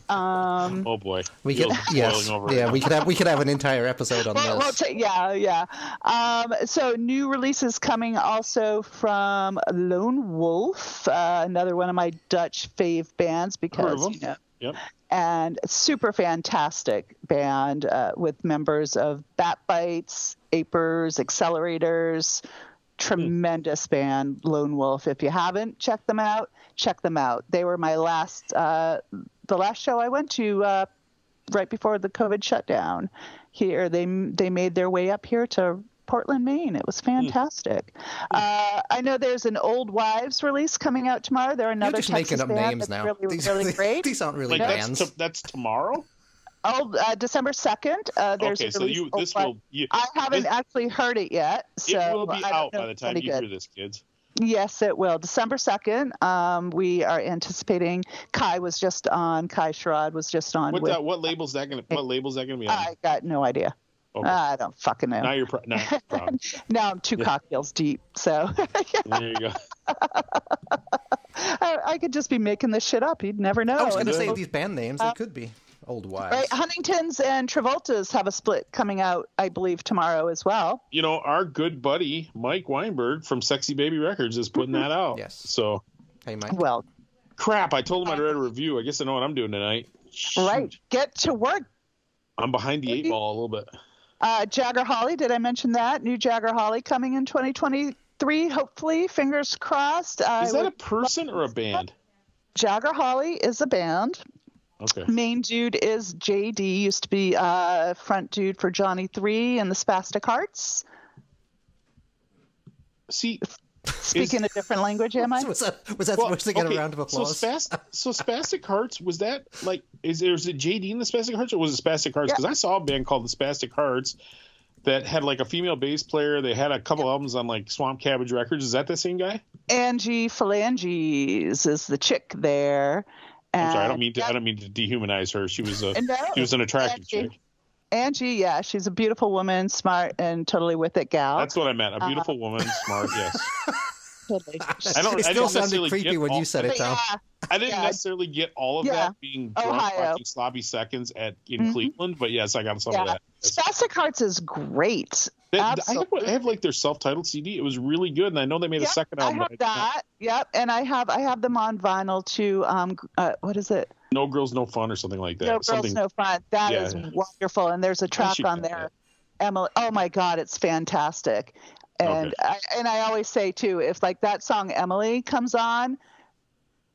um, oh boy, we could, yes, over. yeah, we could have we could have an entire episode on Well, we'll this. ta- yeah, yeah. Um, so new releases coming also from Lone Wolf, uh, another one of my Dutch fave bands because them. you know, Yep. and super fantastic band uh, with members of Bat Bites, Apers, Accelerators. Tremendous band, Lone Wolf. If you haven't checked them out, check them out. They were my last, uh, the last show I went to uh, right before the COVID shutdown. Here, they they made their way up here to Portland, Maine. It was fantastic. Uh, I know there's an Old Wives release coming out tomorrow. They're You're another just Texas making up band names that's now. Really, these, really great. these aren't really Like bands. that's to, that's tomorrow. Oh, uh, December second. Uh, there's Okay, a so you this will you, I haven't this- actually heard it yet, so it will be I don't out know by if the it's time any you good. hear this, kids. Yes, it will. December 2nd, um, we are anticipating. Kai was just on, Kai Sherrod was just on. What with, that, what label's that gonna what label's that gonna be on? I got no idea. Okay. I don't fucking know. now you're pr- now you're proud. now I'm two cocktails deep, so There you go. I, I could just be making this shit up. You'd never know. I was going to say these band names. They could be old wives. Right, Huntingtons and Travoltas have a split coming out, I believe, tomorrow as well. You know, our good buddy Mike Weinberg from Sexy Baby Records is putting that out. Yes. So Hey, Mike. Well, crap, I told him I'd read a review. I guess I know what I'm doing tonight. right, get to work. I'm behind the eight ball a little bit. Uh, Jagger Holly, did I mention that? New Jagger Holly coming in 2023, hopefully. Fingers crossed. I Is that a person or a band? Jagger Holly is a band. Okay. Main dude is JD, used to be uh, front dude for Johnny 3 and the Spastic Hearts. See, Speaking a different language, am I? Was that, was that well, supposed to get okay, a round of applause? So, spast- so Spastic Hearts was that like is there is it JD in the Spastic Hearts or was it Spastic Hearts? Yeah. Because I saw a band called the Spastic Hearts that had like a female bass player. They had a couple albums on like Swamp Cabbage Records. Is that the same guy? Angie Phalanges is the chick there. I'm sorry, I don't mean to. I don't mean to dehumanize her. She was a. No, she was an attractive Angie. chick. Angie, yeah, she's a beautiful woman, smart and totally with it gal. That's what I meant. A beautiful um, woman, smart. Yes. Totally. I don't. it I still sounded creepy when you said it, But Tom. yeah, I didn't Yeah. necessarily get all of Yeah. that being drunk Ohio. watching sloppy seconds at in Mhm. Cleveland, but yes, I got some of that. Yes. Spastic Hearts is great. They- I, have, I have like their self-titled CD. It was really good, and I know they made a second I album. have I did not- that. Yep, and I have I have them on vinyl too. Um, uh, what is it? No girls, no fun, or something like that. No girls, something. no fun. That Yeah, is wonderful, and there's a track on get there. Emily, oh my God, it's fantastic. And Okay. I, and I always say too, if like that song Emily comes on,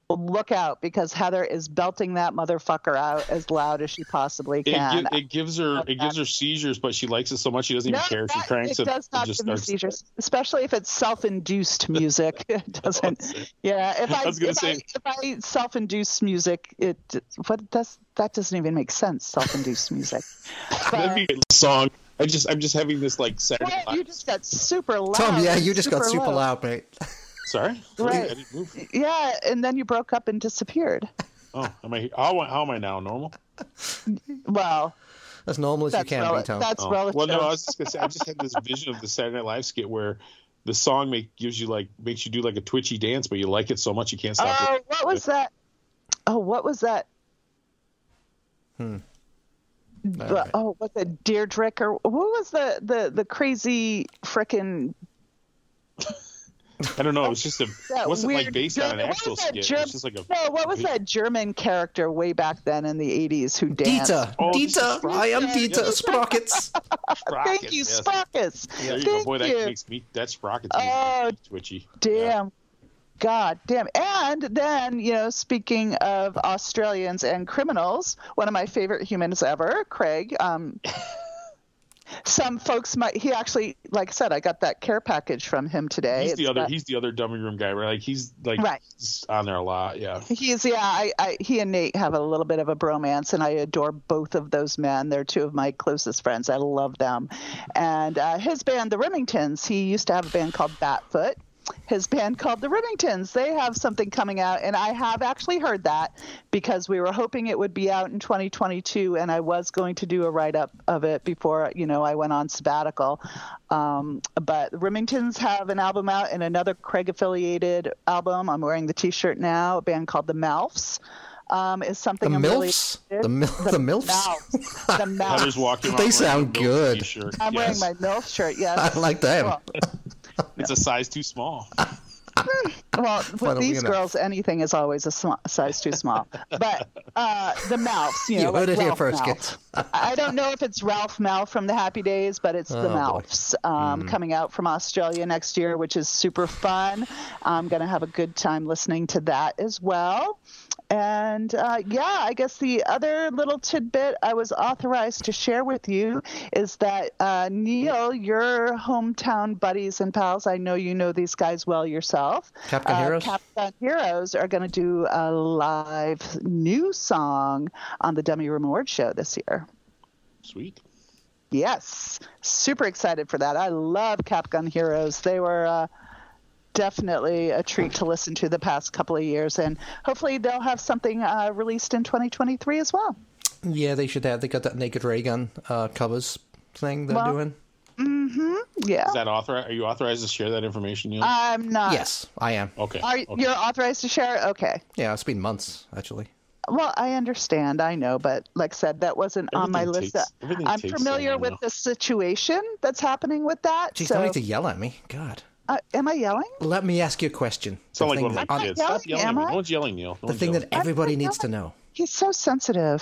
look out because Heather is belting that motherfucker out as loud as she possibly can. gi- it gives her it gives her seizures, but she likes it so much she doesn't even No, care. She cranks it it, does not give starts. seizures, especially if it's self-induced music. It doesn't. Yeah, if I, I if, say- I if I self-induce music, it what does that doesn't even make sense. Self-induced music. That'd be a song. I just I'm just having this like Saturday. Well, you just got super loud. Tom, yeah, you just got super low. loud, mate. Sorry, Right. I didn't move. Yeah, and then you broke up and disappeared. Oh, am I? How, how am I now? Normal? Well, As normal as you can rel- be, Tom. that's Oh. relative. Well, no, I was just gonna say I just had this vision of the Saturday Night Live skit where the song make gives you like makes you do like a twitchy dance, but you like it so much you can't stop. oh, it. what was that? Oh, what was that? Hmm. The- All right. Oh, was it Deirdre or what was the the the crazy frickin' I don't know. It was just a. That wasn't like weird based on an German- what actual was that skit. Germ- it was just like a. No, what was that German character way back then in the 80s who danced? Dieter, Oh, this is Dieter, I am Dieter Yeah. Sprockets. Thank you, yes. Sprockets. There you go. Boy, that you. makes me. That sprockets Oh, me twitchy. Damn. God damn. And then, you know, speaking of Australians and criminals, one of my favorite humans ever, Craig. Um, some folks might, he actually, like I said, I got that care package from him today. He's the It's other. got- He's the other dummy room guy, right? Like he's like Right. he's on there a lot. Yeah. He's yeah, I, I he and Nate have a little bit of a bromance, and I adore both of those men. They're two of my closest friends. I love them. And uh, his band, the Remingtons, he used to have a band called Batfoot. His band called the Remingtons. They have something coming out, and I have actually heard that because we were hoping it would be out in 2022, and I was going to do a write up of it before you know I went on sabbatical. Um, but the Remingtons have an album out and another Craig affiliated album. I'm wearing the T-shirt now. A band called the Malfs um, is The something I'm really MILFs? interested- The, mil- the MILFs? Malfs. The Heather's Malfs. walking. They sound good. T-shirt. I'm Yes. wearing my MILF shirt. Yes. I like them. It's a size too small. Well, with these we know? girls, anything is always a sm- size too small. But uh, the mouths, you know, You like heard it here Ralph first, Malph. I don't know if it's Ralph Malph from the Happy Days, but it's the Oh, boy. Mouths um, coming out from Australia next year, which is super fun. I'm going to have a good time listening to that as well. And uh, yeah, I guess the other little tidbit I was authorized to share with you is that uh, Neil, your hometown buddies and pals, I know you know these guys well yourself. Cap Gun Uh, Heroes? Cap Gun Heroes are going to do a live new song on the Dummy Room Award show this year. Sweet. Yes, super excited for that. I love Cap Gun Heroes. They were uh, definitely a treat to listen to the past couple of years, and hopefully they'll have something uh, released in 2023 as well. Yeah, they should have. They got that Naked Raygun uh, covers thing they're Well, doing. Mm-hmm. Yeah, Is that author? Are you authorized to share that information, Neil? I'm not. Yes, I am. okay. Are okay. you're authorized to share? it? Okay. Yeah, it's been months actually. Well, I understand, I know, but like I said, that wasn't on my Everything list. takes- I'm takes so familiar with the situation that's happening with that. Geez, so, don't need to yell at me. God. Uh, am I yelling? Let me ask you a question. Sound The like thing one of my that- I'm kids. Stop yelling, yelling at am. I? No one's yelling, Neil. No the thing yelling. that everybody not needs to know. He's so sensitive.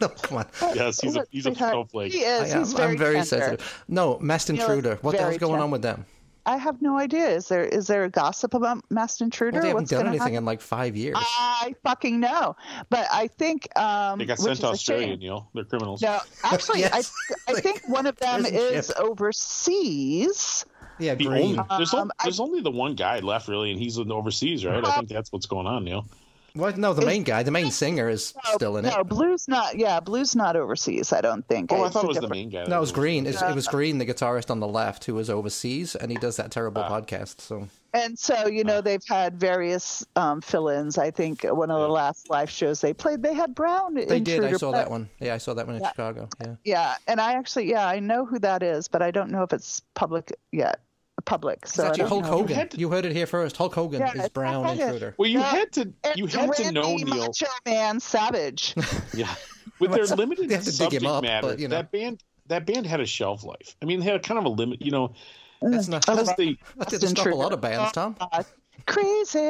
no, come on. Yes, he's a he's a sweetheart, snowflake. He is. I am, He's very, I'm very tender. sensitive. No, Masked Neil Intruder. What the hell's going on with them? I have no idea. Is there is there a gossip about Masked Intruder? Well, they haven't What's done gonna anything happen? in like five years. I fucking know, but I think um, They got sent to Australia, shame. Neil. They're criminals. No, actually, Yes. I I think one of them is overseas. Yeah, The green. only, there's, only, Um, I- there's only the one guy left, really, and he's in overseas, right? I think that's what's going on, Neil. What? No, the main guy, the main singer, is still in it. No, Blue's not. Yeah, Blue's not overseas. I don't think. Oh, I It's thought it was the main guy. No, it was Green. It's, Yeah. it was Green, the guitarist on the left, who was overseas, and he does that terrible Ah. podcast. So And so, you know, they've had various um, fill-ins. I think one of the last live shows they played, they had Brown. they did. I saw but- that one. Yeah, I saw that one in Yeah. Chicago. Yeah. Yeah, and I actually, yeah, I know who that is, but I don't know if it's public yet. Public. It's So I actually Hulk know. Hogan. You, had to- heard it here first. Hulk Hogan Yeah, is Brown Hulk Hogan. Intruder. Well, you Yeah. had to And you had to know Randy Neil. Macho Man Savage. Yeah, with their limited They have to dig subject him up, matter, but, you know. that band that band had a shelf life. I mean, they had kind of a limit. You know, That's not. unless That's, they, that didn't stop a lot of bands, Tom. Uh, crazy.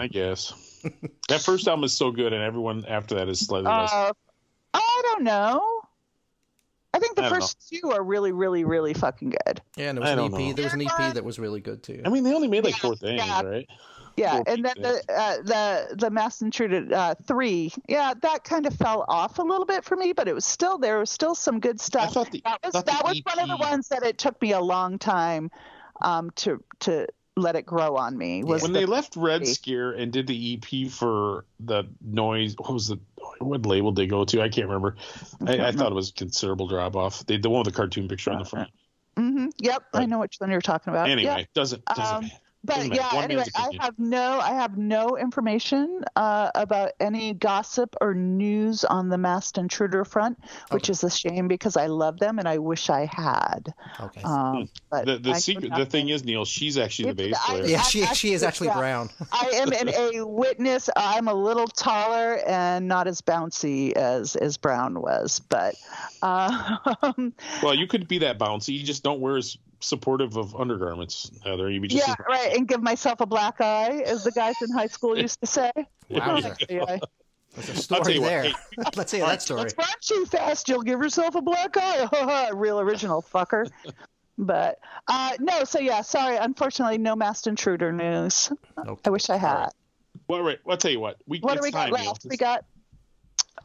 I guess that first album is so good, and everyone after that is slightly less. Uh, I don't know. I think the I don't first two are really, really, really fucking good. Yeah, and there was I an EP. know. There was an EP that was really good too. I mean, they only made like Yeah, four things, yeah. right? Yeah, Four and then pieces. the uh, the the Masked Intruder uh, three, yeah, that kind of fell off a little bit for me, but it was still there was still some good stuff. thought the- that was thought the that was one of the ones that it took me a long time um, to to let it grow on me. Was When the, they left Red. Scare and did the EP for the noise, what was the what label did they go to? I can't remember. I, I thought it was a considerable drop off. They, the one with the cartoon picture on the front. hmm Yep, I know which one you're talking about. Anyway, doesn't doesn't. Um, matter. But yeah, One anyway, I have no, I have no information uh, about any gossip or news on the Masked Intruder front, which Okay. is a shame because I love them and I wish I had. Okay. Um, but the the secret, the thing is, Neil, she's actually the It's- bass I- player. yeah, I- she I- she is actually yeah. brown. I am an, a witness. I'm a little taller and not as bouncy as as Brown was, but uh, Well, you could be that bouncy. You just don't wear as supportive of undergarments, Heather. You be just Yeah, right. And give myself a black eye, as the guys in high school used to say. Wowzer. Yeah. There's a I'll tell story you what, there. hey. Let's hear that story. Let's run too fast. You'll give yourself a black eye. Real original fucker. But uh, no, so yeah, sorry. Unfortunately, no masked intruder news. Okay. I wish I had. Well, right. I'll tell you what. We, What do we got time, Neil. left? We got.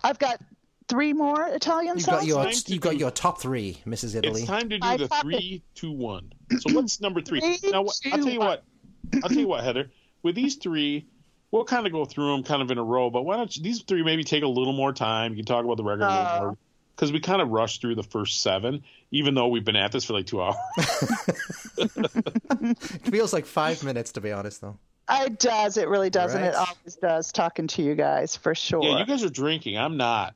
I've got three more Italian You got sauce. your time to you got do- your top three, Mrs. Italy. It's time to do I the thought three, two, one. So what's number three? Three, now, what- I'll tell you what. I'll tell you what, Heather. With these three, we'll kind of go through them kind of in a row. But why don't you, these three maybe take a little more time? You can talk about the record a little uh. more because we kind of rushed through the first seven, even though we've been at this for like two hours. It feels like five minutes to be honest, though. It does. It really does, and it always does. Talking to you guys for sure. Yeah, you guys are drinking. I'm not.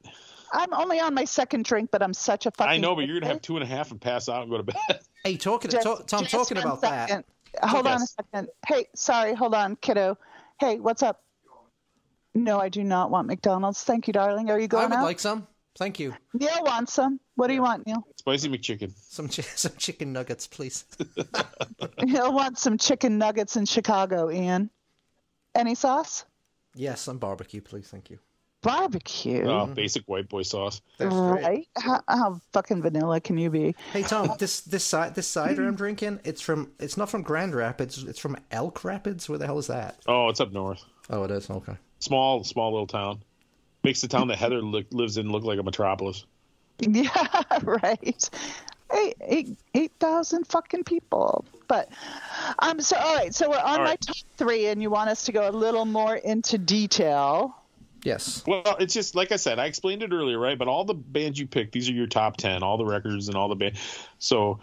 I'm only on my second drink, but I'm such a fucking. I know, but you're gonna have two and a half and pass out and go to bed. Hey, talking Just- to, Tom, talking one about that. second. Hold on a second. Hey, sorry, hold on, kiddo. Hey, what's up? No, I do not want McDonald's. Thank you, darling. Are you going? I would out? like some. Thank you. Neil wants some. What do you want, Neil? Spicy McChicken. Some chi- some chicken nuggets, please. He'll want some chicken nuggets in Chicago, Ian. Any sauce? Yes, some barbecue, please. Thank you. Barbecue. Uh, basic white boy sauce. That's great. right? How, how fucking vanilla can you be? Hey Tom, this this side this cider I'm drinking, it's from it's not from Grand Rapids, it's from Elk Rapids. Where the hell is that? Oh, it's up north. Oh, it is. Okay. Small, small little town. Makes the town that Heather look, lives in look like a metropolis. Yeah, right. Eight, eight, eight thousand fucking people. But um, so all right. So we're on All my right. top three, and you want us to go a little more into detail. Yes. Well, it's just like I said. I explained it earlier, right? But all the bands you picked, these are your top ten, all the records and all the band. So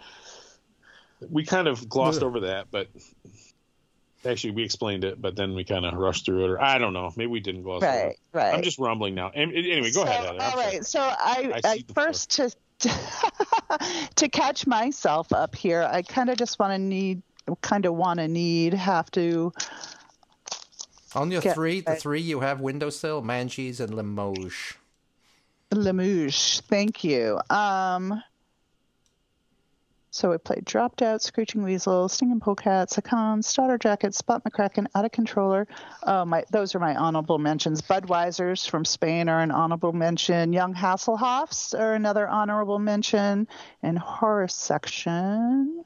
we kind of glossed over that, but actually we explained it, but then we kind of rushed through it, or I don't know. Maybe we didn't gloss over Right, it. right. I'm just rumbling now. Anyway, go so, ahead, Heather. I'm All sorry. So I, I I, see the floor. first to to catch myself up here, I kind of just want to need, kind of want to need, have to. On your three, the three you have windowsill, Manges, and Limoges. Lemouche, thank you. Um, so we played Dropped Out, Screeching Weasel, Stinging Polecat, Sakan, Starter Jacket, Spot McRackin, Out of Controller. Oh, my, those are my honorable mentions. Budweiser's from Spain are an honorable mention. Young Hasselhoffs are another honorable mention. And Horror Section.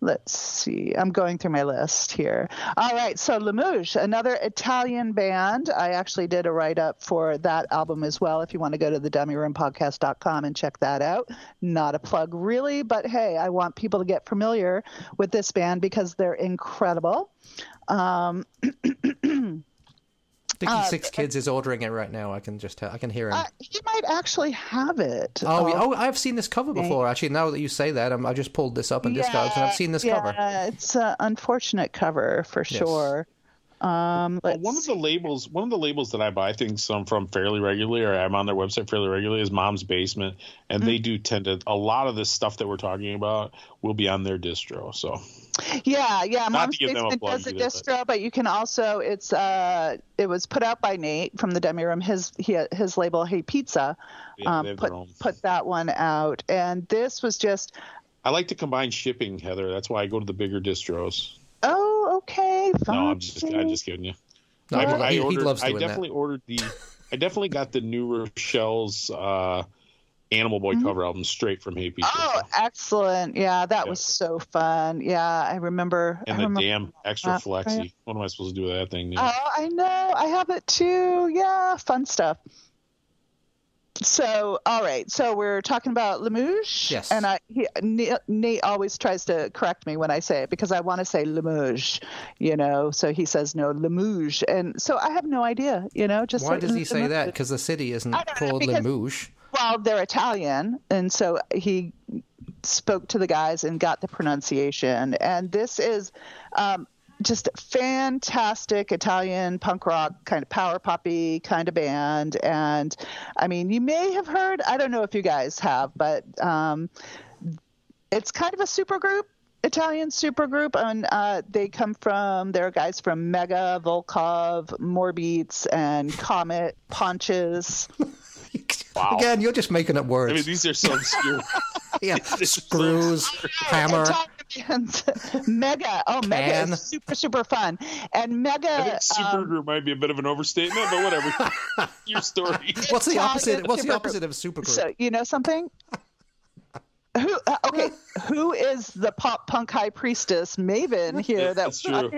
Let's see. I'm going through my list here. All right. So Lemouge, another Italian band. I actually did a write up for that album as well. If you want to go to the dummyroompodcast.com and check that out. Not a plug, really, but hey, I want people to get familiar with this band because they're incredible. Um, Dicky Uh, Six Kids is ordering it right now. I can just tell. I can hear him. uh, he might actually have it. oh, yeah. Uh, oh, I've seen this cover before. Actually, now that you say that, i I just pulled this up in Discogs and I've seen this yeah, cover. It's an unfortunate cover for sure. Um, Well, one of the labels, one of the labels that I buy things um, from fairly regularly, or I'm on their website fairly regularly, is Mom's Basement, and Mm-hmm. they do tend to. A lot of this stuff that we're talking about will be on their distro. So Yeah, yeah. Mom's to give them a Basement does a either, distro, but you can also it's uh it was put out by Nate from the Dummy Room. His he, his label Hey Pizza Yeah, um, put put that one out, and this was just I like to combine shipping, Heather. That's why I go to the bigger distros. oh okay fine. No, I'm just, I'm just kidding you. No, I, he- I he, he ordered, loves I doing that. definitely ordered the. I definitely got the New Rochelle's uh, Animal Boy cover album straight from Hey Pizza. Mm-hmm. Oh, excellent! Yeah, that Yeah. was so fun. Yeah, I remember. and I the remember damn extra Uh, flexi. What am I supposed to do with that thing? Now? Oh, I know. I have it too. Yeah, fun stuff. So, all right. So we're talking about Lemouge. Yes. And I, he, Nate, Nate always tries to correct me when I say it because I want to say Lemouge, you know. So he says no Lemouge, and so I have no idea, you know. Just Why like does he say that? Because the city isn't I don't know, called because- Limoges. Well, they're Italian, and so he spoke to the guys and got the pronunciation. And this is um, just fantastic Italian punk rock kind of power poppy kind of band. And I mean, you may have heard. I don't know if you guys have, but um, it's kind of a super group. Italian supergroup, and uh, they come from. There are guys from Mega, Volkov, Morbeats, and Comet, Ponches. Wow. Again, you're just making up words. I mean, these are so obscure. yeah, screws, hammer. Italian Mega. Oh, Mega is super super fun. And Mega. I think um, might be a bit of an overstatement, but whatever. Your story. What's the opposite? What's the opposite of supergroup? So you know something? Who? Uh, okay, who is the pop punk high priestess Maven here? That That's true.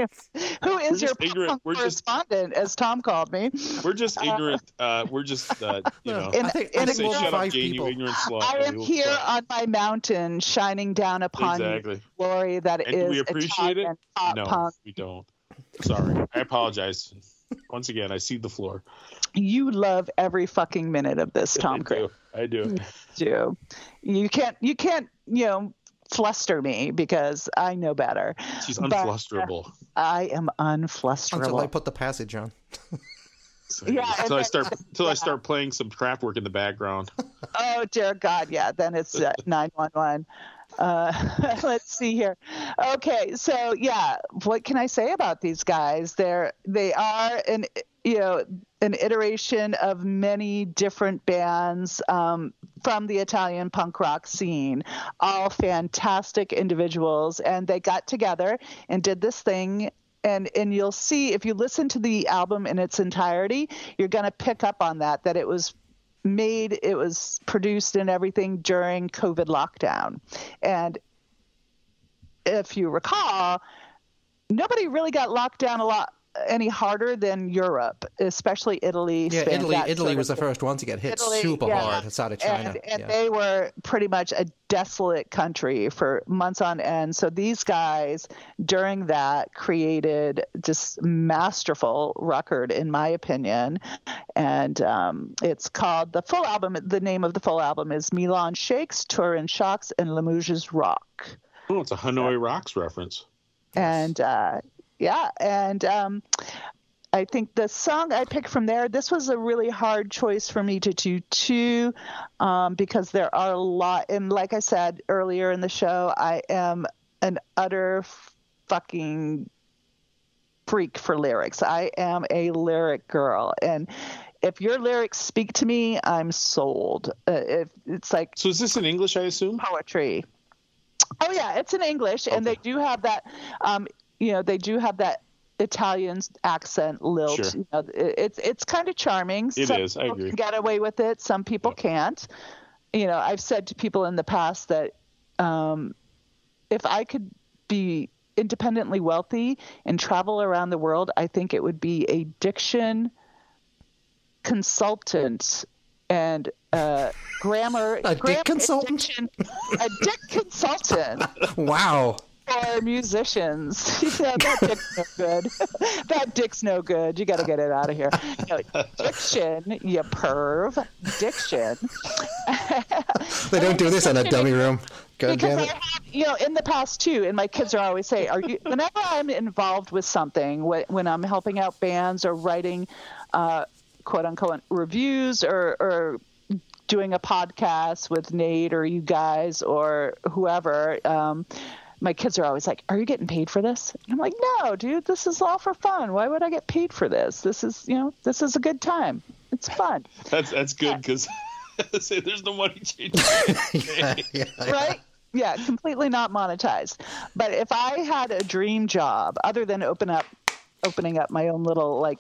Who is your pop ignorant. punk We're just- correspondent, as Tom called me? We're just ignorant. Uh, we're just, uh, you know. In- I think, in I a think say shut up, five Jane, people. you ignorant slut. I am here slut. on my mountain, shining down upon Exactly. glory that is And do we appreciate it? Pop No, punk. we don't. Sorry. I apologize. Once again, I see the floor. You love every fucking minute of this, Tom I Cruise. Do. I do. do. You can't you can't, you know, fluster me because I know better. She's But- unflusterable. I am unflusterable. Until I put the passage on. So, Yeah, Until and I start, until I start playing some Kraftwerk in the background. Oh dear God, yeah. Then it's uh, nine one one. Uh, let's see here. Okay, so yeah, what can I say about these guys? They're they are an you know an iteration of many different bands um, from the Italian punk rock scene, all fantastic individuals, and they got together and did this thing. And, and you'll see if you listen to the album in its entirety, you're going to pick up on that that it was made it was produced and everything during covid lockdown and if you recall nobody really got locked down a lot any harder than Europe, especially Italy. Yeah, Spain, Italy. Italy was the first one to get hit Italy, super yeah. hard outside of China. And, and yeah. they were pretty much a desolate country for months on end. So these guys, during that, created just masterful record, in my opinion. And um, it's called the full album. The name of the full album is Milan Shakes, Turin Shocks, and Limoges Rock Oh, it's a Hanoi Rocks reference. and uh, yeah, and um, I think the song I picked from there. This was a really hard choice for me to do too, um, because there are a lot. And like I said earlier in the show, I am an utter fucking freak for lyrics. I am a lyric girl, and if your lyrics speak to me, I'm sold. Uh, if it's like So is this in English, I assume? poetry. Oh yeah, it's in English, and they do have that. Um, you know, they do have that Italian accent lilt. Sure. You know, it, it's it's kind of charming. It some is, I agree. Can get away with it. Some people can't. You know, I've said to people in the past that um, if I could be independently wealthy and travel around the world, I think it would be a diction consultant and uh, grammar. A dick consultant? diction- a dick consultant Wow. For musicians. yeah, that dick's no good. that dick's no good. You got to get it out of here. No, diction, you perv. Diction. They don't do this in a dummy room. God because I have, you know, in the past too, and my kids are always say, "Are you?" Whenever I'm involved with something, when I'm helping out bands or writing, uh, quote unquote, reviews or or doing a podcast with Nate or you guys or whoever. Um, my kids are always like, "Are you getting paid for this?" And I'm like, "No, dude. This is all for fun. Why would I get paid for this? This is, you know, this is a good time. It's fun." That's that's good because say there's no money changing. yeah, yeah, yeah. right? Yeah, completely not monetized. But if I had a dream job other than open up opening up my own little like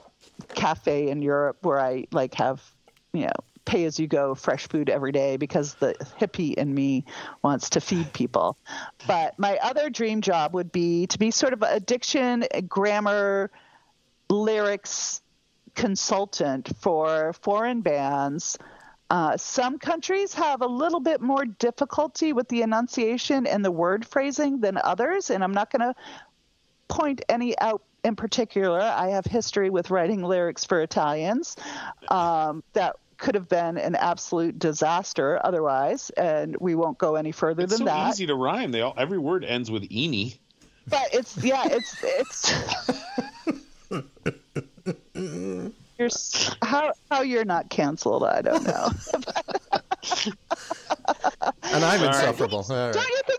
cafe in Europe where I like have, you know, pay as you go fresh food every day because the hippie in me wants to feed people. But my other dream job would be to be sort of a diction, grammar, lyrics consultant for foreign bands. Uh, some countries have a little bit more difficulty with the enunciation and the word phrasing than others, and I'm not going to point any out in particular. I have history with writing lyrics for Italians um, that could have been an absolute disaster otherwise, and we won't go any further It's than so that. easy to rhyme. They all every word ends with "eni." But it's yeah, it's it's. You're how how you're not canceled? I don't know. And I'm insufferable. All right. Don't you think that would be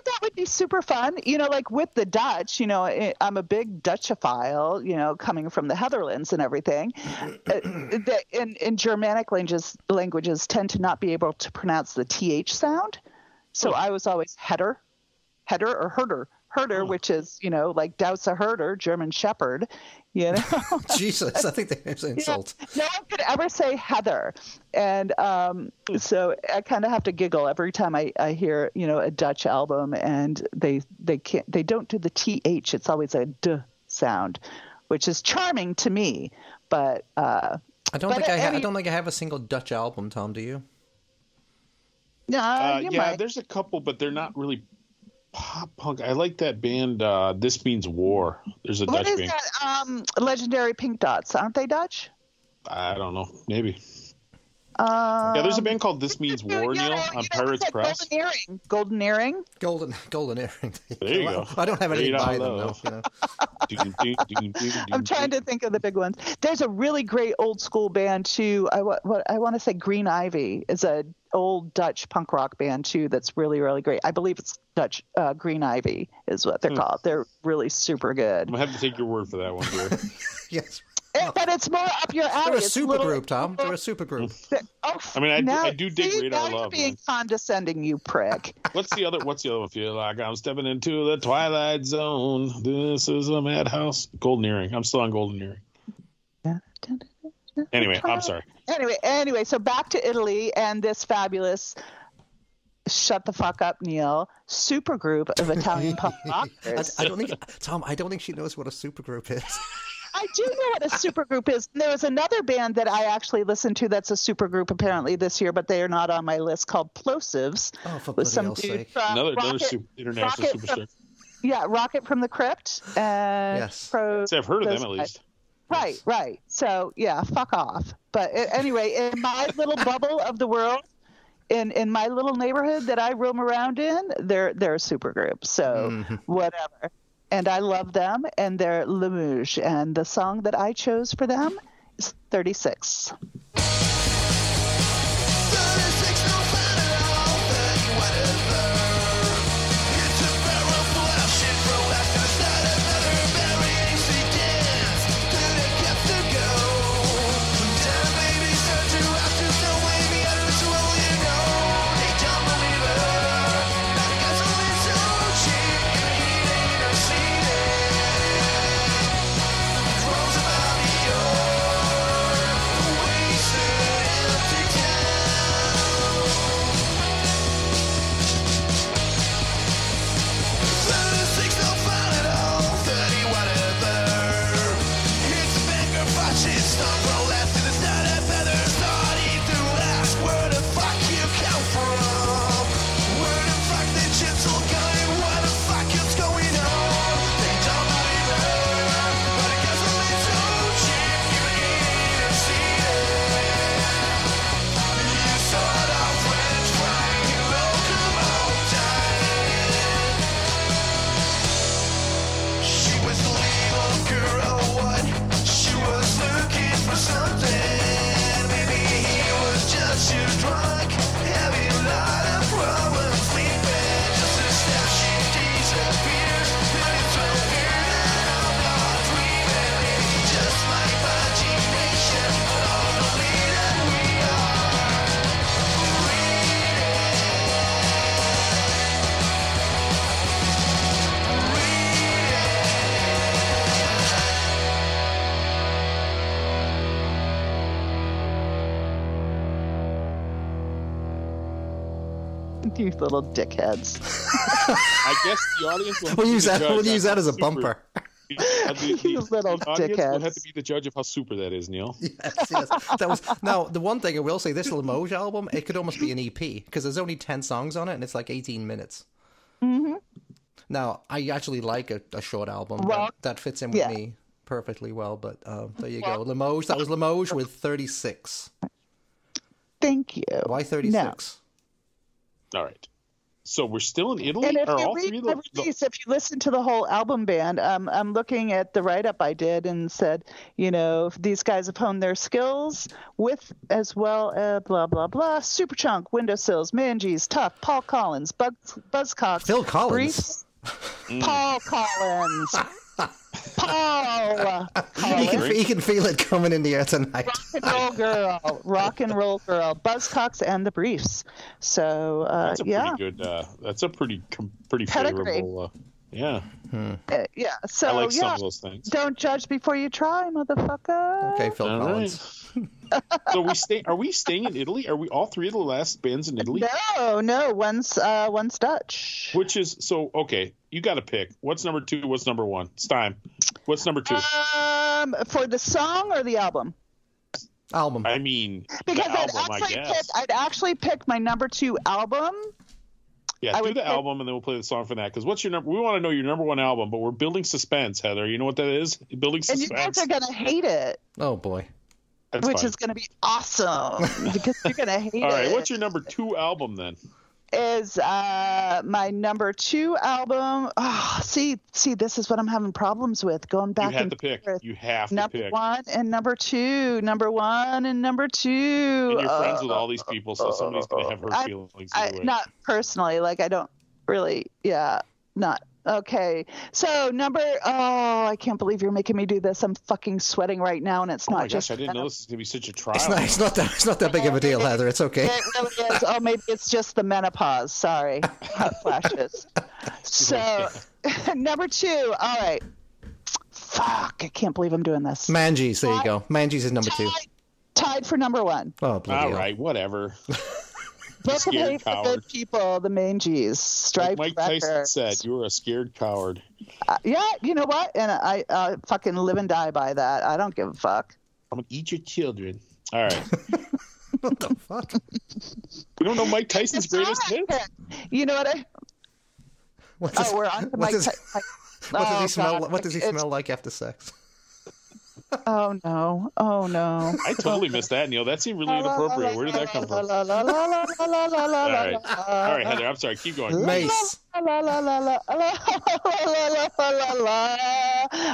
super fun? You know, like with the Dutch, you know, I'm a big Dutchophile, you know, coming from the Netherlands and everything. Uh, the, in, in Germanic languages, languages tend to not be able to pronounce the TH sound. So I was always header. header or Herder. Herder, Oh. which is, you know, like Douse a Herder, German Shepherd, you know. Jesus, I think that's an insult. no one could ever say Heather. And um, so I kind of have to giggle every time I, I hear, you know, a Dutch album and they, they can't, they don't do the TH. It's always a D sound, which is charming to me. But, uh, I don't But think I, ha- I don't think I have a single Dutch album, Tom. Do you? no, Uh, you yeah, might. there's a couple, but they're not really pop punk. I like that band. Uh, this means war. There's a What Dutch is band. that? Um, legendary Pink Dots, aren't they Dutch? I don't know. Maybe. Um, Yeah, there's a band called This Means War, you Neil, you on know, Pirates Press. Golden earring. Golden earring. Golden Golden Earring. There you go. I don't have any Read to out buy them though. You know? I'm trying to think of the big ones. There's a really great old school band too. I wa- what I want to say Green Ivy is a old Dutch punk rock band too. That's really really great. I believe it's Dutch. Uh, Green Ivy is what Hmm. they're called. They're really super good. I'm gonna have to take your word for that one, dear. Yes. Eh, But it's more up your alley. They're a It's super little- group, Tom. They're a super group. Oh, I mean, I do- now, I do dig see, Radar now you're Love, being man. condescending, you prick. What's the other? What's the other? Feel like I'm stepping into the twilight zone. This is a madhouse. Golden earring. I'm still on golden earring. Anyway, I'm sorry. Anyway, anyway, so back to Italy and this fabulous shut the fuck up, Neil, super group of Italian punk I, rockers. I don't think Tom. I don't think she knows what a supergroup is. I do know what a super group is. There was another band that I actually listened to that's a super group apparently this year, but they are not on my list called Plosivs. Oh, for with some dude sake! from Another another super, international Rocket from- yeah, Rocket from the Crypt. And Yes. Pro, See, I've heard of them at guys. least. Right, right. So yeah, fuck off. But uh, anyway, in my little bubble of the world, in in my little neighborhood that I roam around in, they're they're a super group. So whatever. And I love them, and they're. And the song that I chose for them is 36. Little dickheads. I guess the audience will have We'll use that. We'll use that as a super- bumper. The, the- You little the audience will have to be the judge of how super that is, Neil. yes, yes. That was now the one thing I will say. This Limoges album, it could almost be an EP because there's only ten songs on it and it's like eighteen minutes. Mm-hmm. Now I actually like a, a short album Well, that, that fits in with yeah. me perfectly well. But uh, there you go, Limoges. That was Limoges with thirty six. Thank you. Why thirty six? All right. So we're still in Italy? And if Are you all read three of the the, the- release, if you listen to the whole album band, um, I'm looking at the write up I did and said, you know, these guys have honed their skills with as well, uh, blah, blah, blah. Superchunk, Windowsills, Manges, Tough, Paul Collins, Buzz, Buzzcocks, Phil Collins? Briefs, Paul Collins. Paul. You can, you can feel it coming in the air tonight. rock and roll girl, rock and roll girl, Buzzcocks and the Briefs. So uh, That's a yeah, pretty good. Uh, that's a pretty pretty Pedigree. favorable. Uh, yeah, Uh, yeah. So I like some yeah, of those things. don't judge before you try, motherfucker. Okay, Phil All Collins. right. So we stay. Are we staying in Italy? Are we all three of the last bands in Italy? No, no, one's uh, one's Dutch. Which is so okay. You got to pick. What's number two? What's number one? It's time. What's number two? Um, for the song or the album? Album. I mean, Because the I'd album, I actually guess. pick, I'd actually pick my number two album. yeah, I do the pick- album and then we'll play the song for that. Because what's your number? We want to know your number one album, but we're building suspense, Heather. You know what that is? Building suspense. And you suspense. guys are gonna hate it, Oh boy. That's which fine. is gonna be awesome because you're gonna hate it. all right. it. What's your number two album then? is uh, my number two album. Oh, see, see, this is what I'm having problems with going back you have and to pick. forth. You have to Number pick. one and number two, number one and number two. And you're friends with Uh, all these people, so somebody's gonna have her feelings. I, way. not personally, like I don't really, yeah, not okay. So number, oh, I can't believe you're making me do this. I'm fucking sweating right now, and it's oh not my just. gosh, I didn't know this was gonna be such a trial. It's not, it's not that it's not that big of a deal, Heather. It's okay. It really is. Oh, maybe it's just the menopause. Sorry, hot flashes. So, number two. All right. Fuck! I can't believe I'm doing this. Manges, there you go. Manges is number two. Tied, tied for number one. Oh, bloody All hell. whatever. Book of scared Hate for coward. Good People, the Manges, Like Striped Mike Tyson said, "You are a scared coward. Uh, yeah, you know what? And I uh, fucking live and die by that. I don't give a fuck. I'm gonna eat your children. All right. What the fuck? You don't know Mike Tyson's It's greatest right, hits? Ken. You know what? I, What does, oh, we're on to what Mike. does, Ty- Mike- what does Oh, he smell? What does he It's- smell like after sex? oh no! Oh no! I totally missed that, Neil. That seemed really inappropriate. Where did that come from? all right, all right, Heather. I'm sorry. Keep going. Mace.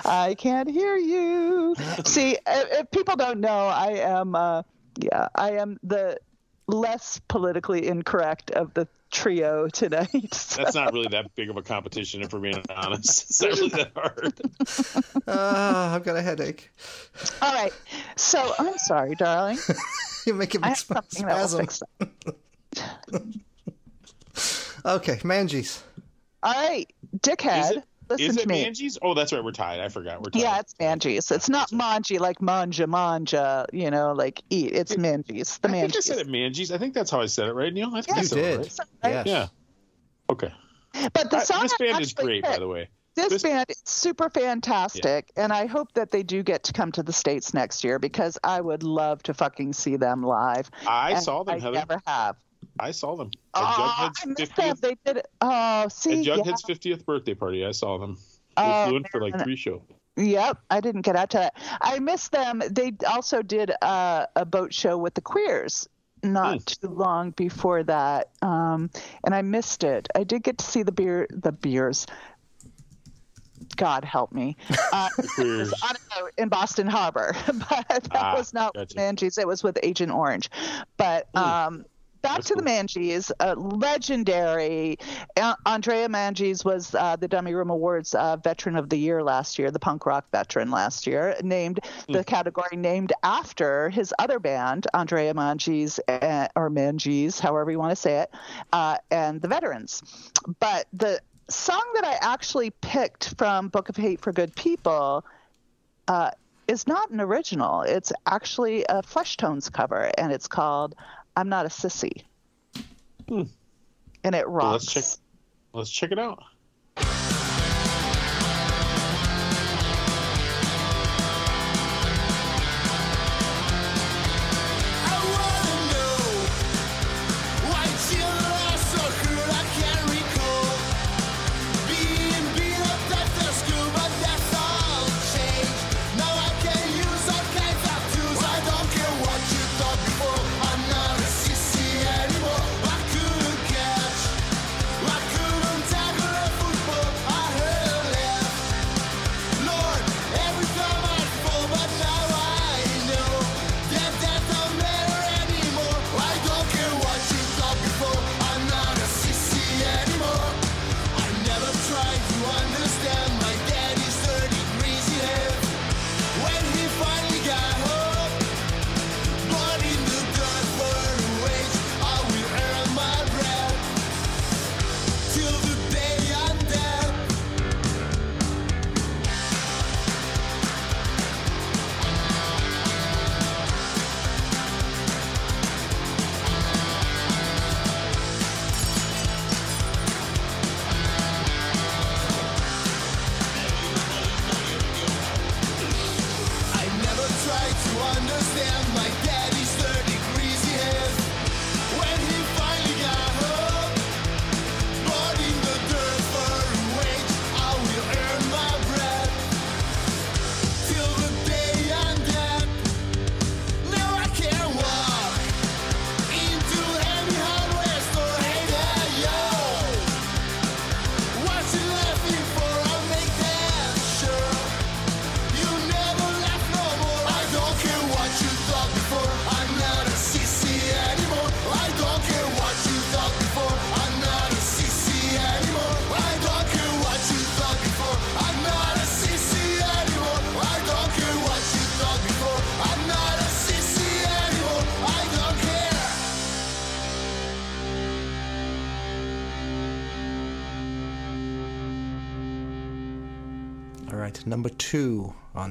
I can't hear you. See, if people don't know, I am. Uh, yeah, I am the less politically incorrect of the trio tonight. That's not really that big of a competition, if we're being honest. It's not really that hard. Ah, I've got a headache. All right. So I'm sorry, darling. You're making I me have sp- something that will spasm. fix that. Okay, Mangies. All right, dickhead. Is it, listen is to it me. Manges? Oh, that's right. We're tied. I forgot. We're tied. Yeah, it's Manges. It's not manji like manja manja, you know, like eat. It's Manges. The I think I said it Manges. I think that's how I said it, right, Neil? I think I You said it right. Yes. Yeah. Okay. But the Uh, song this band is actually great, by the way. This, This- band is super fantastic, and I hope that they do get to come to the states next year because I would love to fucking see them live. I And saw them, I Heather. never have. I saw them at Oh, Jughead's I missed them. 50th, They did it. Oh, see, at. Jughead's 50th birthday party. I saw them. They Oh, flew in for like three shows. Yep, I didn't get out to that. I missed them. They also did uh, a boat show with the Queers not Hmm. too long before that, um, and I missed it. I did get to see the beer, the beers. God help me. Uh, Queers. I don't know, in Boston Harbor, but that Ah, was not with gotcha. Manges. It was with Agent Orange. But um, back That's to the cool. Manges, uh, legendary. Uh, Andrea Manges was uh, the Dummy Room Awards uh, Veteran of the Year last year, the punk rock veteran last year, named Hmm. the category named after his other band, Andrea Manges, uh, or Manges, however you want to say it, uh, and the Veterans. But the song that I actually picked from Book of Hate for Good People uh, is not an original. It's actually a Fleshtones cover, and it's called "I'm Not a Sissy," and it Hmm. Well, rocks. let's check. Let's check it out.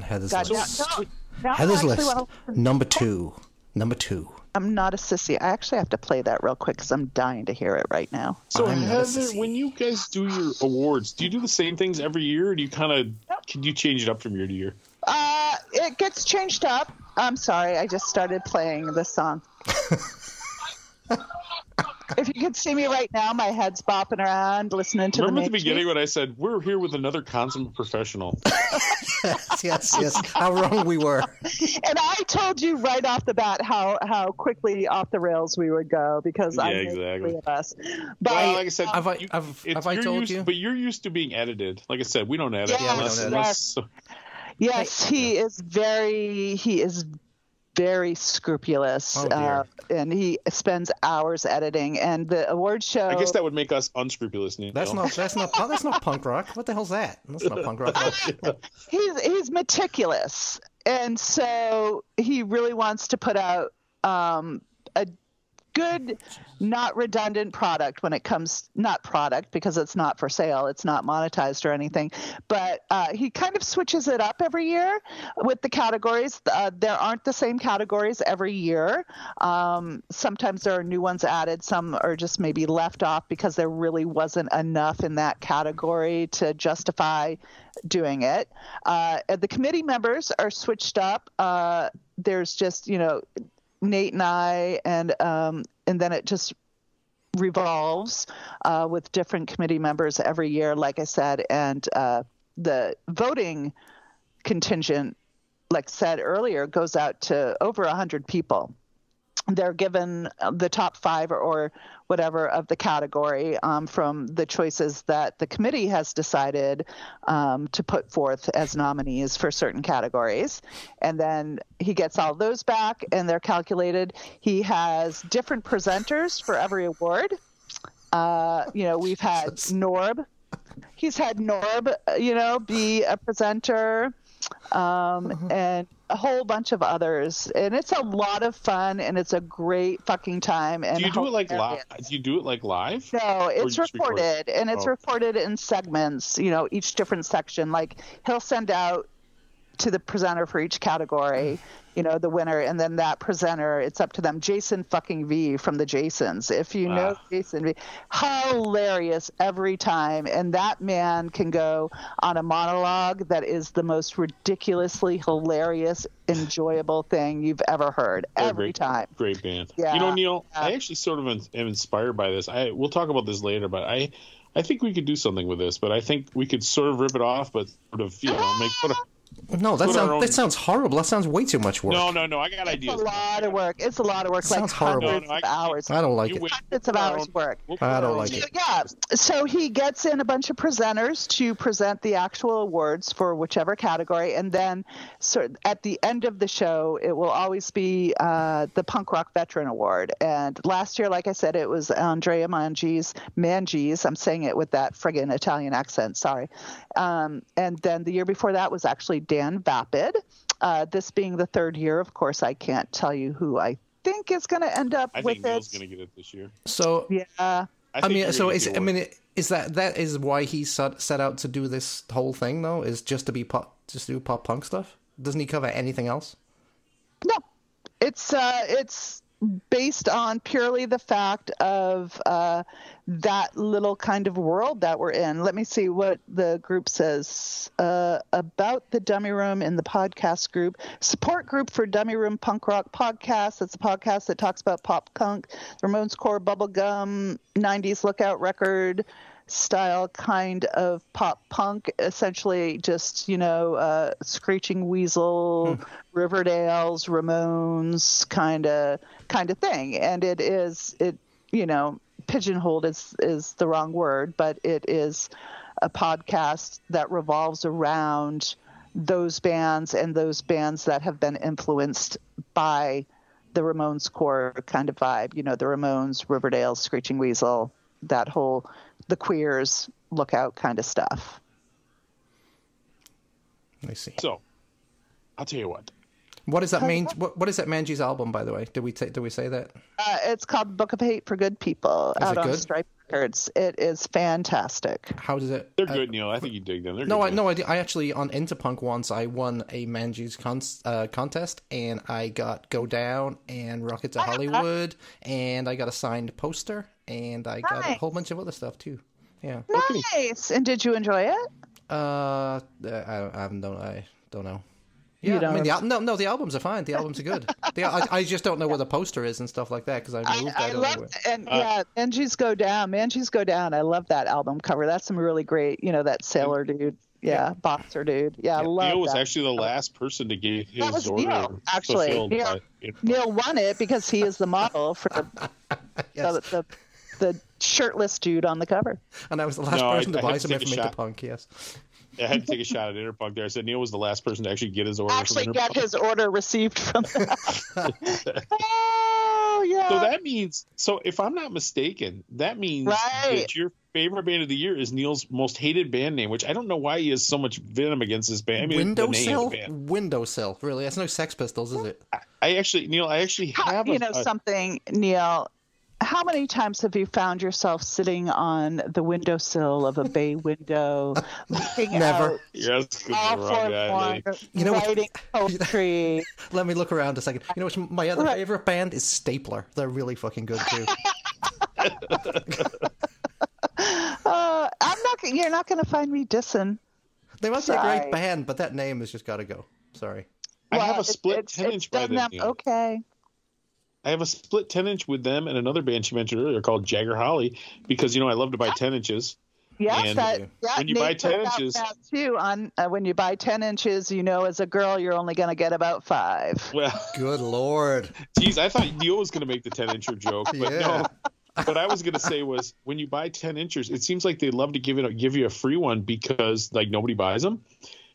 On Heather's God, list. now, now, now Heather's list. wanna- Number two. Number two. I'm not a sissy. I actually have to play that real quick because I'm dying to hear it right now. So I'm Heather, when you guys do your awards, do you do the same things every year, or do you kind of can you change it up from year to year? Uh, it gets changed up. I'm sorry, I just started playing this song. if you could see me right now, my head's bopping around listening to Remember the at the beginning when I said we're here with another consummate professional? yes, yes, yes. How wrong we were. And I told you right off the bat how how quickly off the rails we would go because I Yeah, knew exactly. three of us. But well, like I said, Have I- you- have- it's- have I you're told used- you? But you're used to being edited. Like I said, we don't edit. Yeah, we unless, edit. unless- so- Yes, he is very he is very scrupulous, Oh, uh, and he spends hours editing. And the award show. I guess that would make us unscrupulous. Neil. That's not that's not punk- that's not punk rock. What the hell's that? That's not punk rock. he's he's meticulous, and so he really wants to put out um, a good, not redundant product when it comes not product because it's not for sale, it's not monetized or anything, but uh, he kind of switches it up every year with the categories. Uh, there aren't the same categories every year. Um, sometimes there are new ones added. Some are just maybe left off because there really wasn't enough in that category to justify doing it. Uh, the committee members are switched up. Uh, there's just you know Nate and I, and um, and then it just revolves uh, with different committee members every year, like I said, and uh, the voting contingent, like said earlier, goes out to over hundred people. They're given the top five or, or whatever of the category um, from the choices that the committee has decided um, to put forth as nominees for certain categories. And then he gets all those back and they're calculated. He has different presenters for every award. Uh, you know, we've had Norb. He's had Norb, uh, you know, be a presenter um, and a whole bunch of others. And it's a lot of fun and it's a great fucking time. And Do you do it like live? Do you do it like live? No, it's just record recorded, and it's Oh. recorded in segments. You know, each different section. Like he'll send out to the presenter for each category. You know, the winner, and then that presenter. It's up to them. Jason fucking V from the Jasons. If you know Ah. Jason V, hilarious every time, and that man can go on a monologue that is the most ridiculously hilarious, enjoyable thing you've ever heard. Every great, time. Great band. Yeah, you know, Neil, yeah. I actually sort of am inspired by this. I we'll talk about this later, but I I think we could do something with this. But I think we could sort of rip it off, but sort of you know make fun a, No, that sounds own- that sounds horrible. That sounds way too much work. no no no. I got It's ideas. a lot of work. It's a lot of work. Like Sounds horrible. hundreds No, no, of I- hours. I don't like it. wait. hundreds of We'll put our hours work. I don't like it. Yeah. So he gets in a bunch of presenters to present the actual awards for whichever category, and then so at the end of the show, it will always be uh, the Punk Rock Veteran Award. And last year, like I said, it was Andrea Mangi's. Mangi's. I'm saying it with that friggin' Italian accent. Sorry. Um, and then the year before that was actually Dan Vapid. Uh, this being the third year, of course, I can't tell you who I think is going to end up I with think Neil's it. going to get it this year. So Yeah. I, I mean, so is I mean, is that that is why he set, set out to do this whole thing though? Is just to be pop, just do pop punk stuff? Doesn't he cover anything else? No, it's uh, it's based on purely the fact of uh, that little kind of world that we're in. Let me see what the group says uh, about the Dummy Room in the podcast group. Support group for Dummy Room Punk Rock Podcast. That's a podcast that talks about pop punk, Ramones core, bubblegum, 90s lookout record style kind of pop punk essentially just you know uh screeching weasel riverdale's ramones kind of kind of thing and it is it you know pigeonholed is is the wrong word but it is a podcast that revolves around those bands and those bands that have been influenced by the Ramones core kind of vibe. You know, the Ramones, Riverdale, Screeching Weasel, that whole the queers lookout kind of stuff. I see. So, I'll tell you what. What is that mean? What, what is that Manji's album, by the way? Did we ta- did we say that? Uh, it's called Book of Hate for Good People Is out it on good? Stripe Records. It is fantastic. How does it? They're uh, good, Neil. I think you dig them. They're No, good, I no, I, I actually on Interpunk once I won a Manji's con- uh, contest and I got Go Down and Rocket to Hollywood and I got a signed poster and I got a whole bunch of other stuff too. Yeah. Nice. And did you enjoy it? Uh, I, I don't I don't know. You Yeah, I mean, the, al- no, no, the albums are fine. The albums are good. The, I, I just don't know where the poster is and stuff like that because I I, moved. I don't know where. love and uh, yeah, Manji's Go Down. Manji's Go Down. I love that album cover. That's some really great, you know, that sailor dude. Yeah, boxer dude. Yeah, I love Neil was that. actually the last person to get his was order Neil, actually. fulfilled. Neil. by- Neil won it because he is the model for the Yes. the, the, the shirtless dude on the cover. And I was the last No, I- person to I buy had to something take from a shot. Interpunk. Yes. I had to take a shot at Interpunk there. I said Neil was the last person to actually get his order Actually, from get his order received from. oh yeah. So that means, so if I'm not mistaken, that means Right. that your favorite band of the year is Neil's most hated band name, which I don't know why he has so much venom against this band. I mean, the name Windowsill. Windowsill. Really, that's no Sex Pistols, is it? I actually, Neil, I actually have a, you know a- something, Neil. How many times have you found yourself sitting on the windowsill of a bay window, looking Never. out, Yes, 'cause you're all the wrong guy, forlorn, Lenny. You know what- writing poetry? Let me look around a second. You know what? My other Right. favorite band is Stapler. They're really fucking good too. uh, I'm not. You're not going to find me dissing. They must be a great band, but that name has just got to go. Sorry. I have a split it's- 10 it's inch by done them. them- Okay. I have a split 10 inch with them and another band she mentioned earlier called Jagger Holly because, you know, I love to buy 10 inches. Yes, And that, yeah, when you Nate buy 10 inches- now, too. On uh, when you buy ten inches, you know, as a girl, you're only going to get about five. Well, Good lord. geez, I thought Neil was going to make the 10 incher joke, but Yeah. no. What I was going to say was when you buy 10 inches, it seems like they love to give it give you a free one because like nobody buys them.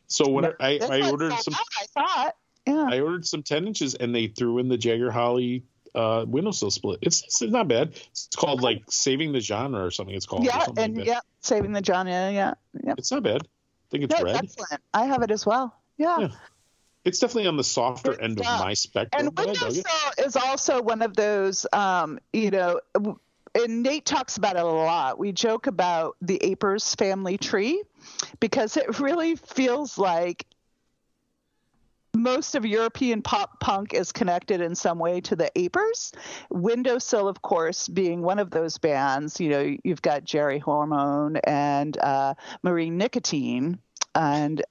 So when I, I ordered some out, I thought. Yeah. I ordered some 10 inches and they threw in the Jagger Holly uh, windowsill split. It's, it's not bad. It's called like saving the genre or something. It's called. yeah, something and like yeah, saving the genre. Yeah, yeah. It's not bad. I think it's No, red. excellent. I have it as well. Yeah. Yeah. It's definitely on the softer It's, end of uh, my spectrum. And but I dug windowsill is also one of those, um, you know, and Nate talks about it a lot. We joke about the Apers family tree because it really feels like most of European pop punk is connected in some way to the Apers. Windowsill, of course, being one of those bands. You know, you've got Jerry Hormone and uh, Nicotine. And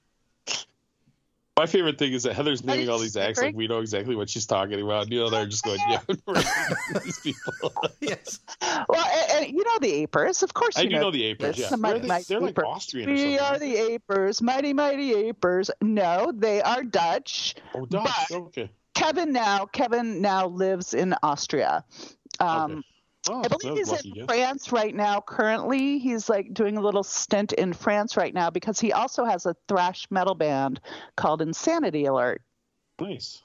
My favorite thing is that Heather's naming all these acts like we know exactly what she's talking about. You know, they're just going, yeah, these people. Yes. well, and, and you know the Apers, of course. I you do know the Apers. Yeah, The mighty, they? mighty they're like Apers. Austrian or We are the Apers, mighty mighty Apers. No, they are Dutch. oh, Dutch. but- Okay. Kevin now, Kevin now lives in Austria. Um, okay. Oh, I believe was he's in guess. France right now. Currently, he's like doing a little stint in France right now because he also has a thrash metal band called Insanity Alert Nice.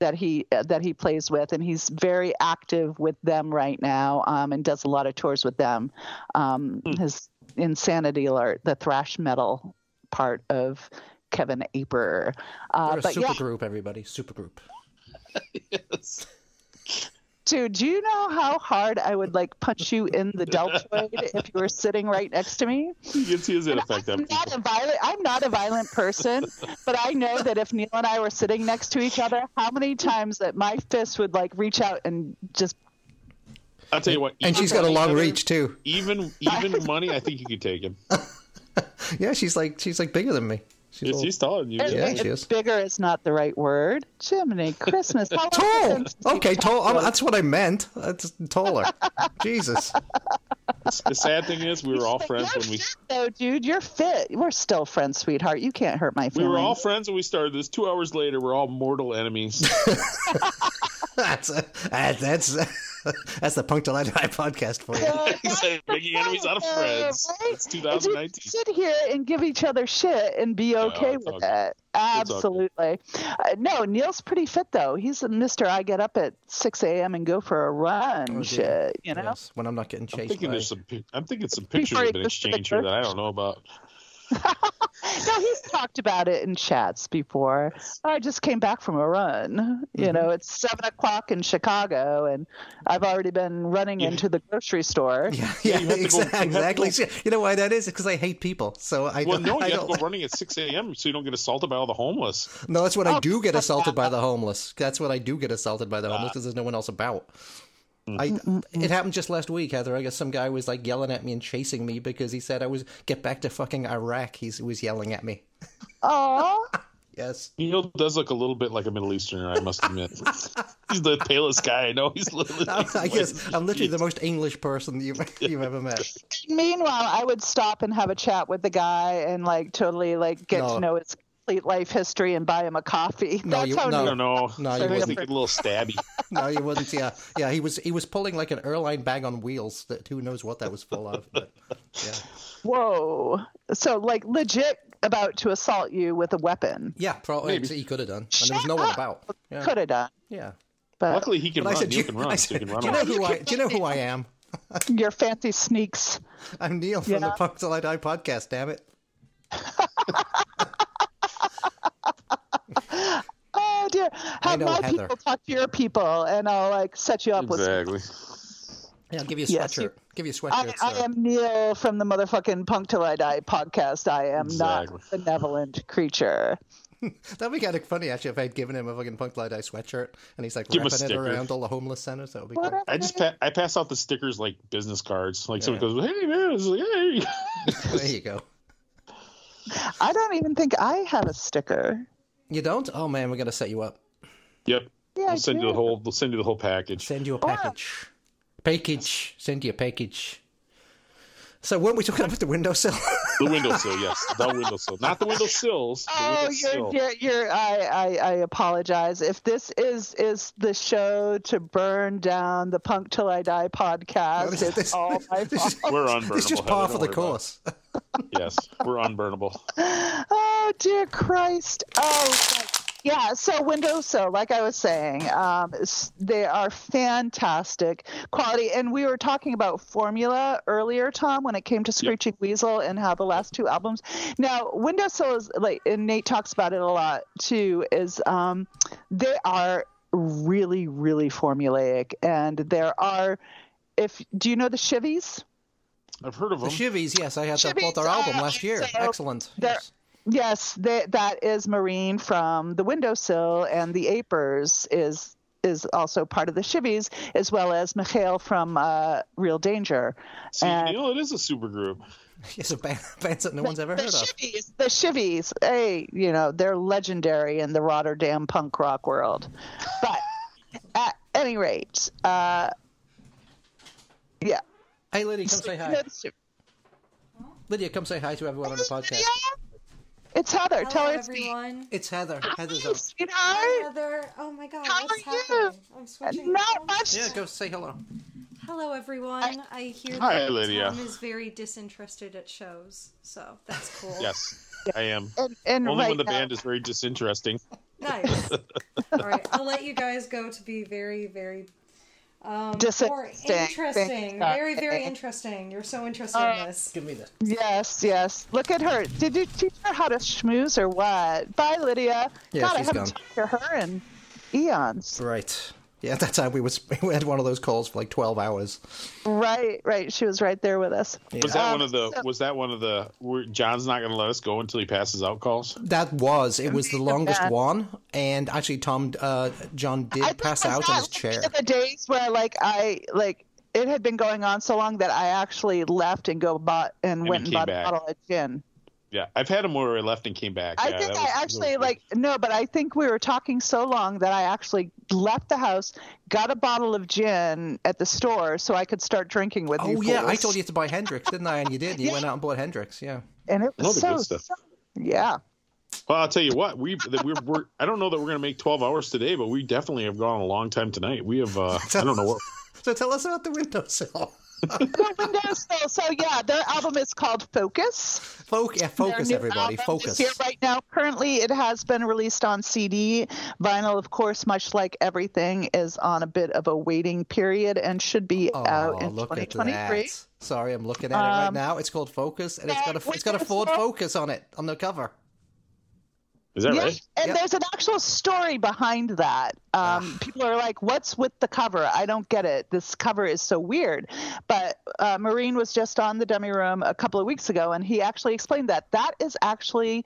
that he uh, that he plays with, and he's very active with them right now, um, and does a lot of tours with them. Um, Hmm. His Insanity Alert, the thrash metal part of Kevin Aper. Uh, They're a but super yeah, group, everybody. Super group. Yes. Dude, do you know how hard I would like punch you in the deltoid if you were sitting right next to me? You can see his in I'm not a violent. I'm not a violent person, but I know that if Neil and I were sitting next to each other, how many times that my fist would like reach out and just I'll tell you what. And she's got a long Heather, reach too. Even even money, I think you could take him. Yeah, she's like she's like bigger than me. She's Yes, all- he's taller than you. Yeah, If she is. Bigger is not the right word. Jiminy Christmas. How tall. Okay, talked tall. Um, that's what I meant. That's taller. Jesus. The sad thing is, we were all friends You're when we fit, though, dude. You're fit. We're still friends, sweetheart. You can't hurt my we feelings. were all friends when we started this. Two hours later, we're all mortal enemies. That's uh, that's that's the Punctual High podcast for you. Yeah, It's like making enemies out of friends. Right? It's 2019. sit here and give each other shit and be okay it's with good. it. Absolutely. Uh, no, Neil's pretty fit though. He's a Mister. I get up at six a.m. and go for a run. Oh, shit, you know. Yes, when I'm not getting chased. I'm thinking by. there's some. pic- I'm thinking some pictures Before have he been goes to the exchanged here that I don't know about. No, he's talked about it in chats before. I just came back from a run. You know, it's seven o'clock in Chicago, and I've already been running into the grocery store. Yeah, Yeah, yeah, you have to go- you exactly. go- You know why that is? Because I hate people. So I Well, no, I you have to go running at 6 a.m. so you don't get assaulted by all the homeless. No, that's when Oh, I do get assaulted by the homeless. That's when I do get assaulted by the Ah. homeless because there's no one else about. Hmm. I it happened just last week, Heather. I guess some guy was like yelling at me and chasing me because he said I was get back to fucking Iraq. He's, he was yelling at me. Oh, Yes. Neil does look a little bit like a Middle Easterner, I must admit. He's the palest guy I know. He's literally. I guess I'm literally the most English person you've you've ever met. meanwhile, I would stop and have a chat with the guy and like totally like get No. to know his complete life history and buy him a coffee. No, That's you- how no. I Neil- don't. No, you was wouldn't. a little stabby. No, you wouldn't. Yeah, yeah. He was he was pulling like an airline bag on wheels. That who knows what that was full of. But yeah, Whoa. So like legit about to assault you with a weapon. yeah. Probably uh, Maybe. he could have done, and there was no one up. about. Yeah, Could have done. yeah. But Luckily, he can But I said, Neil you, can run, I so he said, can do run you know who I do you know who I am? your fancy sneaks. I'm Neil from the Punk Till I Die podcast. Damn it. Oh dear. Have my Heather. people talk to your people and I'll like set you up with Exactly. Yeah, I'll give you a Yes, sweatshirt. you- Give you a I, sweatshirt. I sir. am Neil from the motherfucking Punk Till I Die podcast. I am Exactly. not a benevolent creature. That'd be kind of funny actually if I'd given him a fucking Punk Till I Die sweatshirt and he's like Give wrapping it around all the homeless centers. That would be What cool. I just pa- I pass out the stickers like business cards. Like Yeah. someone goes, "Hey man," it's like, "Hey." There you go. I don't even think I have a sticker. You don't? Oh man, we're gonna set you up. Yep. Yeah, I They'll send you the whole. We'll send you the whole package. Send you a package. Package. Send you a package. So weren't we talking about the windowsill? The windowsill, yes, the windowsill, not the windowsills. The Oh, you're, windowsill. you're, you're I, I, I apologize. If this is is the show to burn down the Punk Till I Die podcast, this- it's this- all my this is, fault. We're unburnable. it's just Heather, par for the course. Yes, we're unburnable. Oh dear Christ! Oh God. Yeah. So windowsill, like I was saying, um, they are fantastic quality. And we were talking about formula earlier, Tom, when it came to Screeching Weasel and how the last two albums. Now, windowsill is like, and Nate talks about it a lot too. Is um, they are really, really formulaic, and there are. If do you know the Chivies? I've heard of them. The them. Chivies, yes, I had that Chivies, bought their album uh, last year. so Excellent. Yes. Yes, they, that is Marine from the Windowsill, and the Apers is is also part of the Chivies, as well as Mikhail from uh, Real Danger. See, and- you know, it is a super group. It's a band, band that no one's ever the heard of. Chivies, the Chivies, hey, you know, they're legendary in the Rotterdam punk rock world. But at any rate, uh, yeah. Hey, Lydia, come say hi. Lydia, come say hi to everyone on the podcast. It's Heather. Tell Hello, her it's me. everyone. It's Heather. Heather's Hi, up. sweetheart. Heather. Oh my God, How what's are you? I'm switching. Not phones. much. Yeah, go say hello. Hello, everyone. I hear Hi, that Lydia. Tom is very disinterested at shows, so that's cool. Yes, I am. And, and Only right when the now- band is very disinteresting. Nice. All right, I'll let you guys go to be very, very um, more interesting. Very, very interesting. You're so interested Uh, in this. Give me this. Yes, yes. Look at her. Did you teach her how to schmooze or what? Bye, Lydia. Yeah, God, I haven't gone. talked to her in eons. Right. Yeah, at that time we was we had one of those calls for like twelve hours. Right, right. She was right there with us. Was that Um, one of the? so- Was that one of the? Where John's not going to let us go until he passes out calls. That was it was the longest bad. one, and actually Tom uh, John did I pass out on that his chair. The days where like I like it had been going on so long that I actually left and go bought and, he went and bought back. a bottle of gin. Yeah, I've had him where I left and came back. I Yeah, think I actually really like no, but I think we were talking so long that I actually left the house, got a bottle of gin at the store so I could start drinking with you. Oh yeah, I told you to buy Hendrick's, didn't I? And you did. You Yeah. went out and bought Hendrick's. Yeah. and it Oh, was the so, good stuff. so- yeah. Well, I'll tell you what. We that we're, we're I don't know that we're going to make twelve hours today, but we definitely have gone a long time tonight. We have. uh I don't know what. So tell us about the windowsill. So yeah, their album is called Focus. Focus, yeah, focus, everybody, focus. here right now. Currently, it has been released on CD. Vinyl, of course, much like everything, is on a bit of a waiting period and should be Oh, out in look at 2023. that! Sorry, I'm looking at it right Um, now. It's called Focus, and it's got a it's got a Ford Focus on it on the cover. Is that yeah, right? and Yeah. there's an actual story behind that. Um, people are like, "What's with the cover? I don't get it. This cover is so weird." But uh, Marine was just on the Dummy Room a couple of weeks ago, and he actually explained that that is actually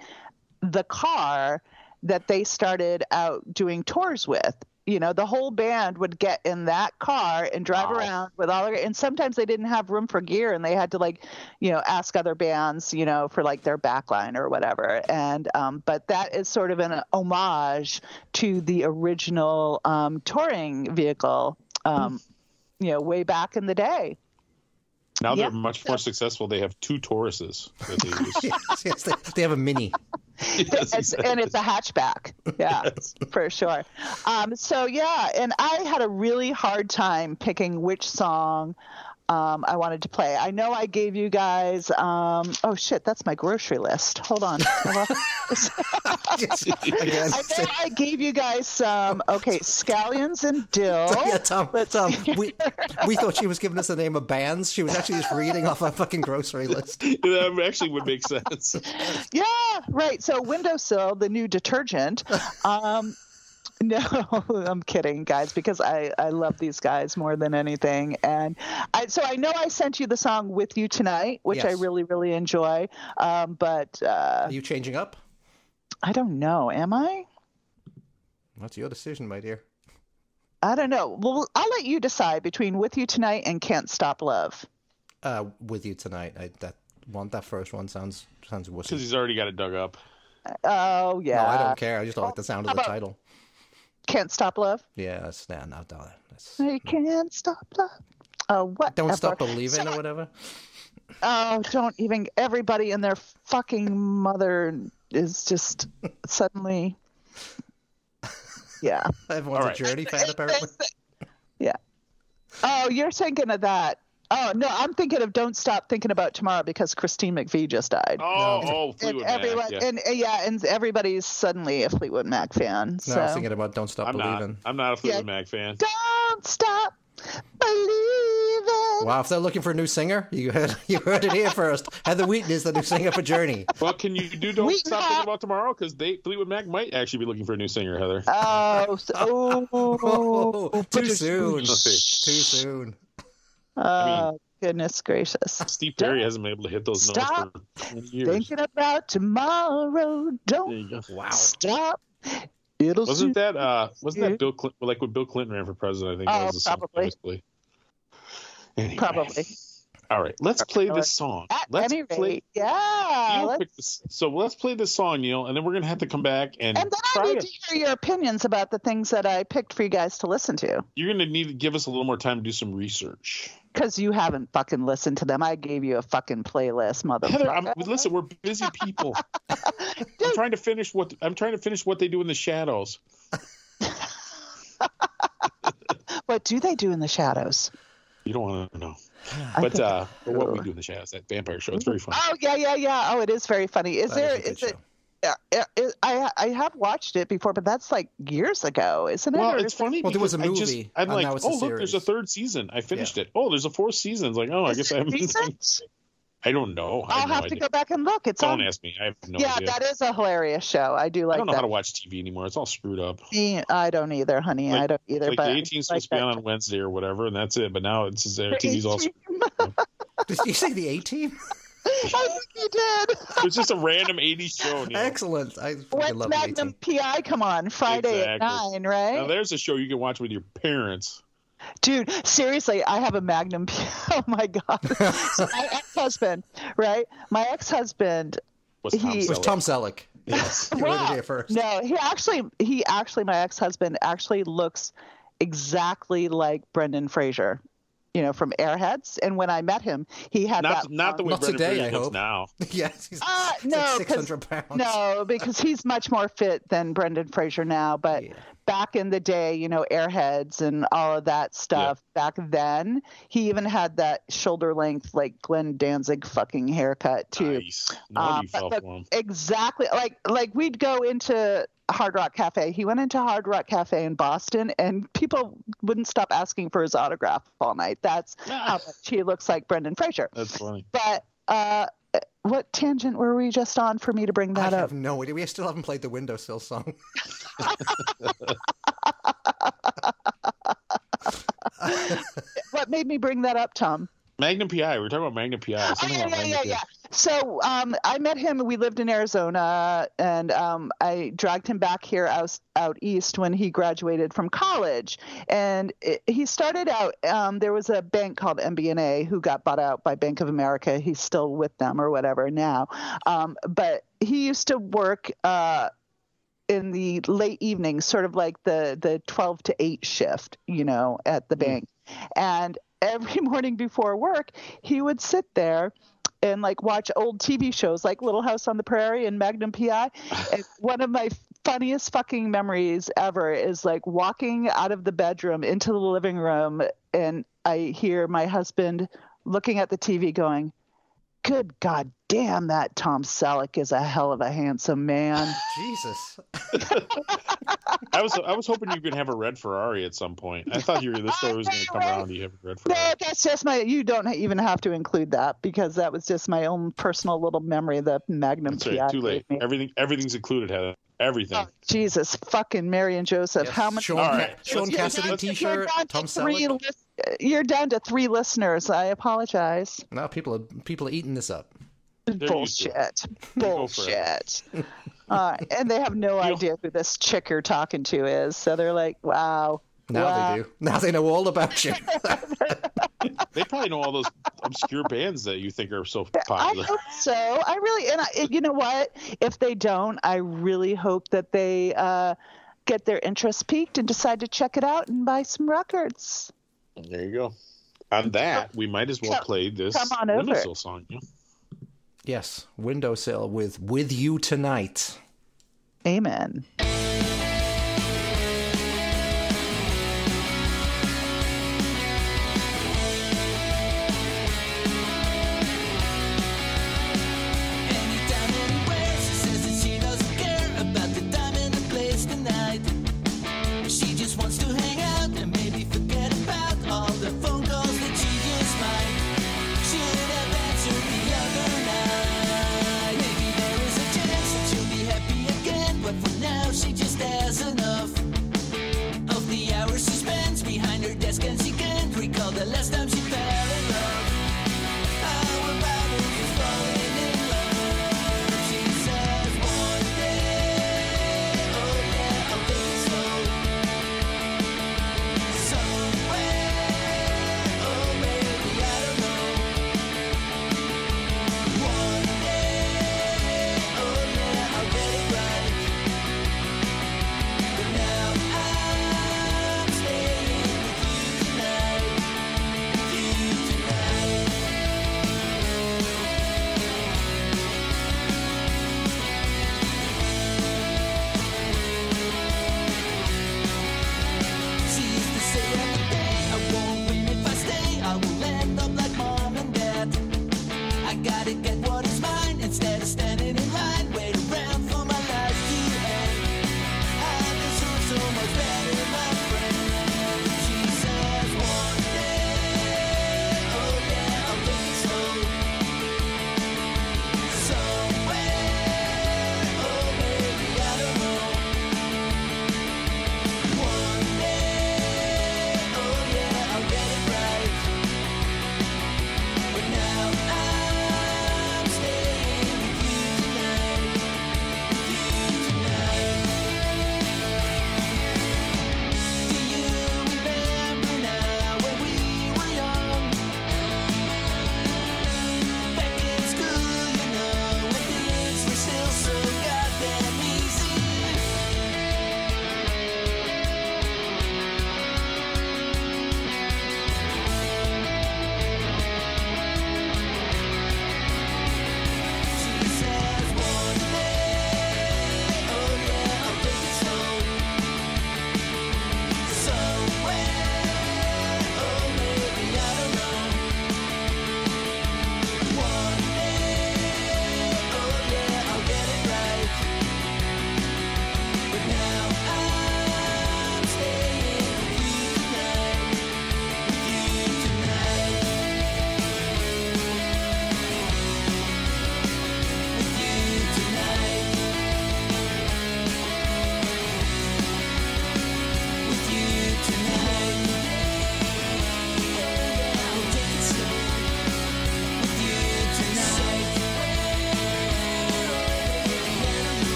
the car that they started out doing tours with. You know, the whole band would get in that car and drive Wow. around with all their, and sometimes they didn't have room for gear and they had to like, you know, ask other bands, you know, for like their backline or whatever. And, um, but that is sort of an homage to the original um, touring vehicle, um, you know, way back in the day. Now Yeah. they're much more successful. They have two Tauruses that they use. yes, yes, they, they have a mini. Yes, It's, and it's a hatchback. Yeah, Yes. for sure. Um, so yeah, and I had a really hard time picking which song um, I wanted to play. I know I gave you guys. Um, oh shit, that's my grocery list. Hold on. I know I gave you guys some. Okay, scallions and dill. Yeah, Tom. Let's Tom, we we thought she was giving us the name of bands. She was actually just reading off a fucking grocery list. that actually would make sense. Yeah, right. So windowsill, the new detergent. Um, no, I'm kidding, guys, because I, I love these guys more than anything. And I, so I know I sent you the song with you tonight, which I really, really enjoy. Um, but uh, Are you changing up? I don't know. Am I? That's your decision, my dear. I don't know. Well, I'll let you decide between with you tonight and can't stop love. Uh, with you tonight. I, that one, that first one sounds sounds Because he's already got it dug up. Oh yeah. No, I don't care. I just don't like the sound of the about- title. Can't stop love. Yeah, that's nah, no, no, that's, I mm. can't stop love. Oh, what? don't stop believing So- or whatever. Oh, don't even. Everybody and their fucking mother is just suddenly. Yeah. Everyone's All right. a Journey fan, apparently. Yeah. Oh, you're thinking of that. Oh no, I'm thinking of "Don't Stop Thinking About Tomorrow" because Christine McVie just died. Oh, No. oh, and Fleetwood Mac. everyone, Yeah. and uh, yeah, and everybody's suddenly a Fleetwood Mac fan. No, I was thinking about Don't Stop I'm not. I'm not a Fleetwood Yeah. Mac fan. don't stop believing. Wow, if they're looking for a new singer, you heard you heard it here first. Heather Wheaton is the new singer for Journey. Well, can you do Don't We Stop have- Thinking About Tomorrow? Because they Fleetwood Mac might actually be looking for a new singer, Heather. Oh, so, Oh, oh, too soon. Too soon. Oh goodness gracious. Steve Perry hasn't been able to hit those Stop notes for 20 years. Thinking about tomorrow, don't. Wow. stop. It'll Wasn't that uh wasn't that Bill Clinton like when Bill Clinton ran for president, I think that Oh, was the probably. basically. Anyway. probably. All right, let's play this song. At let's any play rate, yeah. Let's- so let's play this song, Neil, and then we're gonna have to come back and, and then I try need to. to hear your opinions about the things that I picked for you guys to listen to. You're gonna need to give us a little more time to do some research. Because you haven't fucking listened to them. I gave you a fucking playlist, motherfucker. Heather, I'm, listen, we're busy people. I'm trying to finish what I'm trying to finish what they do in the shadows. What do they do in the shadows? You don't want to know, I but think- uh, what we do in the shadows, that vampire show, it's very funny. Oh yeah, yeah, yeah. Oh, it is very funny. Is That there? is Is it? show. Yeah, yeah, it- I I have watched it before, but that's like years ago, isn't it? Well, Or it's is it- funny. Well, there was a because I just- movie, I'm like, now it's a oh look, there's a third season. I finished it. Oh, there's a fourth season. It's like, oh, I Is guess I haven't. recent? I don't know. I I'll have no have to idea. go back and look. It's Don't on. ask me. I have no yeah, idea. that is a hilarious show. I do like. I don't know that. how to watch TV anymore. It's all screwed up. Me, I don't either, honey. I don't either. Like but the I 18's like supposed to be on on Wednesday or whatever, and that's it. But now it's just, uh, show. TV's all. 18? Did you say the A team? I think you did. It's just a random 80s show. Neil. Excellent. I When love Magnum team. PI come on Friday at nine, right? Now there's a show you can watch with your parents. Dude, seriously, I have a Magnum. P- oh my god! So my ex-husband, right? My ex-husband. Was Tom He- It was Selleck. Tom Selleck. Yes. You heard Wow. first. No, he actually, he actually, my ex-husband actually looks exactly like Brendan Fraser, you know, from Airheads. And when I met him, he had Not that. not the way Not Brendan today, Fraser I looks hope. now. yes, he's, Uh, he's no, like 'cause- 600 pounds. No, because he's much more fit than Brendan Fraser now. But Yeah. back in the day, you know, Airheads and all of that stuff. Back then, he even had that shoulder length, like Glenn Danzig fucking haircut too. Nice. Um, you fell but for him. Exactly. Like like we'd go into Hard Rock Cafe. He went into Hard Rock Cafe in Boston, and people wouldn't stop asking for his autograph all night. That's how much he looks like Brendan Fraser. That's funny. But uh, what tangent were we just on for me to bring I that up? have no idea. We still haven't played the windowsill song. What made me bring that up, Tom? Magnum PI. We were talking about Magnum PI. Oh, Something yeah, yeah, yeah, yeah. So um, I met him. We lived in Arizona, and um, I dragged him back here out, out east when he graduated from college. And it, he started out. Um, there was a bank called MBNA who got bought out by Bank of America. He's still with them or whatever now. Um, but he used to work. Uh, in the late evenings, sort of like the the 12 to 8 shift, you know, at the bank. And every morning before work, he would sit there and like watch old TV shows like Little House on the Prairie and Magnum PI. and one of my funniest fucking memories ever is like walking out of the bedroom into the living room and I hear my husband looking at the TV going, Good God damn, that Tom Selleck is a hell of a handsome man. Jesus. I was I was hoping you could have a red Ferrari at some point. I thought you were, this story was going to come around. You have a red Ferrari. No, that's just my. You don't even have to include that because that was just my own personal little memory that Magnum That's PI right. Too late. Everything everything's included. Heather. Everything. Oh, Jesus, fucking Mary and Joseph. Yes, How much? Shaun, All Ca- right. Shaun Cassidy T-shirt. Tom three Selleck. lis- You're down to three listeners. I apologize. No, people are people are eating this up. used to Bullshit. Go for it. Bullshit. uh, and they have no idea who this chick you're talking to is. So they're like, wow. Now wow. they do. Now they know all about you. They probably know all those obscure bands that you think are so popular. I hope so. I really, and I, you know what? If they don't, I really hope that they uh, get their interest piqued and decide to check it out and buy some records. There you go. On that, we might as well play this come on over. windowsill song. yeah? yes, windowsill with "With You Tonight." Amen.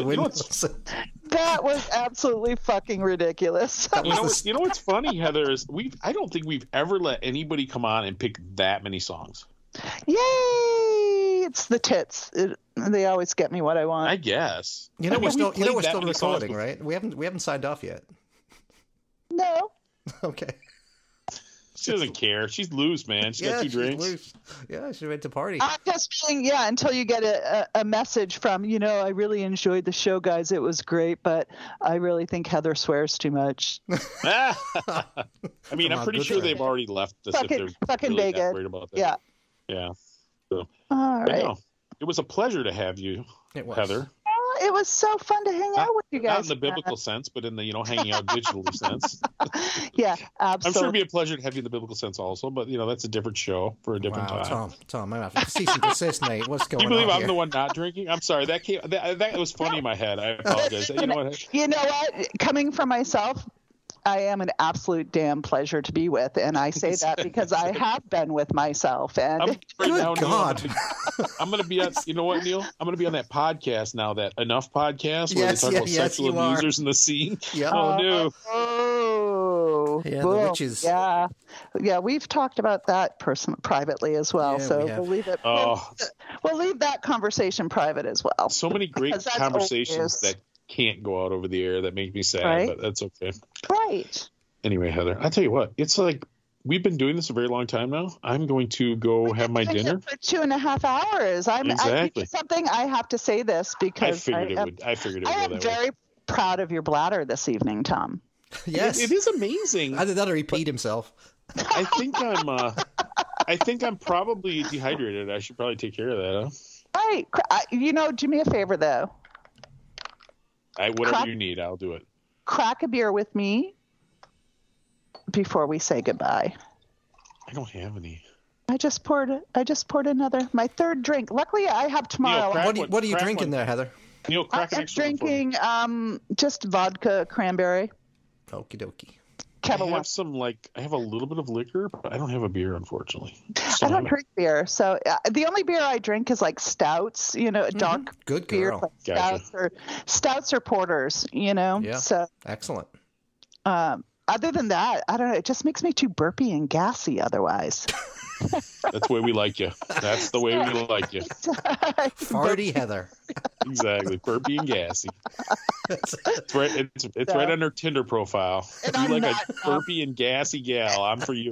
So, Win you know Wilson. That was absolutely fucking ridiculous. You know, what's, you know what's funny, Heather is we. I don't think we've ever let anybody come on and pick that many songs. Yay! It's the tits. It, they always get me what I want. I guess. You know I we're still you know played we're still recording, right? We haven't we haven't signed off yet. no. Okay. She doesn't care. She's loose, man. She yeah, got two she's drinks. loose. Yeah, she's ready to party. I'm just being, yeah, until you get a, a, a message from, you know, I really enjoyed the show, guys. It was great, but I really think Heather swears too much. I mean, Come I'm pretty sure for they've already left us Fucking- if they're fucking really that worried about that. Yeah. Yeah. All But right. no, it was a pleasure to have you, It was. Heather. It was so fun to hang Not, out with you guys. not in the biblical sense, but in the you know hanging out digitally sense. Yeah, absolutely. I'm sure it'd be a pleasure to have you in the biblical sense also, but you know that's a different show for a different Wow, time. Tom, Tom, I'm having to cease and desist, Nate. What's going Do you believe on I'm here? the one not drinking? I'm sorry. That came that, that was funny in my head. I apologize. You know what? You know what? Coming from myself, I am an absolute damn pleasure to be with, and I say that because I have been with myself. And I'm, right Good now, Neil, God. I'm gonna be on. You know what, Neil? I'm gonna be on that podcast now. That enough podcast where Yes, they talk yeah, about yes, sexual you are. abusers in the scene. Yeah. Oh no. oh, oh. Yeah, the witches. Yeah, yeah, we've talked about that person privately as well. Yeah, so we we'll leave it. Oh, We'll leave that conversation private as well. so many great conversations that can't go out over the air that make me sad, Right. but that's okay. Right. Anyway, Heather, I tell you what, it's like we've been doing this a very long time now. I'm going to go have my dinner. for two and a half hours. I'm I, Exactly. something I have to say this because I because figured it am, would. I figured it I would am go that way. very proud of your bladder this evening, Tom. Yes. It, it is amazing. Either that or he peed himself. I think I'm. Uh, I think I'm probably dehydrated. I should probably take care of that. Huh? Right. You know, do me a favor though. I, whatever Crap. you need, I'll do it. Crack a beer with me before we say goodbye. I don't have any. I just poured. I just poured another. My third drink. Luckily, I have tomorrow. crack What, one- what are you drinking one. there, Heather? Neil, crack I'm extra one for me. drinking um just vodka cranberry. Okie dokie. I Ketel One. have some like I have a little bit of liquor, but I don't have a beer, unfortunately. So I don't I'm- drink beer, so uh, the only beer I drink is like stouts. You know, dark Good beer, girl. like Gotcha. stouts or stouts or porters. You know, Yeah. so Excellent. um, other than that, I don't know. It just makes me too burpy and gassy. Otherwise, That's the way we like you. That's the way we like you. Farty Heather. Exactly. Burpy and gassy. It's right. It's, it's right on her Tinder profile. And you I'm like not, a burpy and gassy gal. I'm for you.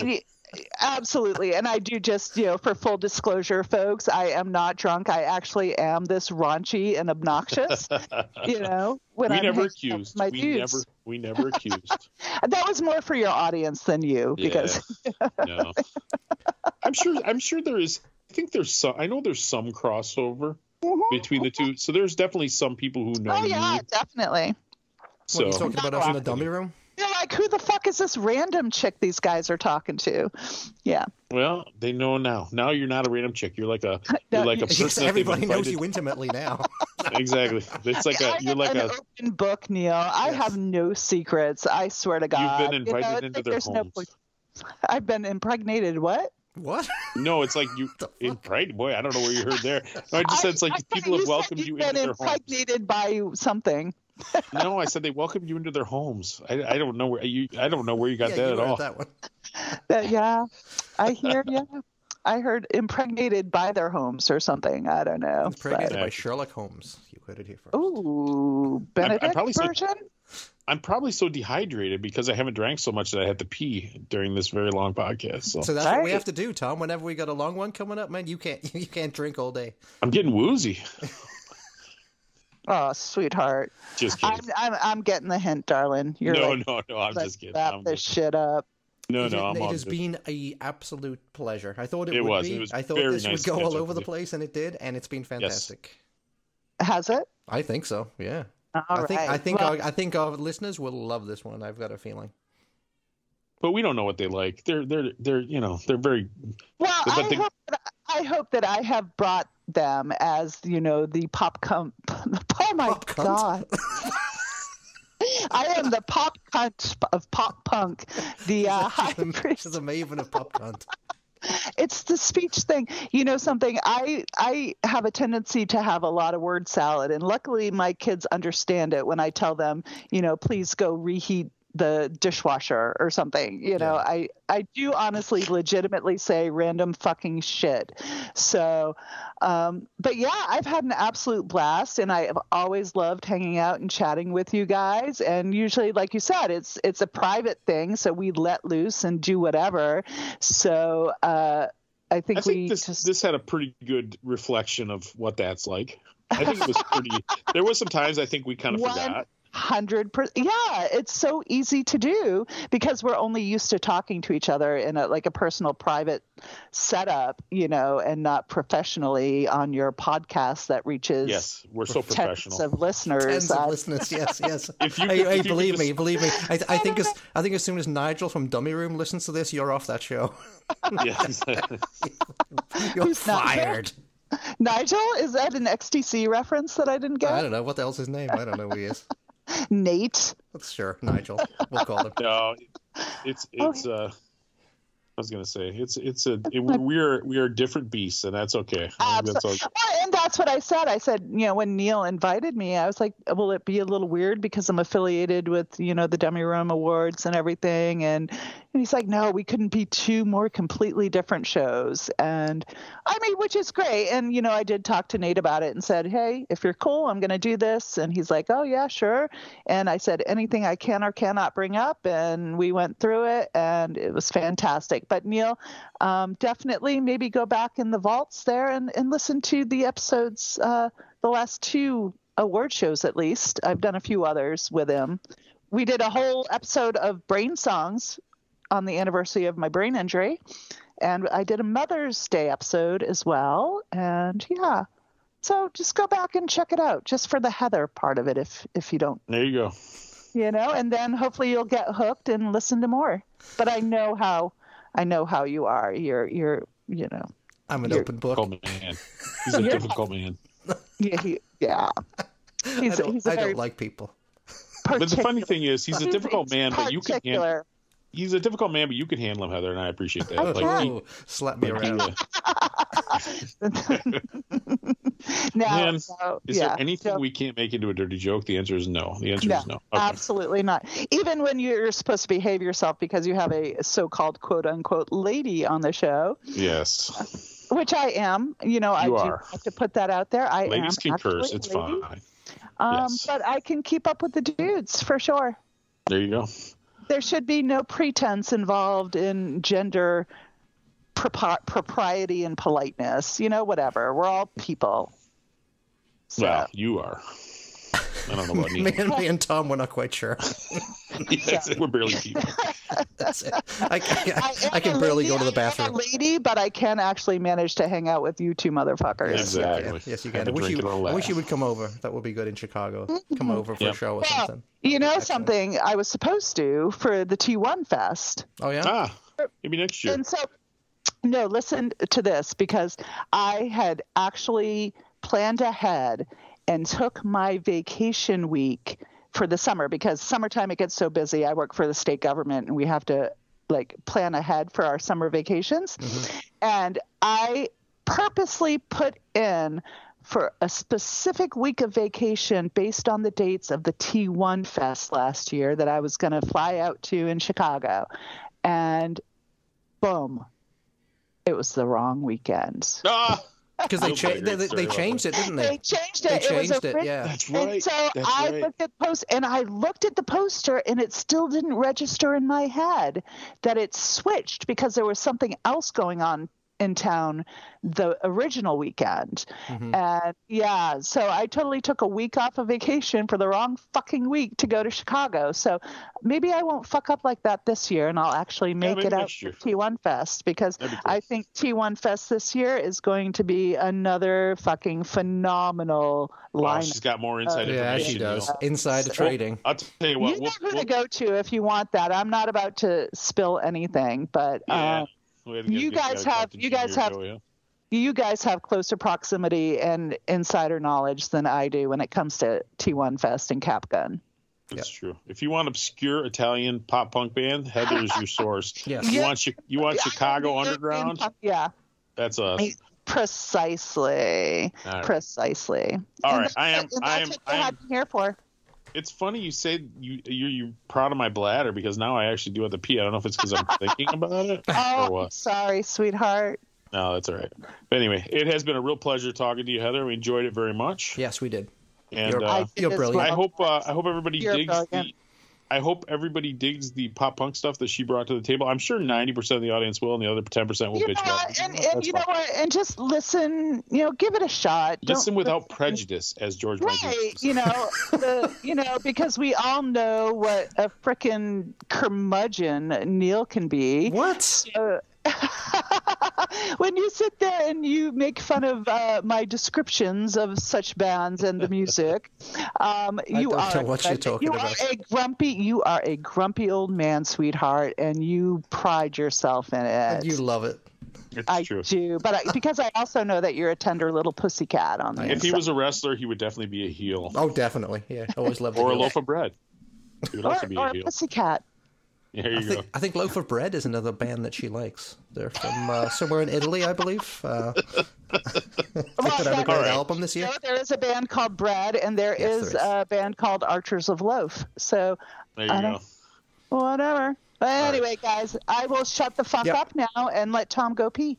Absolutely. And I do just, you know, for full disclosure, folks, I am not drunk. I actually am this raunchy and obnoxious, you know, when we I'm never hanging out with accused. My We dudes. never. We never accused. That was more for your audience than you because no. I'm sure. I'm sure there is. I think there's some. I know there's some crossover between the two. So there's definitely some people who know Mm-hmm. Oh yeah, you. definitely. So What are you talking about us in the dummy room? You're like, who the fuck is this random chick these guys are talking to? Yeah. well, they know now. Now you're not a random chick. You're like a. No, You're like a you- person. that Everybody knows you intimately now. Exactly. It's like I a. You're am like an a. open book, Neil. I have no secrets. I swear to God. You've been You know, into their there's no homes. I've been impregnated. What? What? No, it's like you. impregnated. boy. I don't know where you heard there. No, I just said it's like I- I people have welcomed you've you been into their homes. impregnated by something. No, I said they welcomed you into their homes. I, I don't know where you. I don't know where you got yeah, that you at all. that one. That, yeah, I hear you. I heard impregnated by their homes or something. I don't know. Impregnated But- by Sherlock Holmes. You heard it here first. Ooh, Benedict probably so- version. I'm probably so dehydrated because I haven't drank so much that I had to pee during this very long podcast. So, So that's what we have to do, Tom. Whenever we got a long one coming up, man, you can't you can't drink all day. I'm getting woozy. Oh, sweetheart. Just I'm, kidding. I'm I'm getting the hint, darling. You're no, like, no, no. I'm let's just kidding. wrap I'm this just- shit up. no, It- no. I'm it has good. been a absolute pleasure. I thought it, It would was. be. It was I thought very this nice would to go catch all up over with the you. place, and it did, and it's been fantastic. Has it? I think so. Yeah. All I think I right. think Well, our, I think our listeners will love this one. I've got a feeling. But we don't know what they like. They're they're they're you know they're very Well, But I the- hope that I hope that I have brought them as you know the pop cum. Oh my Pop god! I am the pop cunt of pop punk, the uh, hybrid. She's a maven of pop cunt. it's the speech thing. You know something? I I have a tendency to have a lot of word salad, and luckily my kids understand it when I tell them, you know, please go reheat the dishwasher or something. You know, I I do honestly, legitimately say random fucking shit. So, um, but yeah, I've had an absolute blast, and I have always loved hanging out and chatting with you guys. And usually, like you said, it's it's a private thing, so we let loose and do whatever. So. uh I think, I think we this just this had a pretty good reflection of what that's like. I think it was pretty. there was some times I think we kind of One forgot. Hundred percent. Yeah, it's so easy to do because we're only used to talking to each other in a like a personal, private setup, you know, and not professionally on your podcast that reaches Yes, we're so tens professional. of listeners. Tens of listeners, yes, yes. If you hey, could- hey, if you believe could me, just- believe me. I, I think as I think as soon as Nigel from Dummy Room listens to this, you're off that show. Yes. You're Who's fired. Nigel, is that an XTC reference that I didn't get? I don't know what the hell's his name. I don't know who he is. Nate. That's sure Nigel. We'll call him. no, it's it's. uh I was gonna say it's it's a it, we are we are different beasts, and that's okay. I think that's all. Well, and that's what I said. I said, you know, when Neil invited me, I was like, will it be a little weird because I'm affiliated with, you know, the Dummy Room Awards and everything? And, and he's like, no, we couldn't be two more completely different shows. And I mean, which is great. And, you know, I did talk to Nate about it and said, hey, if you're cool, I'm going to do this. And he's like, oh, yeah, sure. And I said, anything I can or cannot bring up. And we went through it and it was fantastic. But Neil, um, definitely maybe go back in the vaults there and, and listen to the episodes, uh, the last two award shows at least. I've done a few others with him. We did a whole episode of Brain Songs on the anniversary of my brain injury. And I did a Mother's Day episode as well. And yeah. So just go back and check it out just for the Heather part of it if if you don't There you go. you know, and then hopefully you'll get hooked and listen to more. But I know how I know how you are. You're you're you know I'm an open book. Difficult man. He's a difficult man. yeah he, yeah. I don't, he's a I very don't like people. But the funny thing is, he's a difficult man, but you can handle. Particular. He's a difficult man, but you can handle him, Heather, and I appreciate that. Like, he, Oh, slap me around. uh, No, Man, so, is yeah, there anything so- we can't make into a dirty joke? The answer is no. The answer No, is no. Okay. absolutely not. Even when you're supposed to behave yourself because you have a so-called "quote unquote" lady on the show, Yes. which I am. You know, I You do are. have to put that out there. I Ladies am can curse. It's lady. fine. Um, Yes. But I can keep up with the dudes for sure. There you go. There should be no pretense involved in gender propriety and politeness. You know, whatever. We're all people. So, Well, you are. I don't know about me, me. and, me and Tom were not quite sure. Yes, we're barely people. That's it. I, I, am I can barely lady, go to the I am bathroom. a lady, but I can actually manage to hang out with you two motherfuckers. Exactly. Yes, you Have can. I a wish you, and a I wish you would come over. That would be good in Chicago. Come over for Yep. a show or Well, something. you know something? I was supposed to for the T1 Fest. Oh yeah. Ah, maybe next year. And so, no, listen to this because I had actually planned ahead and took my vacation week for the summer because summertime it gets so busy. I work for the state government and we have to like plan ahead for our summer vacations. And I purposely put in for a specific week of vacation based on the dates of the T1 Fest last year that I was going to fly out to in Chicago. And boom, it was the wrong weekend. ah, Because they, cha- they, they, they changed it, didn't They they? changed it. They it was changed a it, writ- yeah. that's right. And right. so That's I right. looked at the post and I looked at the poster and it still didn't register in my head that it switched because there was something else going on in town the original weekend. Mm-hmm. And yeah, so I totally took a week off of vacation for the wrong fucking week to go to Chicago. So maybe I won't fuck up like that this year and I'll actually make maybe it out next year. for T1 Fest because be cool. I think T1 Fest this year is going to be another fucking phenomenal Wow, lineup. she's got more inside Yeah, information. she does. Neil. Inside trading. I'll tell you what. you we'll, know who we'll, to go to if you want that. I'm not about to spill anything, but yeah, uh, we had to get- uh, you guys have- you guys have- Joe, you guys have closer proximity and insider knowledge than I do when it comes to T1 Fest and Cap Gun. It's true. If you want obscure Italian pop punk band, Heather is your source. Yes. You Yeah. want you want Chicago Underground? Yeah, That's a precisely, All right. precisely. All And right, that's I am- what- and I am- I am- here for. It's funny you say you you're, you're proud of my bladder because now I actually do have to pee. I don't know if it's because I'm thinking about it or Oh, what. sorry, sweetheart. No, that's all right. But anyway, it has been a real pleasure talking to you, Heather. We enjoyed it very much. Yes, we did. And You're- uh, I did you're brilliant. I hope uh, I hope everybody You're digs brilliant. the. I hope everybody digs the pop punk stuff that she brought to the table. I'm sure 90% of the audience will, and the other 10% will You bitch about it. And, and That's you know what? And just listen. You know, give it a shot. Listen Don't without prejudice, as George Michael Right, says. you know, the, you know, because we all know what a frickin' curmudgeon Neil can be. What? Uh, when you sit there and you make fun of uh, my descriptions of such bands and the music, um, you don't are know what you're talking you about. are a grumpy. You are a grumpy old man, sweetheart, and you pride yourself in it. You love it. It's I true. do, but I, because I also know that you're a tender little pussycat on the If he inside. was a wrestler, he would definitely be a heel. Oh, definitely. Yeah, always loved or a loaf of bread. He would also be or a a heel. pussycat. There you I go. think, I think Loaf of Bread is another band that she likes. They're from uh, somewhere in Italy, I believe. Uh, Well, put out a great All right. album this year. No, there is a band called Bread, and there Yes, is there is. a band called Archers of Loaf. So There you I go. don't- whatever. But anyway, guys, I will shut the fuck Yep. up now and let Tom go pee.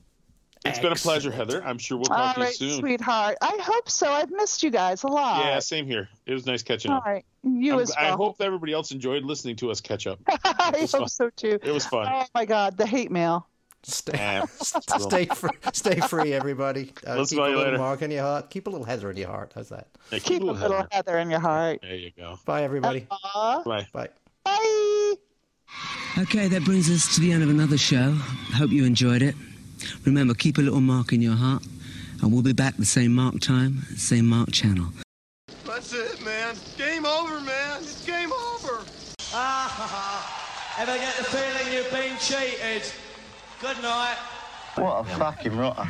It's been a pleasure, Heather. I'm sure we'll All talk to you right, soon. sweetheart. I hope so. I've missed you guys a lot. Yeah, same here. It was nice catching All up. right. You I'm- as I hope that everybody else enjoyed listening to us catch up. I hope fun. so too. It was fun. Oh my God, the hate mail. Stay, stay, free, stay free, everybody. Uh, Let's keep a little later. mark in your heart. Keep a little heather in your heart. How's that? yeah, Keep a little Heather. heather in your heart. There you go. Bye, everybody. Aw, Bye. Bye. bye. Okay, that brings us to the end of another show. Hope you enjoyed it. Remember, keep a little mark in your heart, and we'll be back the same mark time, same mark channel. That's it, man. Game over, man. It's game over. Ah ha. Ever get the feeling you've been cheated? Good night. What a fucking rotter.